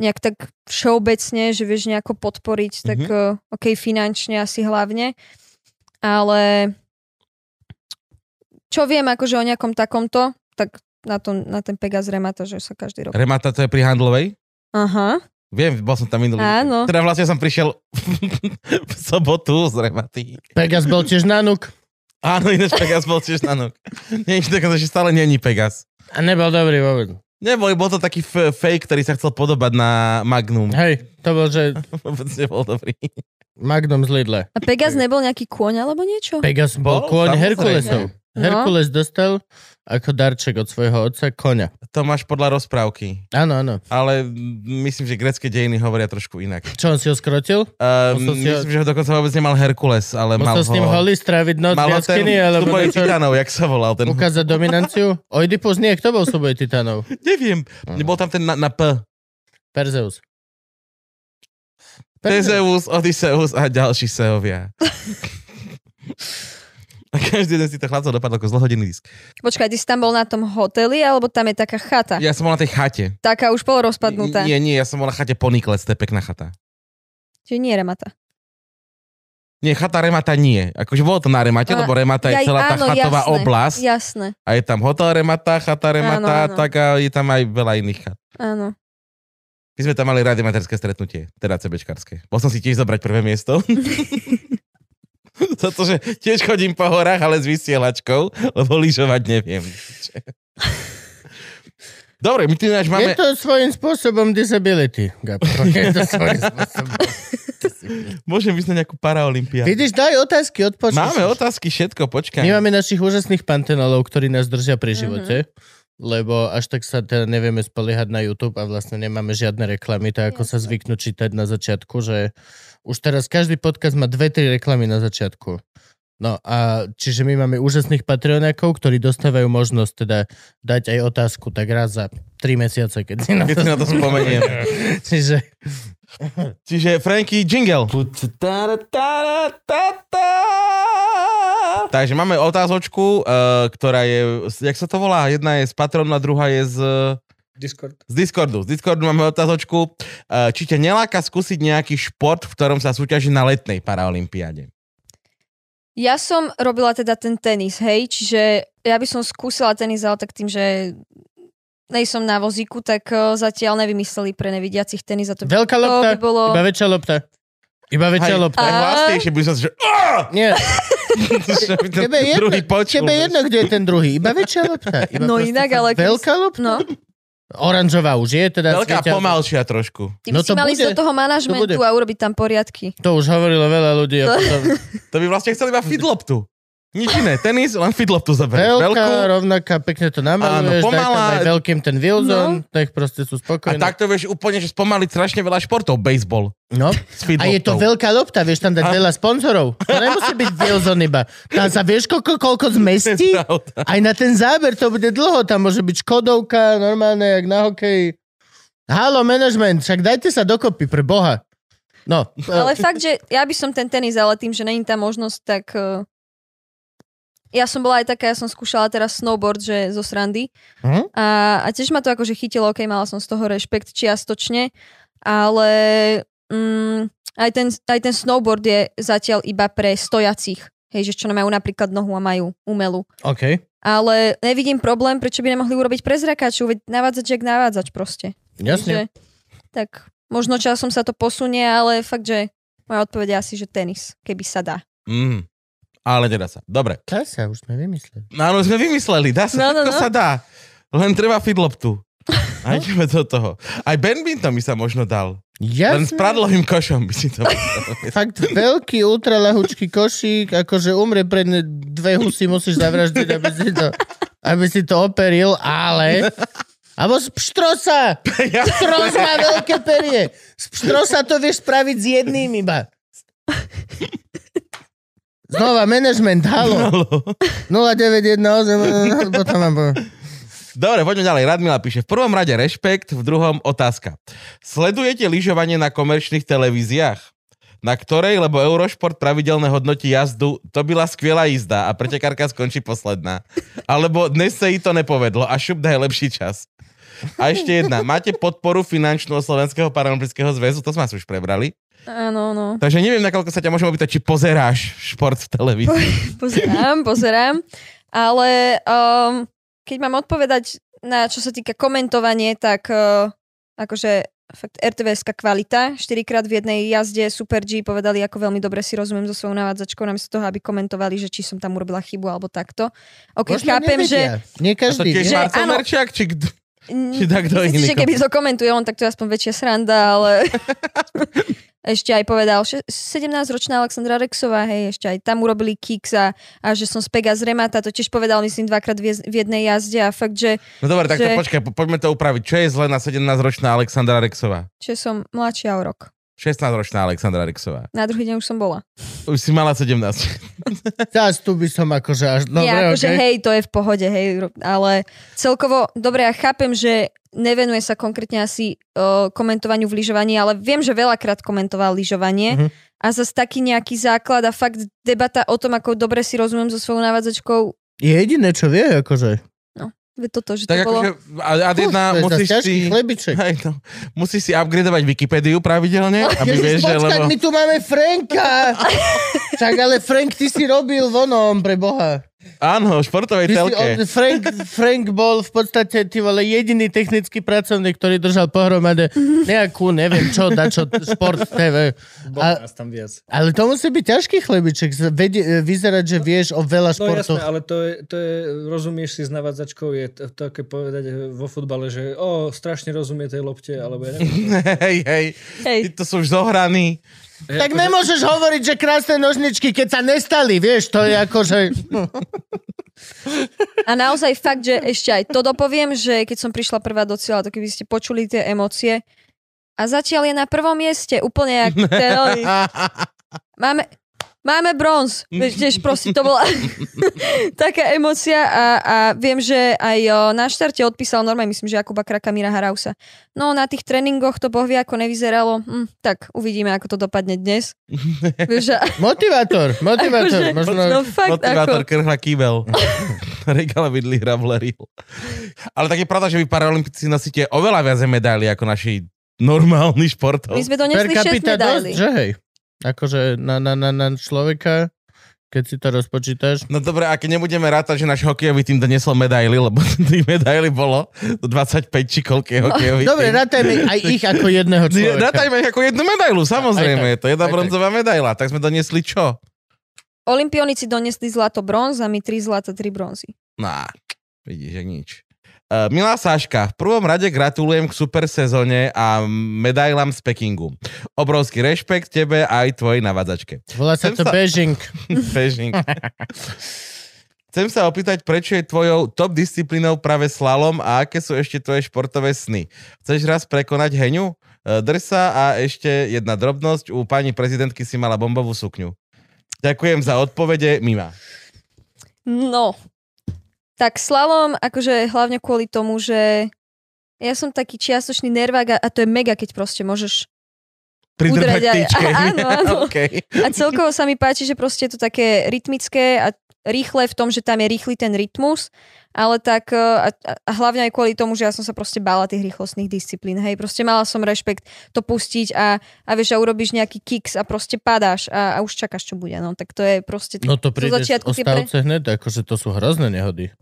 nejak tak všeobecne, že vieš nejako podporiť, tak Mhm. uh, ok, finančne asi hlavne. Ale čo viem akože o nejakom takomto, tak na, to, na ten Pegas Remata, že sa každý rok. Remata to je pri Handlovej? Aha, Viem, bol som tam minulý. Áno. Teda vlastne som prišiel v sobotu z Rematy. Pegas bol tiež nanuk Áno, ináč Pegas bol tiež na nok. Nie, dokonca, že stále není Pegas. a nebol dobrý vôbec. Nebol, bol to taký f- fake, ktorý sa chcel podobať na Magnum. Hej, to bol, že Vôbec nebol dobrý. Magnum z Lidle. a Pegas nebol nejaký kôň alebo niečo? Pegas bol Bol, kôň samozrejme. No. Herkules dostal ako darček od svojho otca koňa. To máš podľa rozprávky. Áno, áno. Ale myslím, že grecké dejiny hovoria trošku inak. Čo, on si ho skrotil? Uh, Musel si ho- myslím, že ho dokonca vôbec nemal Herkules, ale mal Musel s ním ho... holi stráviť noc Mal ho ten jaskyni, alebo súboj titánov, jak sa volal ten... ukázať dominanciu? Oidipus nie, kto bol súboj titánov? Neviem, nebol tam ten na, na P. Perzeus. Tezeus, Odysseus a ďalší seovia. Každý jeden z týchto chlapcov dopadol ako zlohodený disk. Počkaj, ty si tam bol na tom hoteli, alebo tam je taká chata? Ja som bol na tej chate. Taká už polorozpadnutá. Nie, nie, ja som bol na chate Poniklec, to je pekná chata. Čiže nie remata. Nie, chata Remata nie. Akože bolo to na Remate, A- lebo Remata je Jaj, celá tá áno, chatová jasné, oblasť. Jasné, A je tam hotel Remata, chata Remata, áno. tak a je tam aj veľa iných chat. áno. My sme tam mali radiomaterské stretnutie, teda CBčkarské. Bol som si tiež zobrať prvé miesto. Za to, že tiež chodím po horách, ale s vysielačkou, lebo lyžovať neviem. Dobre, my tu ináč Je máme... to svojím spôsobom disability, Gabko. Je to svojím spôsobom. Môžem ísť na nejakú paraolimpiádu. Vidíš, daj otázky, odpočíš. Máme otázky, všetko, počkaj. My máme našich úžasných pantenolov, ktorí nás držia pri živote. Lebo až tak sa teda nevieme spoliehať na YouTube a vlastne nemáme žiadne reklamy, tak ako sa Jasné. zvyknú čítať na začiatku, že už teraz každý podcast má dve, tri reklamy na začiatku. No a čiže my máme úžasných Patreonákov, ktorí dostávajú možnosť teda dať aj otázku tak raz za tri mesiace, keď si na na to spomeniem. Čiže Čiže Franky, jingle. Takže máme otázočku, uh, ktorá je, jak sa to volá? Jedna je z Patronu a druhá je z, Discord. z Discordu. Z Discordu máme otázočku, uh, či ťa neláka skúsiť nejaký šport, v ktorom sa súťaží na letnej paraolimpiáde. Ja som robila teda ten tenis, hej, čiže ja by som skúsila tenis, ale tak tým, že nejsom na vozíku, tak uh, zatiaľ nevymysleli pre nevidiacich tenis a to by, veľká to lopta, by bolo... iba väčšia lopta. Iba väčšia Hej, lopta. tak A- hlasnejšie by som že... Nie, tebe je jedno, počul. tebe je jedno, kde je ten druhý. Iba väčšia lopta. Iba No inak, ale Veľká lopta? No, Oranžová už je, teda Veľká svietia- pomalšia trošku. ty by No si to mali ísť bude. do toho To manažmentu bude. a urobiť tam poriadky. To už hovorilo veľa ľudí. A potom To by vlastne chceli iba fidloptu. Nič iné, tenis, len fidloptu zoberieš. veľká, Veľkú. rovnaká, pekne to namaluješ, Áno, daj tam pomalá. aj veľkým ten Wilson, tak proste sú A spokojní. takto vieš úplne, že spomaliť strašne veľa športov. Baseball No. A je to veľká lopta, vieš tam dať A- veľa sponzorov. To nemusí byť Wilson iba. Tam sa vieš, koľko, koľko zmestí? Aj na ten záber to bude dlho, tam môže byť Škodovka, normálne, jak na hokeji. Halo, management, však dajte sa dokopy, pre Boha. No, Ale fakt, že ja by som ten tenis, ale tým, že není tá možnosť, tak... Ja som bola aj taká, ja som skúšala teraz snowboard, že zo srandy. Hm? A, a tiež ma to akože chytilo, ok, mala som z toho rešpekt čiastočne, ale mm, aj, ten, aj ten snowboard je zatiaľ iba pre stojacich. Hej, že čo nemajú napríklad nohu a majú umelú. OK. Ale nevidím problém, prečo by nemohli urobiť pre zrakačov, veď navádzač jak navádzač proste. Jasne. Že, tak možno časom sa to posunie, ale fakt, že moja odpoveď je asi, že tenis, keby sa dá. Mm. Ale nedá sa. Dobre. Dá sa, už sme vymysleli. No áno, sme vymysleli. Dá sa, No, no, no, sa dá. Len treba fidloptu. A ideme do toho. Aj badminton by sa možno dal. Len s Jasne. pradlovým košom by si to Fakt veľký, ultralahučký košík, akože umrie pred dve husy musíš zavraždiť, aby si to, aby si to operil, ale... Abo z pštrosa! Pštros má veľké perie. Z pštrosa to vieš spraviť s jedným iba. Znova, management, halo. 0918, potom vám poviem. Dobre, poďme ďalej. Radmila píše, v prvom rade rešpekt, v druhom otázka. Sledujete lyžovanie na komerčných televíziách? Na ktorej, lebo Eurošport pravidelne hodnotí jazdu, to byla skvělá jízda a pretekárka skončí posledná. Alebo dnes sa jej to nepovedlo a šup daj lepší čas. A ešte jedna. Máte podporu finančnú od Slovenského paralympijského zväzu? To sme už prebrali. Áno, no. Takže neviem, nakoľko sa ťa môžem opýtať, či pozeráš šport v televízii. Pozerám, pozerám. Ale um, keď mám odpovedať na čo sa týka komentovanie, tak uh, akože fakt RTVSká kvalita. 4 krát v jednej jazde Super G povedali, ako veľmi dobre si rozumiem so svojou navádzačkou, namiesto toho, aby komentovali, že či som tam urobila chybu alebo takto. Ok, Možno chápem, že... nevedia. Nie A to každý. tiež. Že áno. Merčiak, či kto? Či tak kto iný že keby to komentuje on, tak to je aspoň väčšia sranda, ale ešte aj povedal, že 17-ročná Alexandra Rexová, hej, ešte aj tam urobili kicks a, a že som z Pegas Remata, to tiež povedal, myslím, dvakrát v, v jednej jazde a fakt, že, No dobre, tak to Že- počkaj, po- poďme to upraviť. Čo je zle na 17-ročná Alexandra Rexová? že som mladšia o rok. 16-ročná Alexandra Rixová. Na druhý deň už som bola. Už si mala 17. Zas tu by som akože až... Dobre, Nie, akože okej. hej, to je v pohode, hej, ale celkovo, dobre, ja chápem, že nevenuje sa konkrétne asi uh, komentovaniu v lyžovaní, ale viem, že veľakrát komentoval lyžovanie Mhm. a zase taký nejaký základ a fakt debata o tom, ako dobre si rozumiem so svojou navádzačkou, Je jediné, čo vie, akože. Toto, že Tak to bolo... akože, a, a jedna, je musíš si... Hej, no, musíš si upgradovať Wikipédiu pravidelne, aby vieš, že lebo... my tu máme Franka. Čak, ale Frank, ty si robil vonom, pre Boha. Áno, športovej Ty si telke. od, Frank, Frank bol v podstate ty vole, jediný technický pracovník, ktorý držal pohromade nejakú, neviem čo, dačo, šport TV. Bol A- nás tam viac. Ale to musí byť ťažký chlebiček, vedie, vyzerať, že vieš o veľa No športoch. jasné, ale to je, to je, rozumieš si s navádzačkou, je to, to také povedať vo futbale, že o, strašne rozumie tej lopte, alebo ja neviem. hej, hej. Hej. Ty to sú už zohraní. Tak nemôžeš hovoriť, že krásne nožničky, keď sa nestali, vieš, to je akože... A naozaj fakt, že ešte aj to dopoviem, že keď som prišla prvá do cieľa, to keby ste počuli tie emócie, a zatiaľ je na prvom mieste, úplne jak ten oný. Máme, máme bronz. Vieš, tiež proste to bola taká emócia a, a viem, že aj o, na štarte odpísal normálne, myslím, že Jakuba Kraka Mira Harausa. No na tých tréningoch to boh vie, ako nevyzeralo. Hm, tak uvidíme, ako to dopadne dnes. Vieš, a, Motivátor, motivátor. Akože- Možno... no fakt, Motivátor ako... krhla kýbel. Regala vidli hravleril. Ale tak je pravda, že vy paralympici nosíte oveľa viac medailí ako naši normálni športov. My sme Per donesli 6 capita dosť, medailí. že hej. Akože na, na, na, na človeka, keď si to rozpočítaš. No dobre, a keď nebudeme rátať, že náš hokejový tým doniesol medaily, lebo tých medaily bolo 25 či koľko je hokejový Dobre, tým. rátajme aj ich ako jedného človeka. Rátajme ich ako jednu medailu, samozrejme. Aj tak, Je to jedna aj tak. bronzová medaila. Tak sme doniesli čo? Olympionici donesli zlato bronz a my tri zlata, tri bronzy. No, vidíš, že nič. Uh, milá Sáška, v prvom rade gratulujem k super sezóne a medailám z Pekingu. Obrovský rešpekt tebe a aj tvojej navádzačke. Volá sa Chcem to sa- Beijing. Bežing. Chcem sa opýtať, prečo je tvojou top disciplínou práve slalom a aké sú ešte tvoje športové sny? Chceš raz prekonať Heňu? E, Drsa a ešte jedna drobnosť. U pani prezidentky si mala bombovú sukňu. Ďakujem za odpovede, Mima. No, tak slalom, akože hlavne kvôli tomu, že ja som taký čiastočný nervák a, a to je mega, keď proste môžeš Udrať aj- tyčke. áno, áno. okay. A celkovo sa mi páči, že proste je to také rytmické a rýchle v tom, že tam je rýchly ten rytmus, ale tak e, a, a a hlavne aj kvôli tomu, že ja som sa proste bála tých rýchlostných disciplín. Hej, proste mala som rešpekt to pustiť a, a vieš, a urobíš nejaký kicks a proste padáš a, a už čakáš, čo bude. No, tak to je proste... No to o začiatku pre- hneď, akože to sú hrozné nehody.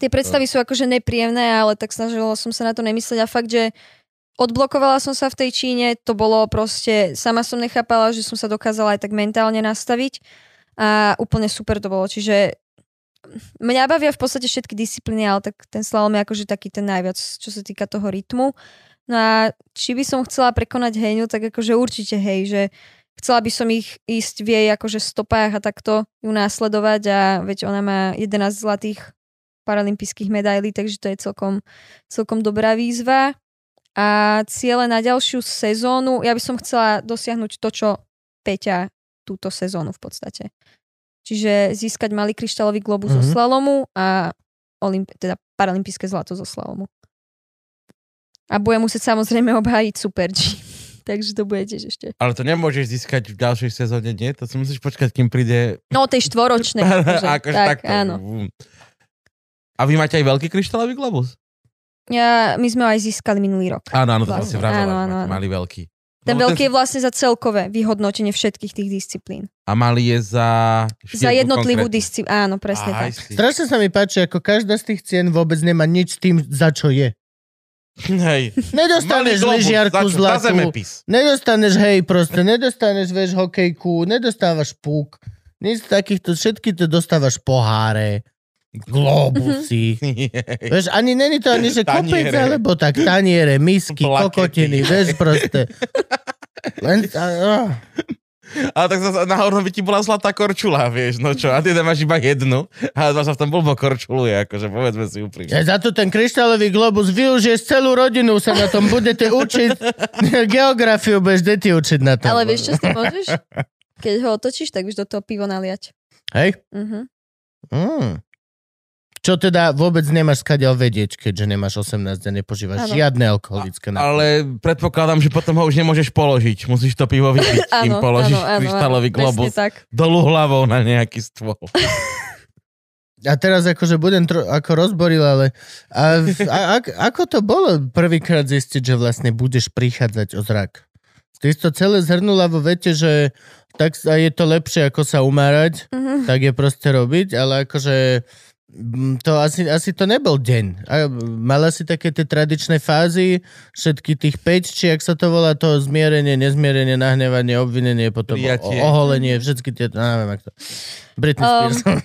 Tie predstavy sú akože nepríjemné, ale tak snažila som sa na to nemyslieť a fakt, že odblokovala som sa v tej Číne, to bolo proste, sama som nechápala, že som sa dokázala aj tak mentálne nastaviť a úplne super to bolo, čiže mňa bavia v podstate všetky disciplíny, ale tak ten slalom je akože taký ten najviac, čo sa týka toho rytmu. No a či by som chcela prekonať Heňu, tak akože určite hej, že chcela by som ich ísť v jej akože stopách a takto ju následovať a veď ona má 11 zlatých paralympijských medailí, takže to je celkom, celkom dobrá výzva. A ciele na ďalšiu sezónu, ja by som chcela dosiahnuť to, čo Peťa túto sezónu v podstate. Čiže získať malý kryštálový globus mm-hmm. zo Mhm. slalomu a olymp- teda paralympijské zlato zo slalomu. A bude musieť samozrejme obhájiť Super G. Takže to bude tiež ešte. Ale to nemôžeš získať v ďalšej sezóne, nie? To si musíš počkať, kým príde... No, tej štvoročnej. akože, akože tak, takto. áno. A vy máte aj veľký kryštálový globus? Ja, my sme ho aj získali minulý rok. Áno, áno, to Vlastne. vravela, Áno, áno, áno. malý veľký. Ten No, veľký je vlastne za celkové vyhodnotenie všetkých tých disciplín. A malý je za... Za jednotlivú disciplínu. Áno, presne Aj tak. si. Strašne sa mi páči, ako každá z tých cien vôbec nemá nič s tým, za čo je. Hej. Nedostaneš globus, lyžiarku zlatú, nedostaneš hej proste, nedostaneš vieš hokejku, nedostávaš puk, nic takýchto, všetky to dostávaš poháre, globusy. Vieš, ani není to ani, že kopec, alebo tak taniere, misky, Plakety. kokotiny, vieš proste. Len, a, a, Ale tak zase by ti bola zlatá korčula, vieš, no čo, a ty tam máš iba jednu, a sa v tom blbo korčuluje, akože povedzme si úprimne. Ja za to ten kryštálový globus využiješ celú rodinu, sa na tom budete učiť. Geografiu budeš deti učiť na tom. Ale vieš, čo si môžeš? Keď ho otočíš, tak už do toho pivo naliať. Hej? Mhm. Mm. Čo teda vôbec nemáš skadiaľ vedieť, keďže nemáš 18 a nepožívaš Áno. žiadne alkoholické nápoje. Ale predpokladám, že potom ho už nemôžeš položiť. Musíš to pivo vypiť, kým položíš áno, kryštálový globus tak. dolu hlavou na nejaký stôl. A teraz akože budem tro, ako rozboril, ale a, a, a, ako to bolo prvýkrát zistiť, že vlastne budeš prichádzať o zrak? Ty si to celé zhrnula vo vete, že tak je to lepšie ako sa umárať, Mhm. tak je proste robiť, ale akože to asi, asi to nebol deň. Mala si také tie tradičné fázy, všetky tých 5, či ak sa to volá, to zmierenie, nezmierenie, nahnevanie, obvinenie, potom o, Prijatie. oholenie, všetky tie, no, neviem, ak to... Britney Um. Spears.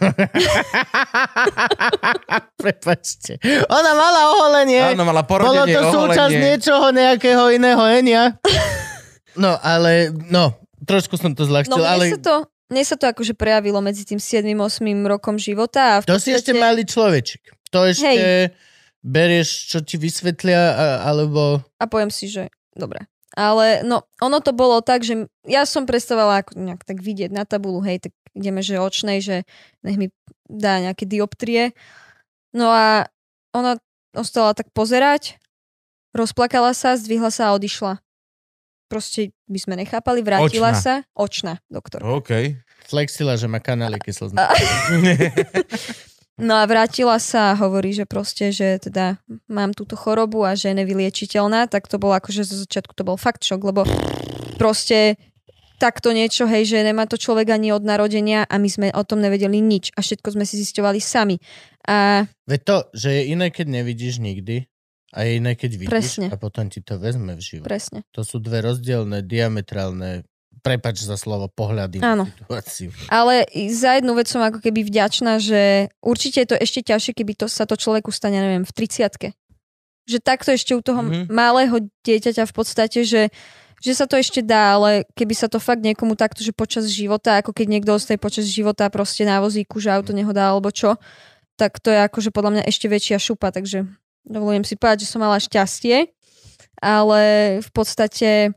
Prepačte. Ona mala oholenie. Áno, mala Bolo porodenie, to súčasť oholenie. niečoho, nejakého iného enia. No, ale, no, trošku som to No zľahčil, mne ale sa to, mne sa to akože prejavilo medzi tým 7 8 rokom života a v to si ešte podstate- malý človečik. To ešte berieš, čo ti vysvetlia, alebo... a poviem si, že dobre. Ale no, ono to bolo tak, že ja som predstavovala ako nejak tak vidieť na tabulu, hej, tak ideme, že očnej, že nech mi dá nejaké dioptrie. No a ona ostala tak pozerať, rozplakala sa, zdvihla sa a odišla. Proste by sme nechápali, vrátila Očná. sa. Očná, doktor. OK. Flexila, že má kanáliky slzné. No a vrátila sa a hovorí, že proste, že teda mám túto chorobu a že je nevyliečiteľná, tak to bolo akože zo začiatku to bol fakt šok, lebo proste takto niečo, hej, že nemá to človek ani od narodenia a my sme o tom nevedeli nič a všetko sme si zisťovali sami. A Veď to, že je iné, keď nevidíš nikdy a je iné, keď vidíš Presne. a potom ti to vezme v život. presne. To sú dve rozdielne, diametrálne, prepač za slovo, pohľady Áno. na situáciu. Ale za jednu vec som ako keby vďačná, že určite je to ešte ťažšie, keby to sa to človeku stane, neviem, v 30 Že takto ešte u toho Mhm. malého dieťaťa v podstate, že že sa to ešte dá, ale keby sa to fakt niekomu takto, že počas života, ako keď niekto ostaje počas života proste na vozíku, že auto nehodá alebo čo, tak to je akože podľa mňa ešte väčšia šupa, takže dovolujem si povedať, že som mala šťastie, ale v podstate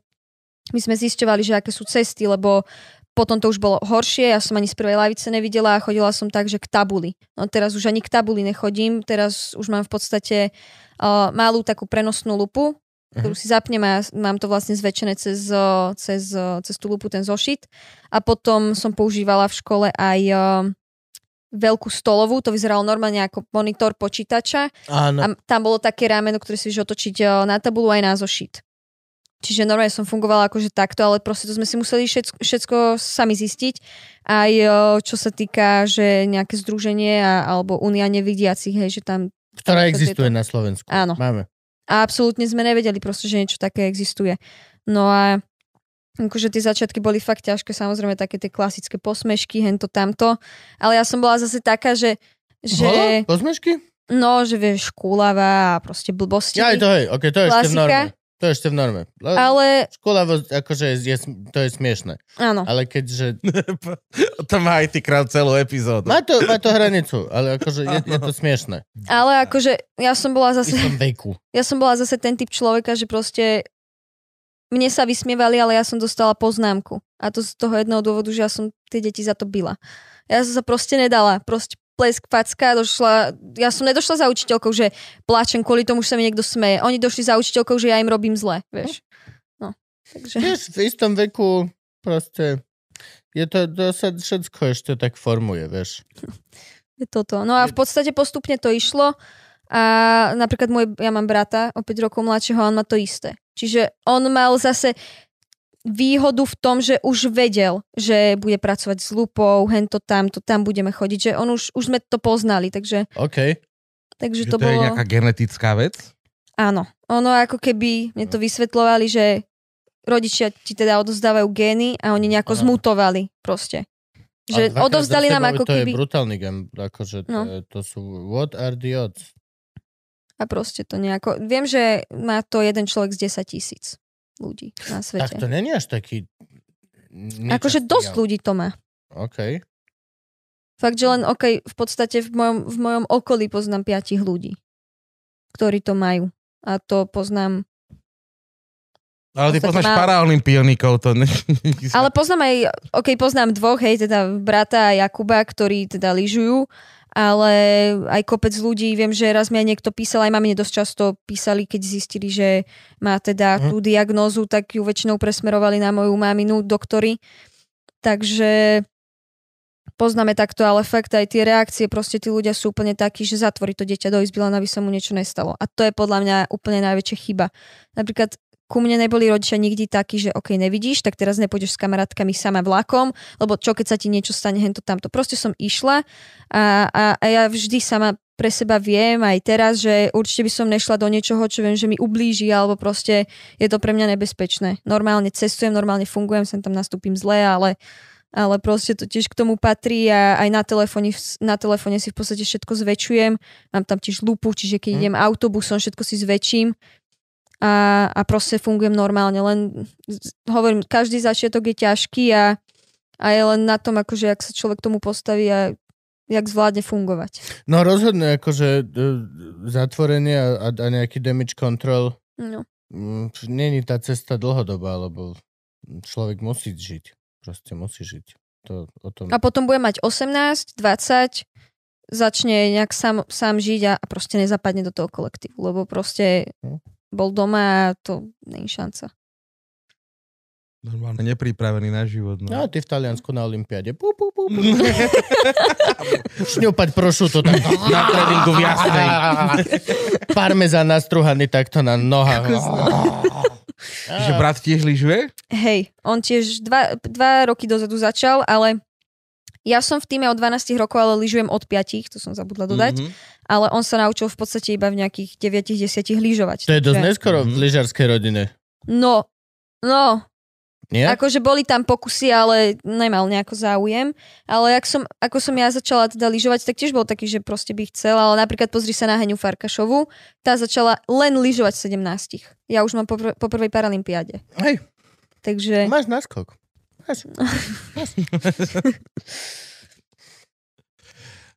my sme zisťovali, že aké sú cesty, lebo potom to už bolo horšie, ja som ani z prvej lavice nevidela a chodila som tak, že k tabuli. No teraz už ani k tabuli nechodím, teraz už mám v podstate uh, malú takú prenosnú lupu, ktorú si zapnem a ja mám to vlastne zväčšené cez, uh, cez, uh, cez tú lupu, ten zošit. A potom som používala v škole aj veľkú stolovú, to vyzeralo normálne ako monitor počítača Áno. a tam bolo také rámeno, ktoré si vieš otočiť eh, na tabulu aj na zošit. Čiže normálne som fungovala akože takto, ale proste to sme si museli všetko, všetko sami zistiť. Aj eh, čo sa týka, že nejaké združenie a, alebo Unia nevidiacich, hej, že tam Ktorá to existuje tieto- na Slovensku. Áno. Máme. a absolútne sme nevedeli proste, že niečo také existuje. No a akože tie začiatky boli fakt ťažké, samozrejme také tie klasické posmešky, hento tamto, ale ja som bola zase taká, že, že Bolo? Pozmešky? no, že vieš, kúlava a proste blbosti. Ja, to je, ok, to je ešte v norme. To je ešte v norme. Le- Ale Školavo, akože je, je, to je smiešné. áno, Ale keďže... to má aj ty krát celú epizódu. Má to, má to hranicu, ale akože je, je to smiešné. ale akože ja som bola zase, istom veku. ja som bola zase ten typ človeka, že proste mne sa vysmievali, ale ja som dostala poznámku. A to z toho jedného dôvodu, že ja som tie deti za to byla. Ja som sa proste nedala. Proste plesk, facka, došla, ja som nedošla za učiteľkou, že plačem kvôli tomu, že sa mi niekto smeje. Oni došli za učiteľkou, že ja im robím zle, vieš. No, takže... Vieš, v istom veku proste... Je to, to sa všetko ešte tak formuje, vieš. Je toto. No a v podstate postupne to išlo a napríklad môj, ja mám brata o 5 rokov mladšieho on má to isté. Čiže on mal zase výhodu v tom, že už vedel, že bude pracovať s lupou, hento tamto, tam budeme chodiť, že on už, už sme to poznali, takže, OK. takže Že to, to je bolo... nejaká genetická vec? Áno. Ono ako keby, mne to vysvetľovali, že rodičia ti teda odozdávajú gény a oni nejako Aha. zmutovali proste. Že odovzdali nám ako to keby... je brutálny game, akože to, No. je, to sú what are the odds? A proste to nejako... Viem, že má to jeden človek z 10 tisíc ľudí na Tak svete. to není až taký Akože dosť ľudí to má. OK. Fakt, že len, OK, v podstate v mojom, v mojom okolí poznám piatich ľudí, ktorí to majú. A to poznám. Ale ty poznáš má- paraolimpionikov, to... Ne... Ale poznám aj, OK, poznám dvoch, hej, teda brata a Jakuba, ktorí teda lyžujú, ale aj kopec ľudí, viem, že raz mi aj niekto písal, aj mami dosť často písali, keď zistili, že má teda Mhm. tú diagnózu, tak ju väčšinou presmerovali na moju maminu doktory. Takže poznáme takto, ale fakt aj tie reakcie, proste tí ľudia sú úplne takí, že zatvorí to dieťa do izby, len aby sa mu niečo nestalo. A to je podľa mňa úplne najväčšia chyba. Napríklad ku mne neboli rodičia nikdy takí, že OK, nevidíš, tak teraz nepôjdeš s kamarátkami sama vlakom, lebo čo keď sa ti niečo stane, hento tamto. Proste som išla a, a, a ja vždy sama pre seba viem aj teraz, že určite by som nešla do niečoho, čo viem, že mi ublíži, alebo proste je to pre mňa nebezpečné. Normálne cestujem, normálne fungujem, sem tam nastúpim zle, ale ale proste to tiež k tomu patrí a aj na telefóne, na telefóne si v podstate všetko zväčšujem. Mám tam tiež lupu, čiže keď Hm. idem autobusom, všetko si zväčším a, a proste fungujem normálne. Len hovorím, každý začiatok je ťažký a, a je len na tom, akože ak sa človek tomu postaví a jak zvládne fungovať. No rozhodne, akože e, zatvorenie a, a nejaký damage control No. mm, není tá cesta dlhodobá, lebo človek musí žiť. Proste musí žiť. To, o tom... A potom bude mať 18, 20, začne nejak sám, sám žiť a, a proste nezapadne do toho kolektívu, lebo proste Hm. Bol doma a to je šanca. Normálne nepripravený na život. No, No. a ty v Taliansku na Olympiáde. Pú, pú, pú, pú. Šňupať prošuto tak. Na tréningu v jasnej. Parmezán nastruhaný takto na nohách. Že brat tiež lyžuje? Hej, on tiež dva, dva roky dozadu začal, ale ja som v týme od 12 rokov, ale lyžujem od 5, to som zabudla dodať, Mhm. Ale on sa naučil v podstate iba v nejakých 9-10 lyžovať. To je dosť neskoro v Mhm. lyžarskej rodine. No, no, Nie? Akože boli tam pokusy, ale nemal nejako záujem. Ale jak som, ako som ja začala teda lyžovať, tak tiež bol taký, že proste by chcel. Ale napríklad pozri sa na Heniu Farkašovu. Tá začala len lyžovať v 17. Ja už mám po, po prvej paralympiáde. Hej, Takže... máš naskok. Máš.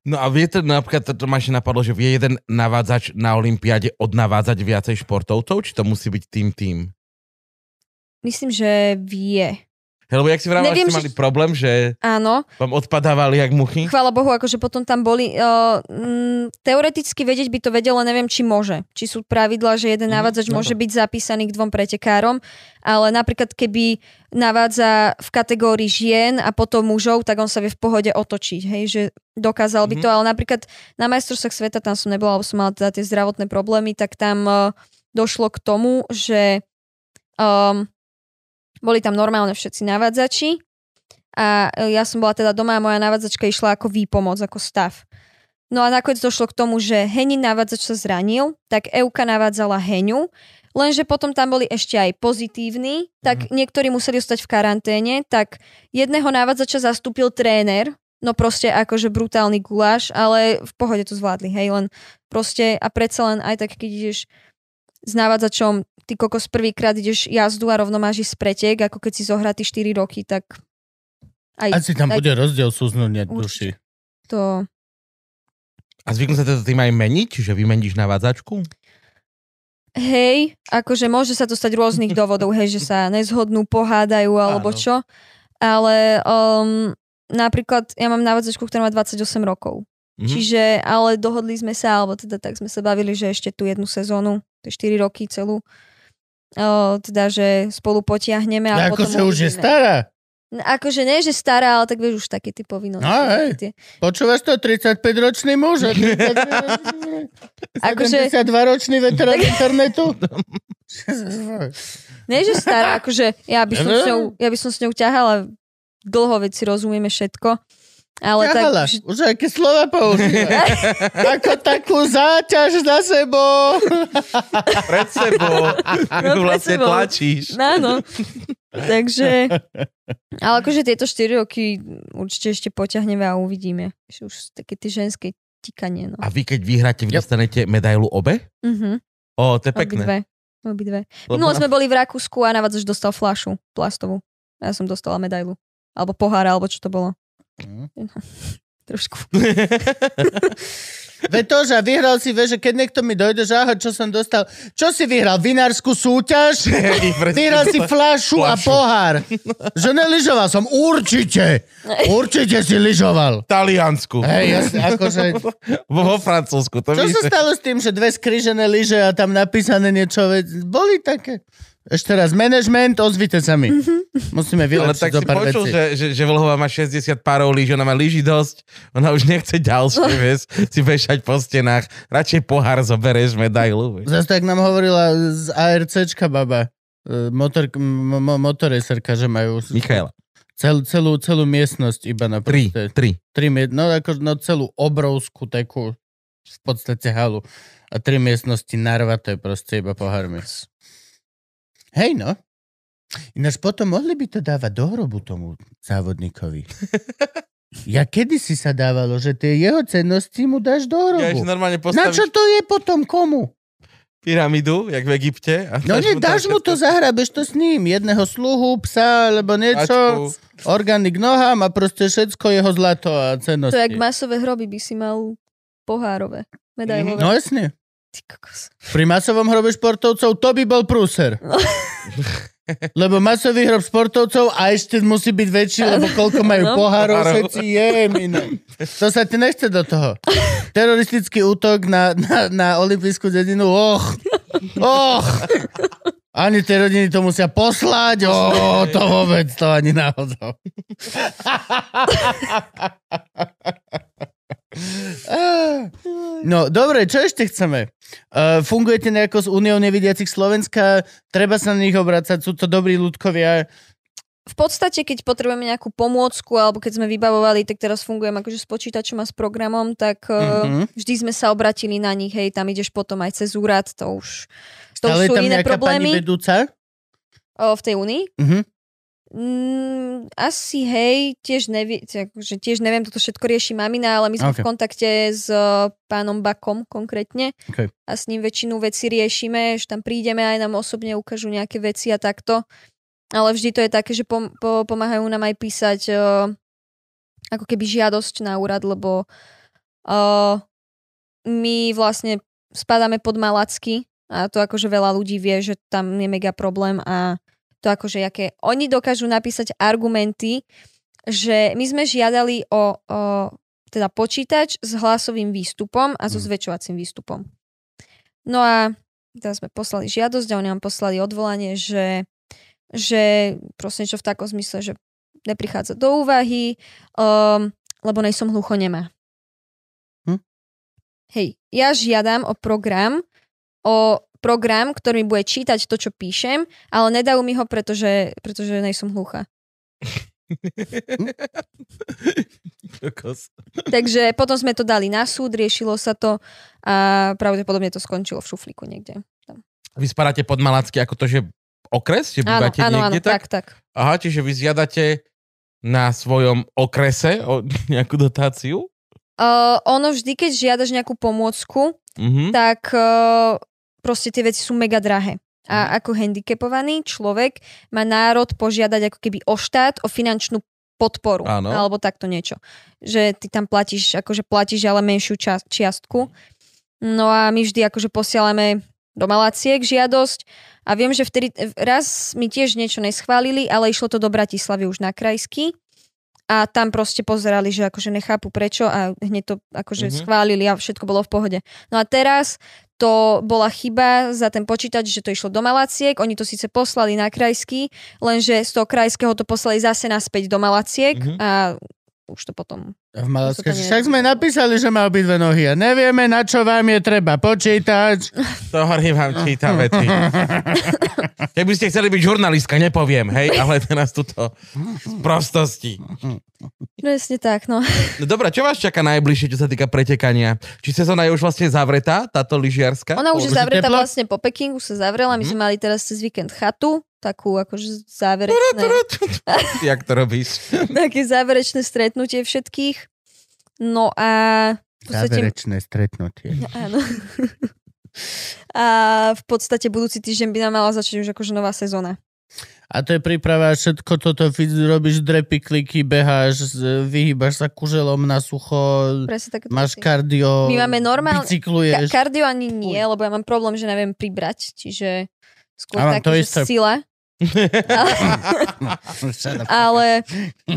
No a vie to, napríklad to, to ma ešte napadlo, že vie jeden navádzač na Olympiáde odnavádzať viacej športovcov, či to musí byť tým-tým? Myslím, že vie. Lebo jak si vravala, Neviem, ste že- mali problém, že Áno, vám odpadávali jak muchy? chvála Bohu, akože potom tam boli... Uh, mm, teoreticky vedieť by to vedel, ale neviem, či môže. Či sú pravidla, že jeden Mhm, navádzač no to- môže byť zapísaný k dvom pretekárom, ale napríklad keby navádza v kategórii žien a potom mužov, tak on sa vie v pohode otočiť, hej, že dokázal by Mhm. to, ale napríklad na majstrovstvách sveta tam som nebola, lebo som mala teda tie zdravotné problémy, tak tam uh, došlo k tomu, že um, boli tam normálne všetci navádzači. A e, ja som bola teda doma a moja navádzačka išla ako výpomoc, ako stav. No a nakoniec došlo k tomu, že Henin navádzač sa zranil, tak Euka navádzala Heniu, lenže potom tam boli ešte aj pozitívni, tak niektorí museli ostať v karanténe, tak jedného navádzača zastúpil tréner, no proste akože brutálny guláš, ale v pohode to zvládli, hej, len proste a predsa len aj tak, keď ideš s navádzačom, ty kokos prvýkrát ideš jazdu a rovno máš ísť pretek, ako keď si zohratý 4 roky, tak aj Asi tam aj bude rozdiel súznutia duši. to... A zvyknú sa teda tým aj meniť, že vymendíš navádzačku? Hej, akože môže sa to stať rôznych dôvodov, hej, že sa nezhodnú, pohádajú alebo Áno. čo. Ale um, napríklad ja mám navádzačku, ktorá má 28 rokov. Mhm. Čiže, ale dohodli sme sa, alebo teda tak sme sa bavili, že ešte tú jednu sezónu, 4 roky celú, o, teda, že spolu potiahneme. A Ako potom sa už je stará. No, Akože nie, že stará, ale tak vieš už také ty povinnosti. No, hej. Tie- Počúvaš to? 35-ročný muž. a 32 Akože- 72-ročný veterán internetu. Nie, že stará, akože ja by som, No. s ňou, ja by som s ňou ťahala dlho, veď si rozumieme všetko. Ale Ťahala. tak, Už aké slova používa. Ako takú záťaž za sebou. Pred sebou. pred vlastne sebou. tlačíš. áno. Takže, ale akože tieto 4 roky určite ešte poťahneme a uvidíme. Už také tie ženské tikanie, no. A vy keď vyhráte, vy dostanete medailu obe? Mhm, Ó, to je pekné. obidve. Obidve. Lebo No na- sme boli v Rakúsku a navádzač dostal flašu plastovú. Ja som dostala medailu. Alebo pohár, alebo čo to bolo. Mhm. Trošku. Veď to, že vyhral si, vieš, že keď niekto mi dojde, že aha, čo som dostal, čo si vyhral? Vinárskú súťaž? Vyhral si fľašu a pohár. Že neližoval som. Určite. Určite si lyžoval. Taliansku. Hej, jasne, akože... Vo Francúzsku. To Čo sa stalo s tým, že dve skrižené lyže a tam napísané niečo? Boli také. Ešte raz, management, ozvite sa mi. Musíme Ale vylepšiť tak do si pár počul, vecí. že, že, že Vlhová má 60 párov líž, ona má líži dosť, ona už nechce ďalšie, vieš, si vešať po stenách. Radšej pohár zoberieš medailu. Vieš. Zase tak nám hovorila z ARCčka baba, e, motor, m- m- motoreserka, že majú Michaela. cel, celú, celú miestnosť iba na Tri, tri. tri no, ako, no celú obrovskú takú v podstate halu a tri miestnosti narvaté proste iba pohármi. Hej no. Ináč potom mohli by to dávať do hrobu tomu závodníkovi. Ja kedysi sa dávalo, že tie jeho cennosti mu dáš do Ja hrobu. ešte normálne Na čo postavíš to je potom komu? pyramidu, jak v Egypte. A No nie, dáš mu to, zahrabeš to s ním. Jedného sluhu, psa, alebo niečo, Mačku. orgány k nohám a proste všetko jeho zlato a cennosti. To jak masové hroby by si mal pohárové. Medailové. No jasne. Pri masovom hrobe športovcov to by bol prúser. Lebo masový hrob športovcov a ešte musí byť väčší, lebo koľko majú No. pohárov, všetci je mine. To sa ti nechce do toho. Teroristický útok na, na, na olympijskú dedinu, och, och. Ani tie rodiny to musia poslať, o, to vôbec, to ani náhodou. No, dobre, čo ešte chceme? Uh, fungujete nejako s Úniou nevidiacich Slovenska? Treba sa na nich obracať? Sú to dobrí ľudkovia? V podstate, keď potrebujeme nejakú pomôcku, alebo keď sme vybavovali, tak teraz fungujem akože s počítačom a s programom, tak mm-hmm. Mhm. vždy sme sa obratili na nich, hej, tam ideš potom aj cez úrad, to už, to už sú tam iné nejaká pani problémy vedúca? o, v tej únii. Mhm. Mm, asi hej, tiež, nevie, akože tiež neviem, toto všetko rieši mamina, ale my sme Okay. v kontakte s uh, pánom Bakom konkrétne Okay. a s ním väčšinu vecí riešime, že tam prídeme aj nám osobne ukážu nejaké veci a takto. Ale vždy to je také, že pom- po- pomáhajú nám aj písať uh, ako keby žiadosť na úrad, lebo uh, my vlastne spadáme pod Malacky a to akože veľa ľudí vie, že tam je mega problém a to akože jaké oni dokážu napísať argumenty, že my sme žiadali o, o teda počítač s hlasovým výstupom a so Mhm. zväčšovacím výstupom. No a teraz sme poslali žiadosť a oni nám poslali odvolanie, že, že proste niečo v takom zmysle, že neprichádza do úvahy, um, lebo nejsom hlucho nemá. Hm? Hej, ja žiadam o program, o program, ktorý mi bude čítať to, čo píšem, ale nedajú mi ho, pretože, pretože nejsom hlucha. Takže potom sme to dali na súd, riešilo sa to a pravdepodobne to skončilo v šuflíku niekde. Vy spadáte pod Malacky ako to, že okres? Že Áno, áno, áno, niekde tak, tak. Aha, čiže vy žiadate na svojom okrese o nejakú dotáciu? Uh, ono vždy, keď žiadaš nejakú pomôcku, Mhm. tak uh, proste tie veci sú mega drahé. A ako handicapovaný človek má národ požiadať ako keby o štát, o finančnú podporu. Áno. Alebo takto niečo. Že ty tam platíš, akože platíš ale menšiu čas, čiastku. No a my vždy akože posielame do Malaciek žiadosť a viem, že vtedy raz mi tiež niečo neschválili, ale išlo to do Bratislavy už na krajský a tam proste pozerali, že akože nechápu prečo a hneď to akože Mhm. mm-hmm. schválili a všetko bolo v pohode. No a teraz to bola chyba za ten počítač, že to išlo do Malaciek, oni to síce poslali na krajský, lenže z toho krajského to poslali zase naspäť do Malaciek Mhm. a už to potom... V Malacke, To sa to však sme napísali, že má obidve nohy a nevieme, na čo vám je treba počítať. To hovorím vám čítam veci. Keby ste chceli byť žurnalistka, nepoviem, hej, ale teraz tuto z prostosti. Presne tak, no. No dobré, čo vás čaká najbližšie, čo sa týka pretekania? Či sezóna je už vlastne zavretá, táto lyžiarska? Ona už je zavretá teplo? vlastne po Pekingu, sa zavrela. My Mhm. sme mali teraz cez víkend chatu, takú akože záverečné, Jak to robíš? také záverečné stretnutie všetkých. No a podstate, Záverečné stretnutie. áno. A v podstate budúci týždeň by nám mala začať už akože nová sezóna. A to je príprava, všetko toto robíš drepy, kliky, beháš, vyhýbaš sa kuželom na sucho, také máš veci. kardio, My máme normálne- Ka- bicykluješ. kardio ani nie, lebo ja mám problém, že neviem pribrať, čiže skôr mám to také, isté. sila. Ale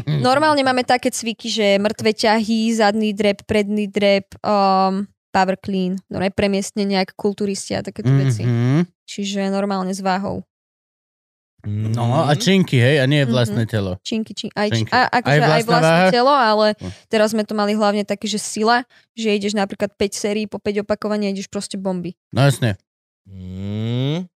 normálne máme také cviky, že mŕtve ťahy, zadný drep, predný drep, um, power clean, no premiestnenie ako kulturisti a takéto veci. Mhm. Čiže normálne s váhou. No a činky, hej, a nie vlastné telo. Činky, čin, aj, Činky. A, akože Aj aj, vlastná vlastné váha? telo, ale Hm. teraz sme to mali hlavne také, že sila, že ideš napríklad 5 sérií po 5 opakovaní a ideš proste bomby. No jasne. Mm.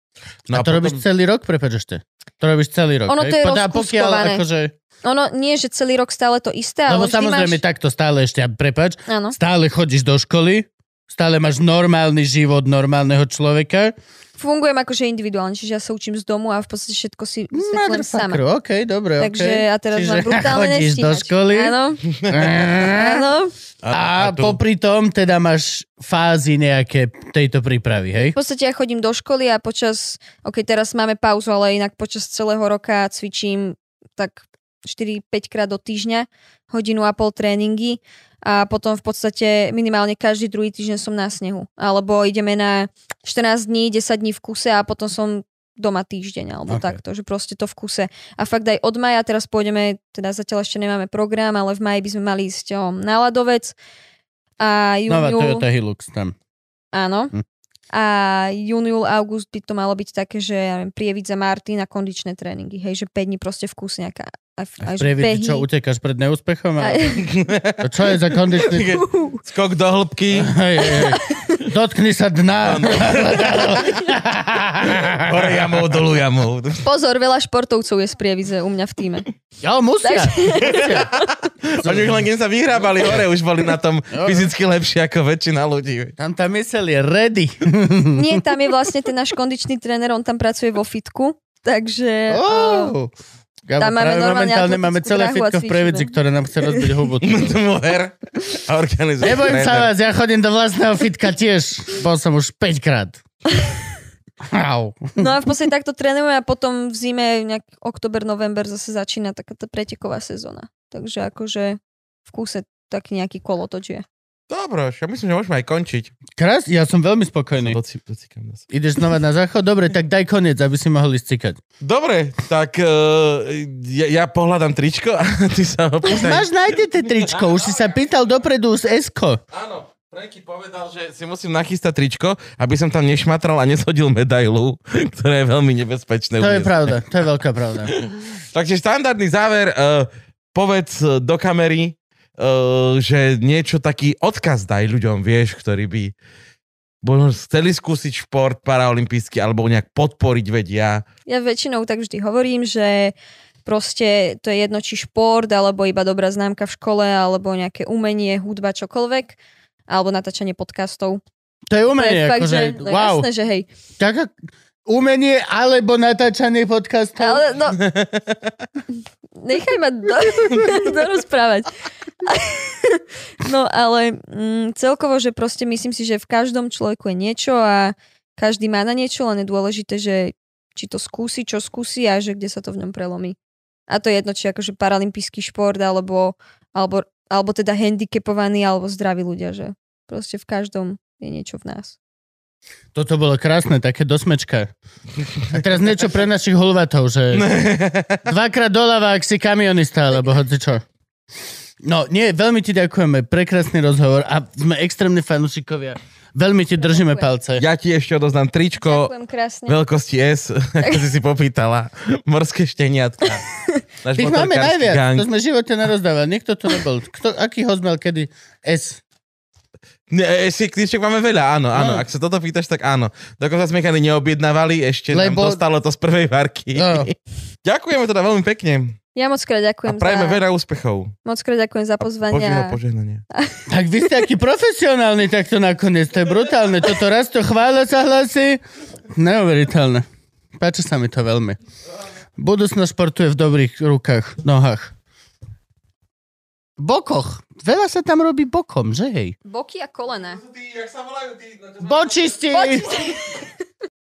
No a to robíš celý rok? Prepač ešte. To robíš celý rok, Ono hej? to je Podľa- pokiaľ, akože, Ono nie, že celý rok stále to isté, ale Lebo samozrejme máš... takto stále ešte, a prepač, Áno. stále chodíš do školy, stále máš normálny život normálneho človeka. Fungujem akože individuálne, čiže ja sa učím z domu a v podstate všetko si vysvetľujem sama. OK, dobre, Takže a teraz Čiže mám brutálne chodíš do nestíhač. školy. Áno, áno. A, tu- popri tom teda máš fázy nejaké tejto prípravy, hej? V podstate ja chodím do školy a počas, ok, teraz máme pauzu, ale inak počas celého roka cvičím tak 4-5 krát do týždňa, hodinu a pol tréningy a potom v podstate minimálne každý druhý týždeň som na snehu. Alebo ideme na 14 dní, 10 dní v kuse a potom som doma týždeň, alebo Ok. okay. takto, že proste to v kuse. A fakt aj od maja, teraz pôjdeme, teda zatiaľ ešte nemáme program, ale v maji by sme mali ísť o, na ľadovec a Nová júniu... Toyota Hilux tam. Áno. Hm. A júniul, august by to malo byť také, že ja neviem, Prievidza, Martin a kondičné tréningy. Hej, že 5 dní proste v kuse nejaká aj, A aj, v že prievidzi, behy. čo, utekáš pred neúspechom? A... To čo je za kondičný... Skok do hĺbky, hej, hej. Dotkni sa dna. hore jamou, dolu jamou. pozor, veľa športovcov je z Prievidze u mňa v týme. Jo, musia. musia. Oni už len keď sa vyhrábali hore, už boli na tom fyzicky lepšie ako väčšina ľudí. Tam tá mysel je ready. Nie, tam je vlastne ten náš kondičný tréner, on tam pracuje vo fitku, takže... uh, Oh. Gabo, Tam máme normálne momentálne máme celé fitko v. Previdzi, ktoré nám chce rozbiť hubu. Moher a organizuje. Nebojím sa vás, ja chodím do vlastného fitka tiež. Bol som už 5 krát. Au. No a v podstate takto trénujeme a potom v zime, nejak oktober, november zase začína taká tá preteková sezóna. Takže akože v kúse taký nejaký kolotoč je. Dobre, ja myslím, že môžeme aj končiť. Krás, ja som veľmi spokojný. Doci- nás. Ideš znova na záchod? Dobre, tak daj koniec, aby si mohli stikať. Dobre, tak uh, ja, ja pohľadám tričko a ty sa ho pýtaj. Máš nájdete tričko, už si sa pýtal dopredu z Esko. Áno, Franky povedal, že si musím nachystať tričko, aby som tam nešmatral a neshodil medailu, ktoré je veľmi nebezpečné. To je uniesť. pravda, to je veľká pravda. Takže štandardný záver, uh, povedz do kamery, uh, že niečo taký odkaz daj ľuďom, vieš, ktorí by možno chceli skúsiť šport paraolimpijský alebo nejak podporiť, veď ja. Väčšinou tak vždy hovorím, že proste to je jedno či šport, alebo iba dobrá známka v škole, alebo nejaké umenie, hudba, čokoľvek, alebo natáčanie podcastov. To je To je umenie, fakt, akože, že, no wow. jasné, že hej. Tak, ak- umenie alebo natáčanie podcastov. Ale no, nechaj ma do, dorozprávať. No ale mm, celkovo, že proste myslím si, že v každom človeku je niečo a každý má na niečo, len je dôležité, že či to skúsi, čo skúsi a že kde sa to v ňom prelomí. A to je jedno, či akože paralympijský šport, alebo, alebo, alebo teda handicapovaní, alebo zdraví ľudia, že proste v každom je niečo v nás. Toto bolo krásne, také dosmečka. A teraz niečo pre našich hulvatov, že dvakrát doľava, ak si kamionista, alebo hoci čo. No, nie, veľmi ti ďakujeme, prekrásny rozhovor a sme extrémni fanúšikovia. Veľmi ti držíme Ďakujem. palce. Ja ti ešte odoznám tričko veľkosti S, ako si si popýtala. Morské šteniatka. Tých máme najviac, gang. to sme v živote nerozdávali. Nikto to nebol. Kto, aký host mal kedy? S. Ne, ešte knižček máme veľa, áno, áno. No. Ak sa toto pýtaš, tak áno. Dokonca sme ich ani neobjednávali, ešte Lebo- nám dostalo to z prvej varky. No. Ďakujeme teda veľmi pekne Ja moc krát a ďakujem prajeme za, veľa úspechov. moc krát ďakujem za pozvanie. A- požehnania. Tak vy ste aký profesionálny takto nakoniec, to je brutálne. Toto raz to chvála sa hlasí. Neuveriteľné. Páči sa mi to veľmi. Budúcnosť športuje v dobrých rukách, nohách. Bokoch. Veľa sa tam robí bokom, že hej? Boky a kolena. Bočisti! Bočisti.